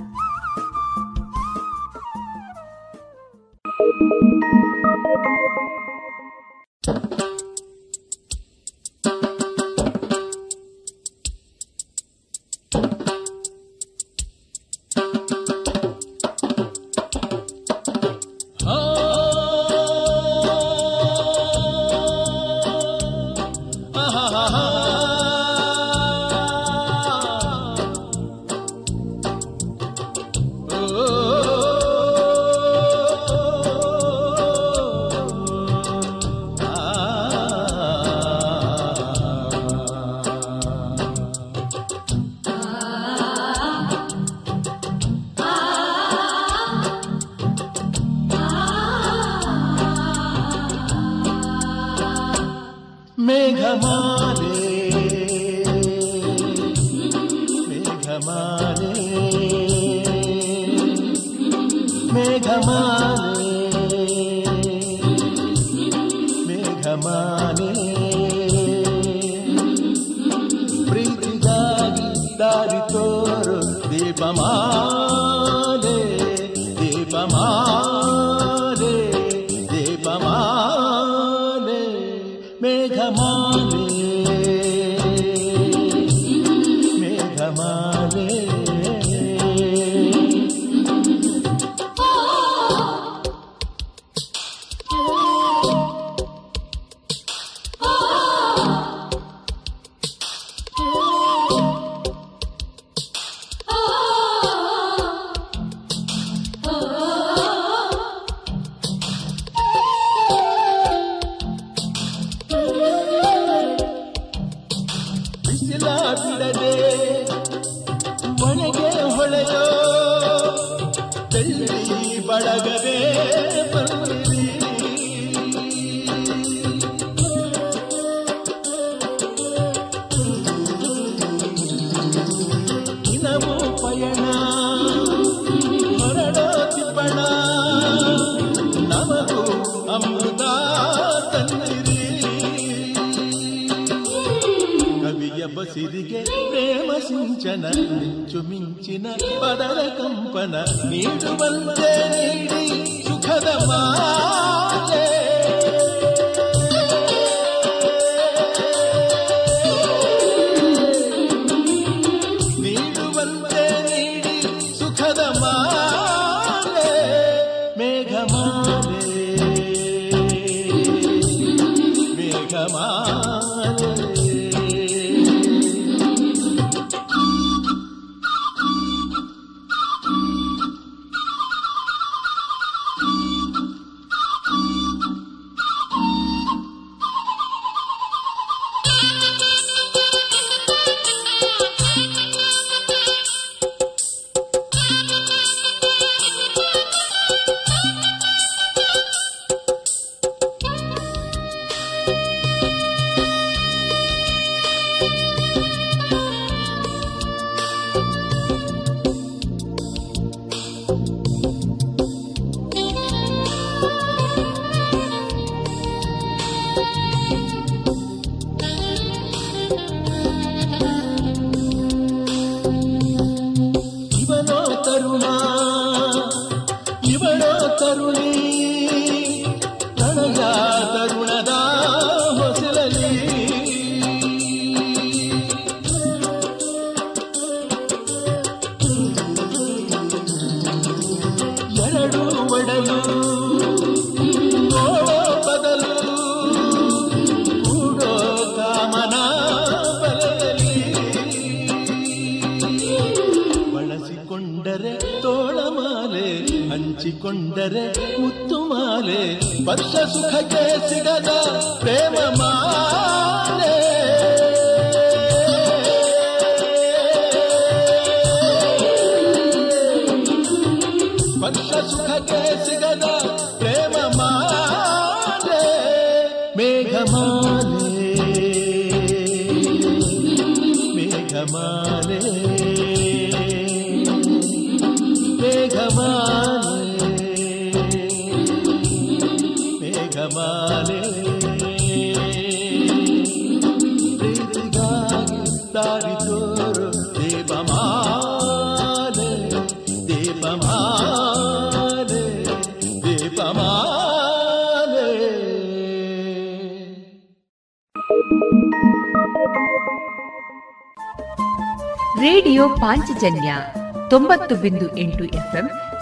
Hare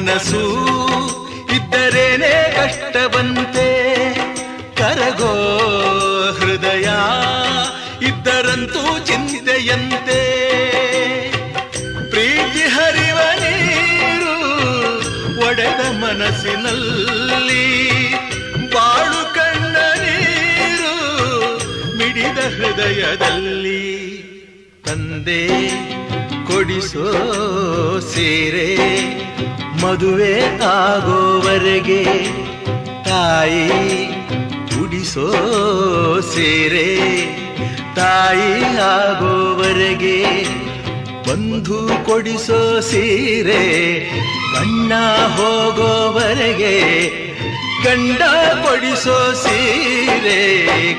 ಮನಸ್ಸು ಇದ್ದರೇನೆ ಕಷ್ಟವಂತೆ. ಕರಗೋ ಹೃದಯ ಇದ್ದರಂತೂ ಚಿಂತೆಯಂತೆ. ಪ್ರೀತಿ ಹರಿವ ನೀರು ಒಡೆದ ಮನಸ್ಸಿನಲ್ಲಿ. ಬಾಳು ಕಣ್ಣ ನೀರು ಮಿಡಿದ ಹೃದಯದಲ್ಲಿ. ತಂದೆ, ಕೊಡಿಸೋ ಸೀರೆ ಮದುವೆ ಆಗೋವರೆಗೆ ತಾಯಿ ಉಡಿಸೋ ಸೇರೆ ತಾಯಿ ಆಗೋವರೆಗೆ ಬಂಧು ಕೊಡಿಸೋ ಸೀರೆ ಬಣ್ಣ ಹೋಗೋವರೆಗೆ
ಗಂಡ ಕೊಡಿಸೋ ಸೀರೆ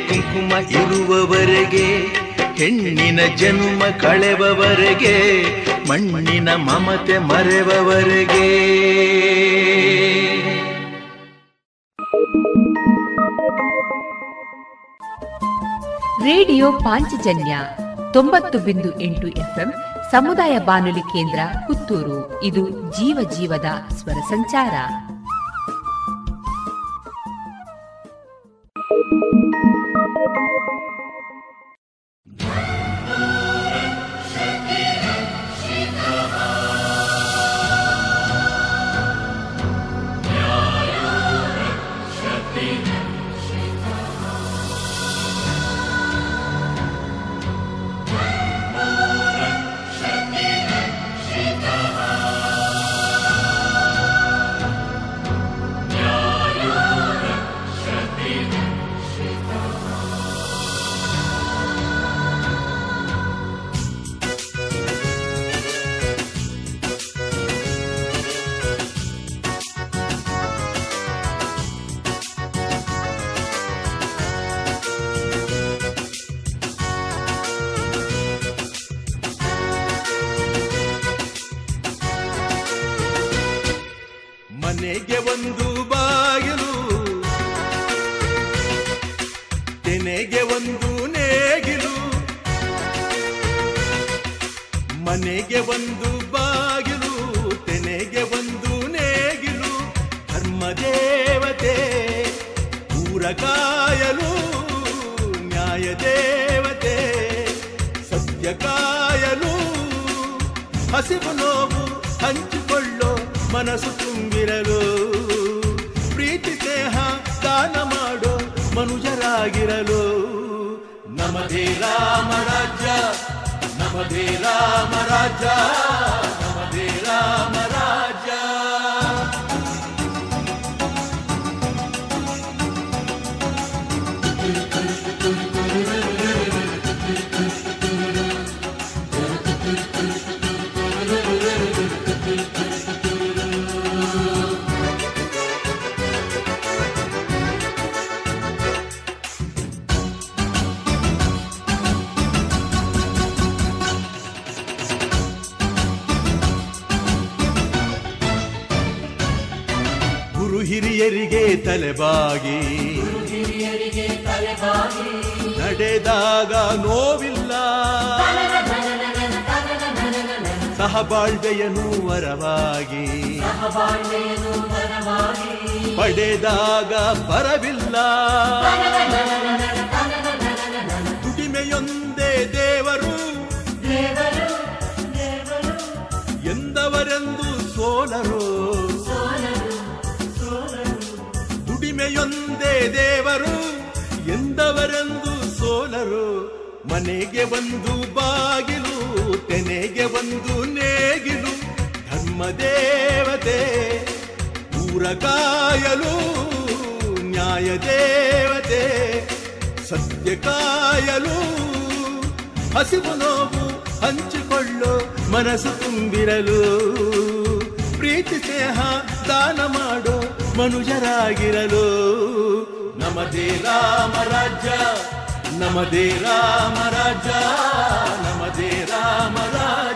ಕುಂಕುಮ ಇರುವವರೆಗೆ ಹೆಣ್ಣಿನ ಜನ್ಮ ಕಳೆವವರೆಗೆ ಮಣ್ಣಿನ ಮಮತೆ ಮರೆವವರೆಗೆ.
ರೇಡಿಯೋ ಪಾಂಚಜನ್ಯ ತೊಂಬತ್ತು ಬಿಂದು ಎಂಟು ಎಫ್ಎಂ ಸಮುದಾಯ ಬಾನುಲಿ ಕೇಂದ್ರ ಪುತ್ತೂರು. ಇದು ಜೀವ ಜೀವದ ಸ್ವರ ಸಂಚಾರ.
ಸಹಬಾಳ್ವೆಯನು ವರವಾಗಿ. ಪಡೆದಾಗ ಬರವಿಲ್ಲ. ದುಡಿಮೆಯೊಂದೇ ದೇವರು. ಎಂದವರೆಂದು ಸೋಲರು. ದುಡಿಮೆಯೊಂದೇ ದೇವರು. ಎಂದವರೆಂದು ಸೋಲರು. ಮನೆಗೆ ಒಂದು ಬಾಗಿಲು, ತೆನೆಗೆ ಒಂದು ನೇಗಿಲು, ಧರ್ಮ ದೇವತೆ, ಊರ ಕಾಯಲು, ನ್ಯಾಯ ದೇವತೆ, ಸತ್ಯ ಕಾಯಲು, ಹಸಿವು ನೋವು ಹಂಚಿಕೊಳ್ಳೋ, ಮನಸ್ಸು ತುಂಬಿರಲು, ಪ್ರೀತಿ ಸ್ನೇಹ ದಾನ ಮಾಡೋ, ಮನುಜರಾಗಿರಲು. ನಮದೇ ರಾಮ ನಮದೇ ರಾಮ ರಾಜ್ಯ ನಮದೇ ರಾಮ ರಾಜ್ಯ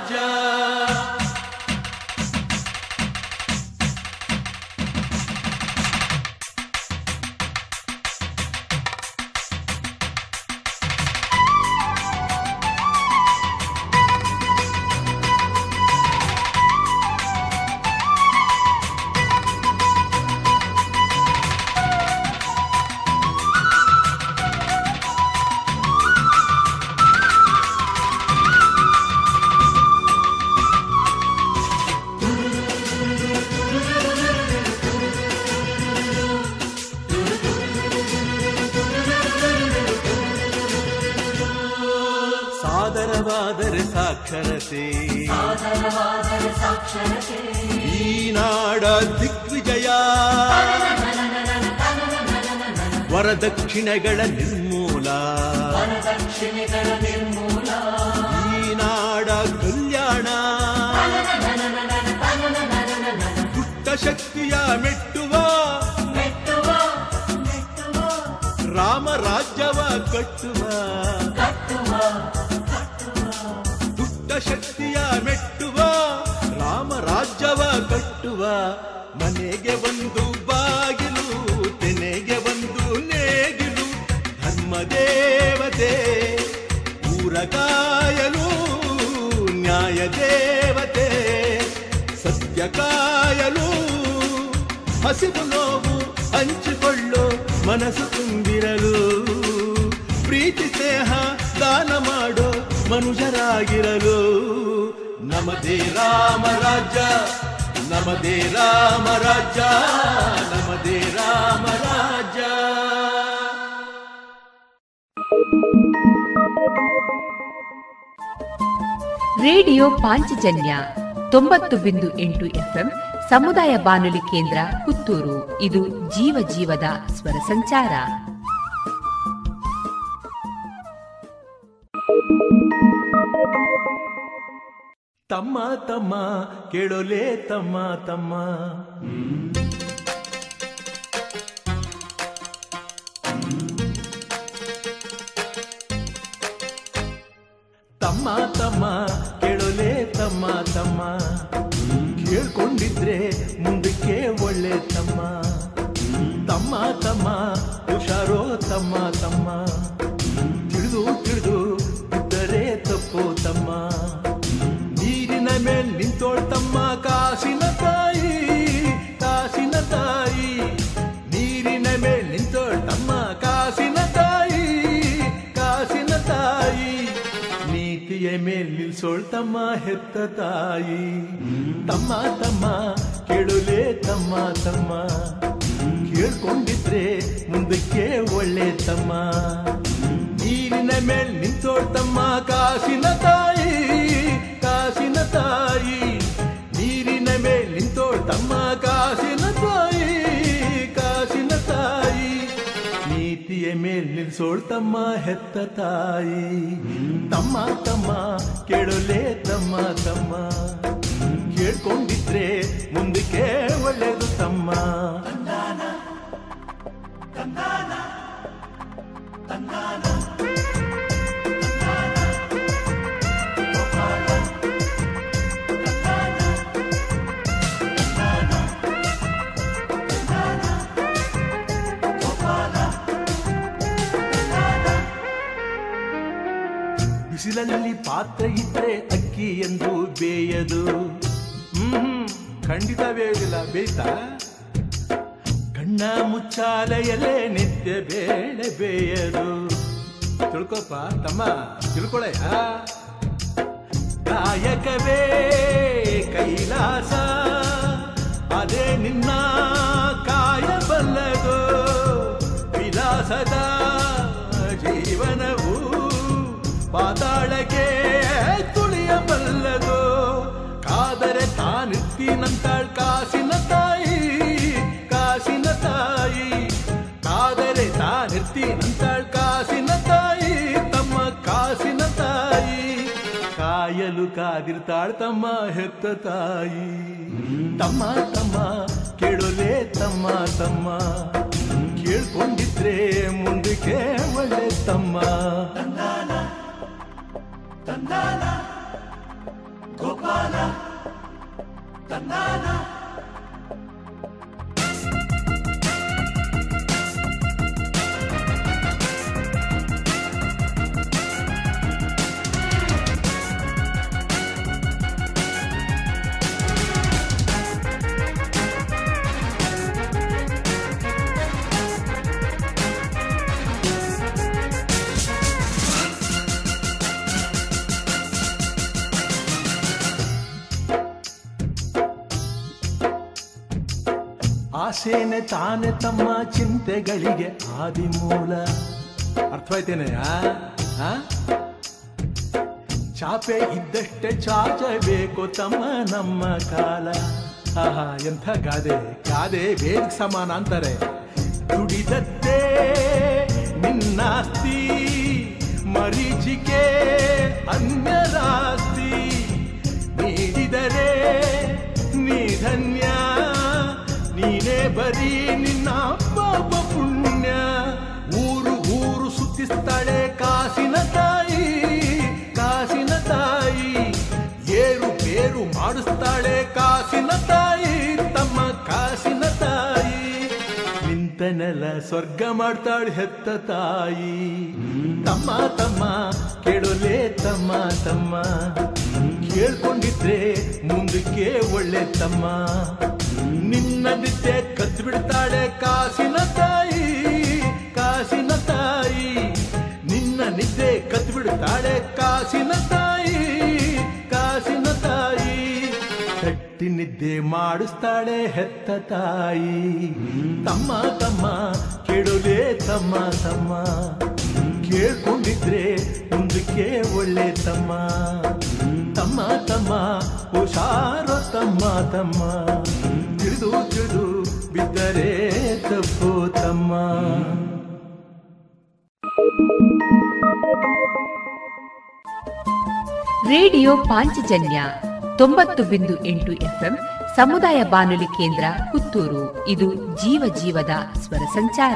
ವರದಕ್ಷಿಣೆಗಳ ನಿರ್ಮೂಲ. ಈ ನಾಡ ಕಲ್ಯಾಣ. ಪುಟ್ಟ ಶಕ್ತಿಯ ಮೆಟ್ಟುವ ರಾಮ ರಾಜ್ಯವ ಕಟ್ಟುವ. ಹಸಿವು ನೋವು ಹಂಚಿಕೊಳ್ಳು ಮನಸ್ಸು ತುಂಬಿರಲು ಪ್ರೀತಿ ಸ್ನೇಹ ದಾನ ಮಾಡೋ ಮನುಷ್ಯರಾಗಿರಲು ನಮದೇ ರಾಮ ರಾಜ್ಯ ನಮದೇ ರಾಮ ರಾಜ್ಯ ನಮದೇ ರಾಮ ರಾಜ್ಯ
ರೇಡಿಯೋ ಪಾಂಚಜನ್ಯ ತೊಂಬತ್ತು ಬಿಂದು ಎಂಟು ಎಫ್ಎಂ ಸಮುದಾಯ ಬಾನುಲಿ ಕೇಂದ್ರ ಪುತ್ತೂರು. ಇದು ಜೀವ ಜೀವದ ಸ್ವರ ಸಂಚಾರ.
ತಮ್ಮ ತಮ್ಮ ಕೇಳೋಲೇ ತಮ್ಮ ತಮ್ಮ. ನಿಲ್ಸೋಳ್ ತಮ್ಮ ಹೆತ್ತ ತಾಯಿ. ತಮ್ಮ ತಮ್ಮ ಕೇಳುಲೆ ತಮ್ಮ ತಮ್ಮ. ಕೇಳ್ಕೊಂಡಿದ್ರೆ ಮುಂದಕ್ಕೆ ಒಳ್ಳೆ ತಮ್ಮ. ನೀರಿನ ಮೇಲ್ ನಿಂತೋಳ್ ತಮ್ಮ ಕಾಸಿನ ತಾಯಿ ಕಾಸಿನ ತಾಯಿ. ನೀರಿನ ಮೇಲ್ ನಿಂತೋಳ್ ತಮ್ಮ ಕಾಸಿನ ಮೇಲ್ ನಿಲ್ಸೋಳ್ ತಮ್ಮ ಹೆತ್ತ ತಾಯಿ. ತಮ್ಮ ತಮ್ಮ ಕೇಳೋಲೇ ತಮ್ಮ ತಮ್ಮ. ಕೇಳ್ಕೊಂಡಿದ್ರೆ ಮುಂದಕ್ಕೆ ಒಳ್ಳೇದು ತಮ್ಮ. ಬಿಸಿಲಲ್ಲಿ ಪಾತ್ರೆ ಇದ್ರೆ ಅಕ್ಕಿ ಎಂದು ಬೇಯದು. ಹ್ಮ್ ಖಂಡಿತ ಬೇಯುವುದಿಲ್ಲ ಬೇಯ್ತಾ? ಕಣ್ಣ ಮುಚ್ಚಾಲೆಯಲ್ಲೇ ನಿತ್ಯ ಬೇಳೆ ಬೇಯದು. ತಿಳ್ಕೊಪ್ಪ, ತಮ್ಮ, ತಿಳ್ಕೊಳಯ್ಯ? ಕಾಯಕವೇ ಕೈಲಾಸ, ಅದೇ ನಿನ್ನ ಕಾಯಬಲ್ಲದು. ವಿಲಾಸದ ಜೀವನವು. ಪಾತಾಳಕ್ಕೆ ತುಳಿಯಬಲ್ಲದು. ಕಾದರೆ ತಾನಿರ್ತೀನಂತಾಳ್ ಕಾಸಿನ ತಾಯಿ ಕಾಸಿನ ತಾಯಿ. ಕಾದರೆ ತಾನಿರ್ತೀನಂತಾಳ್ ಕಾಸಿನ ತಾಯಿ, ತಮ್ಮ ಕಾಸಿನ ತಾಯಿ. ಕಾಯಲು ಕಾದಿರ್ತಾಳ್ ತಮ್ಮ ಹೆತ್ತ ತಾಯಿ. ತಮ್ಮ ತಮ್ಮ, ಕೇಳೋಲೆ ತಮ್ಮ ತಮ್ಮ. ಕೇಳ್ಕೊಂಡಿದ್ರೆ ಮುಂದಕ್ಕೆ ಒಳ್ಳೆ ತಮ್ಮ. ಗೋಪಾಲ ತಂದಾನ ಆಸೇನೆ ತಾನೆ ತಮ್ಮ ಚಿಂತೆಗಳಿಗೆ ಆದಿಮೂಲ. ಅರ್ಥವಾಯ್ತೇನೆ, ಆ? ಚಾಪೆ ಇದ್ದಷ್ಟೇ ಚಾಚಬೇಕು ತಮ್ಮ ನಮ್ಮ ಕಾಲ. ಆಹಾ, ಎಂಥ ಗಾದೆ ಗಾದೆ ವೇದಿಕ್ ಸಮಾನ ಅಂತಾರೆ. ದುಡಿದದ್ದೇ ನಿನ್ನಾಸ್ತಿ ಮರೀಚಿಕೆ ಅನ್ಯರಾಸ್ತಿ ನೀಡಿದರೆ ನೀ ಧನ್ಯ ಬರೀ ನಿನ್ನ ಪಾಪ ಪುಣ್ಯ. ಊರು ಊರು ಸುತ್ತಿಸ್ತಾಳೆ ಕಾಸಿನ ತಾಯಿ ಕಾಸಿನ ತಾಯಿ. ಏರು ಪೇರು ಮಾಡಿಸ್ತಾಳೆ ಕಾಸಿನ ತಾಯಿ, ತಮ್ಮ ಕಾಸಿನ ತಾಯಿ. ನಿಂತನೆಲ್ಲ ಸ್ವರ್ಗ ಮಾಡ್ತಾಳೆ ಹೆತ್ತ ತಾಯಿ. ತಮ್ಮ ತಮ್ಮ, ಕೆಡೊಲೆ ತಮ್ಮ ತಮ್ಮ. ಕೇಳ್ಕೊಂಡಿದ್ರೆ ಮುಂದಕ್ಕೆ ಒಳ್ಳೆ ತಮ್ಮ. ನಿನ್ನ ನಿದ್ದೆ ಕದ್ದು ಬಿಡ್ತಾಳೆ ಕಾಸಿನ ತಾಯಿ ಕಾಸಿನ ತಾಯಿ. ನಿನ್ನ ನಿದ್ದೆ ಕದ್ದು ಬಿಡ್ತಾಳೆ ಕಾಸಿನ ತಾಯಿ ಕಾಸಿನ ತಾಯಿ. ಕಟ್ಟಿ ನಿದ್ದೆ ಮಾಡಿಸ್ತಾಳೆ ಹೆತ್ತ ತಾಯಿ. ತಮ್ಮ ತಮ್ಮ, ಕೇಳೋದೆ ತಮ್ಮ ತಮ್ಮ. ಕೇಳ್ಕೊಂಡಿದ್ರೆ ಮುಂದಕ್ಕೆ ಒಳ್ಳೆ ತಮ್ಮ. ತಮ್ಮ ತಮ್ಮ ತಮ್ಮ ತಿಳಿದು ತಿಳಿದು ಬಿದ್ದರೆ ತಪ್ಪು ತಮ್ಮ.
ರೇಡಿಯೋ ಪಾಂಚಜನ್ಯ ತೊಂಬತ್ತು ಬಿಂದು ಎಂಟು ಎಫ್ಎಂ ಸಮುದಾಯ ಬಾನುಲಿ ಕೇಂದ್ರ ಪುತ್ತೂರು. ಇದು ಜೀವ ಜೀವದ ಸ್ವರ ಸಂಚಾರ.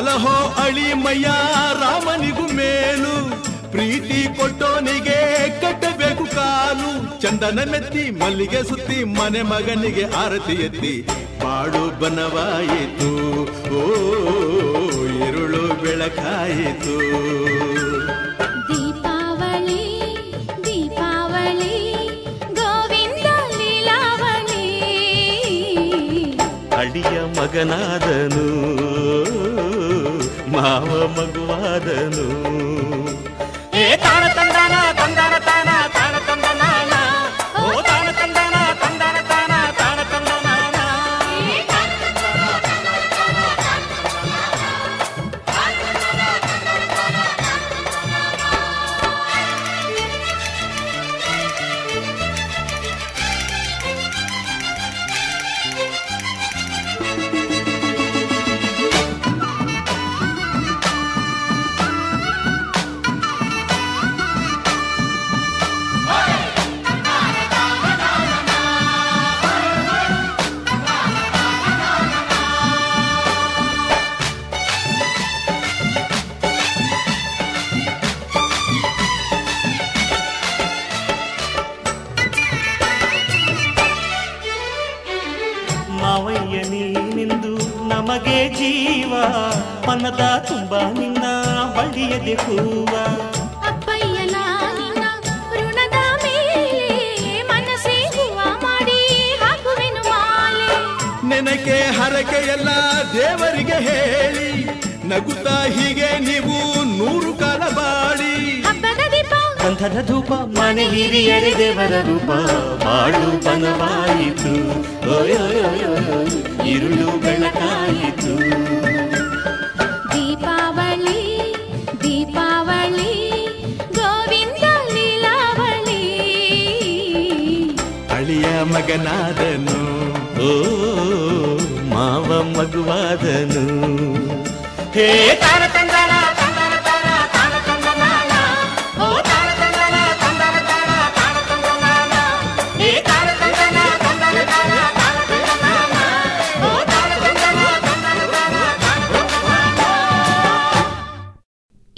ಸಲಹೋ ಅಳಿಮಯ್ಯ ರಾಮನಿಗೂ ಮೇಲು. ಪ್ರೀತಿ ಕೊಟ್ಟೋನಿಗೆ ಕಟ್ಟಬೇಕು ಕಾಲು. ಚಂದನ ಮೆತ್ತಿ ಮಲ್ಲಿಗೆ ಸುತ್ತಿ ಮನೆ ಮಗನಿಗೆ ಆರತಿ ಎತ್ತಿ. ಬಾಳು ಬನವಾಯಿತು ಓ ಇರುಳು ಬೆಳಕಾಯಿತು.
ದೀಪಾವಳಿ ದೀಪಾವಳಿ ಗೋವಿಂದ ಲೀಲಾವಳಿ.
ಅಡಿಯ ಮಗನಾದನು ಮಾವ ಮಗುವಾದನು.
ದೀಪ
ಗಂಧದ ಧೂಪ ಮನೆ ಹಿರಿಯರೆ ದೇವರ ರೂಪ ಬಾಳು ಬನವಾಯಿತು ಓಯೋಯೋಯೋ ಇರುಳು ಬೆಳಕಾಯಿತು
ದೀಪಾವಳಿ ದೀಪಾವಳಿ ಗೋವಿಂದ ಲೀಲಾವಳಿ
ಅಳಿಯ ಮಗನಾದನು
ಓ ಮಾವ ಮಗುವಾದನು ಹೇ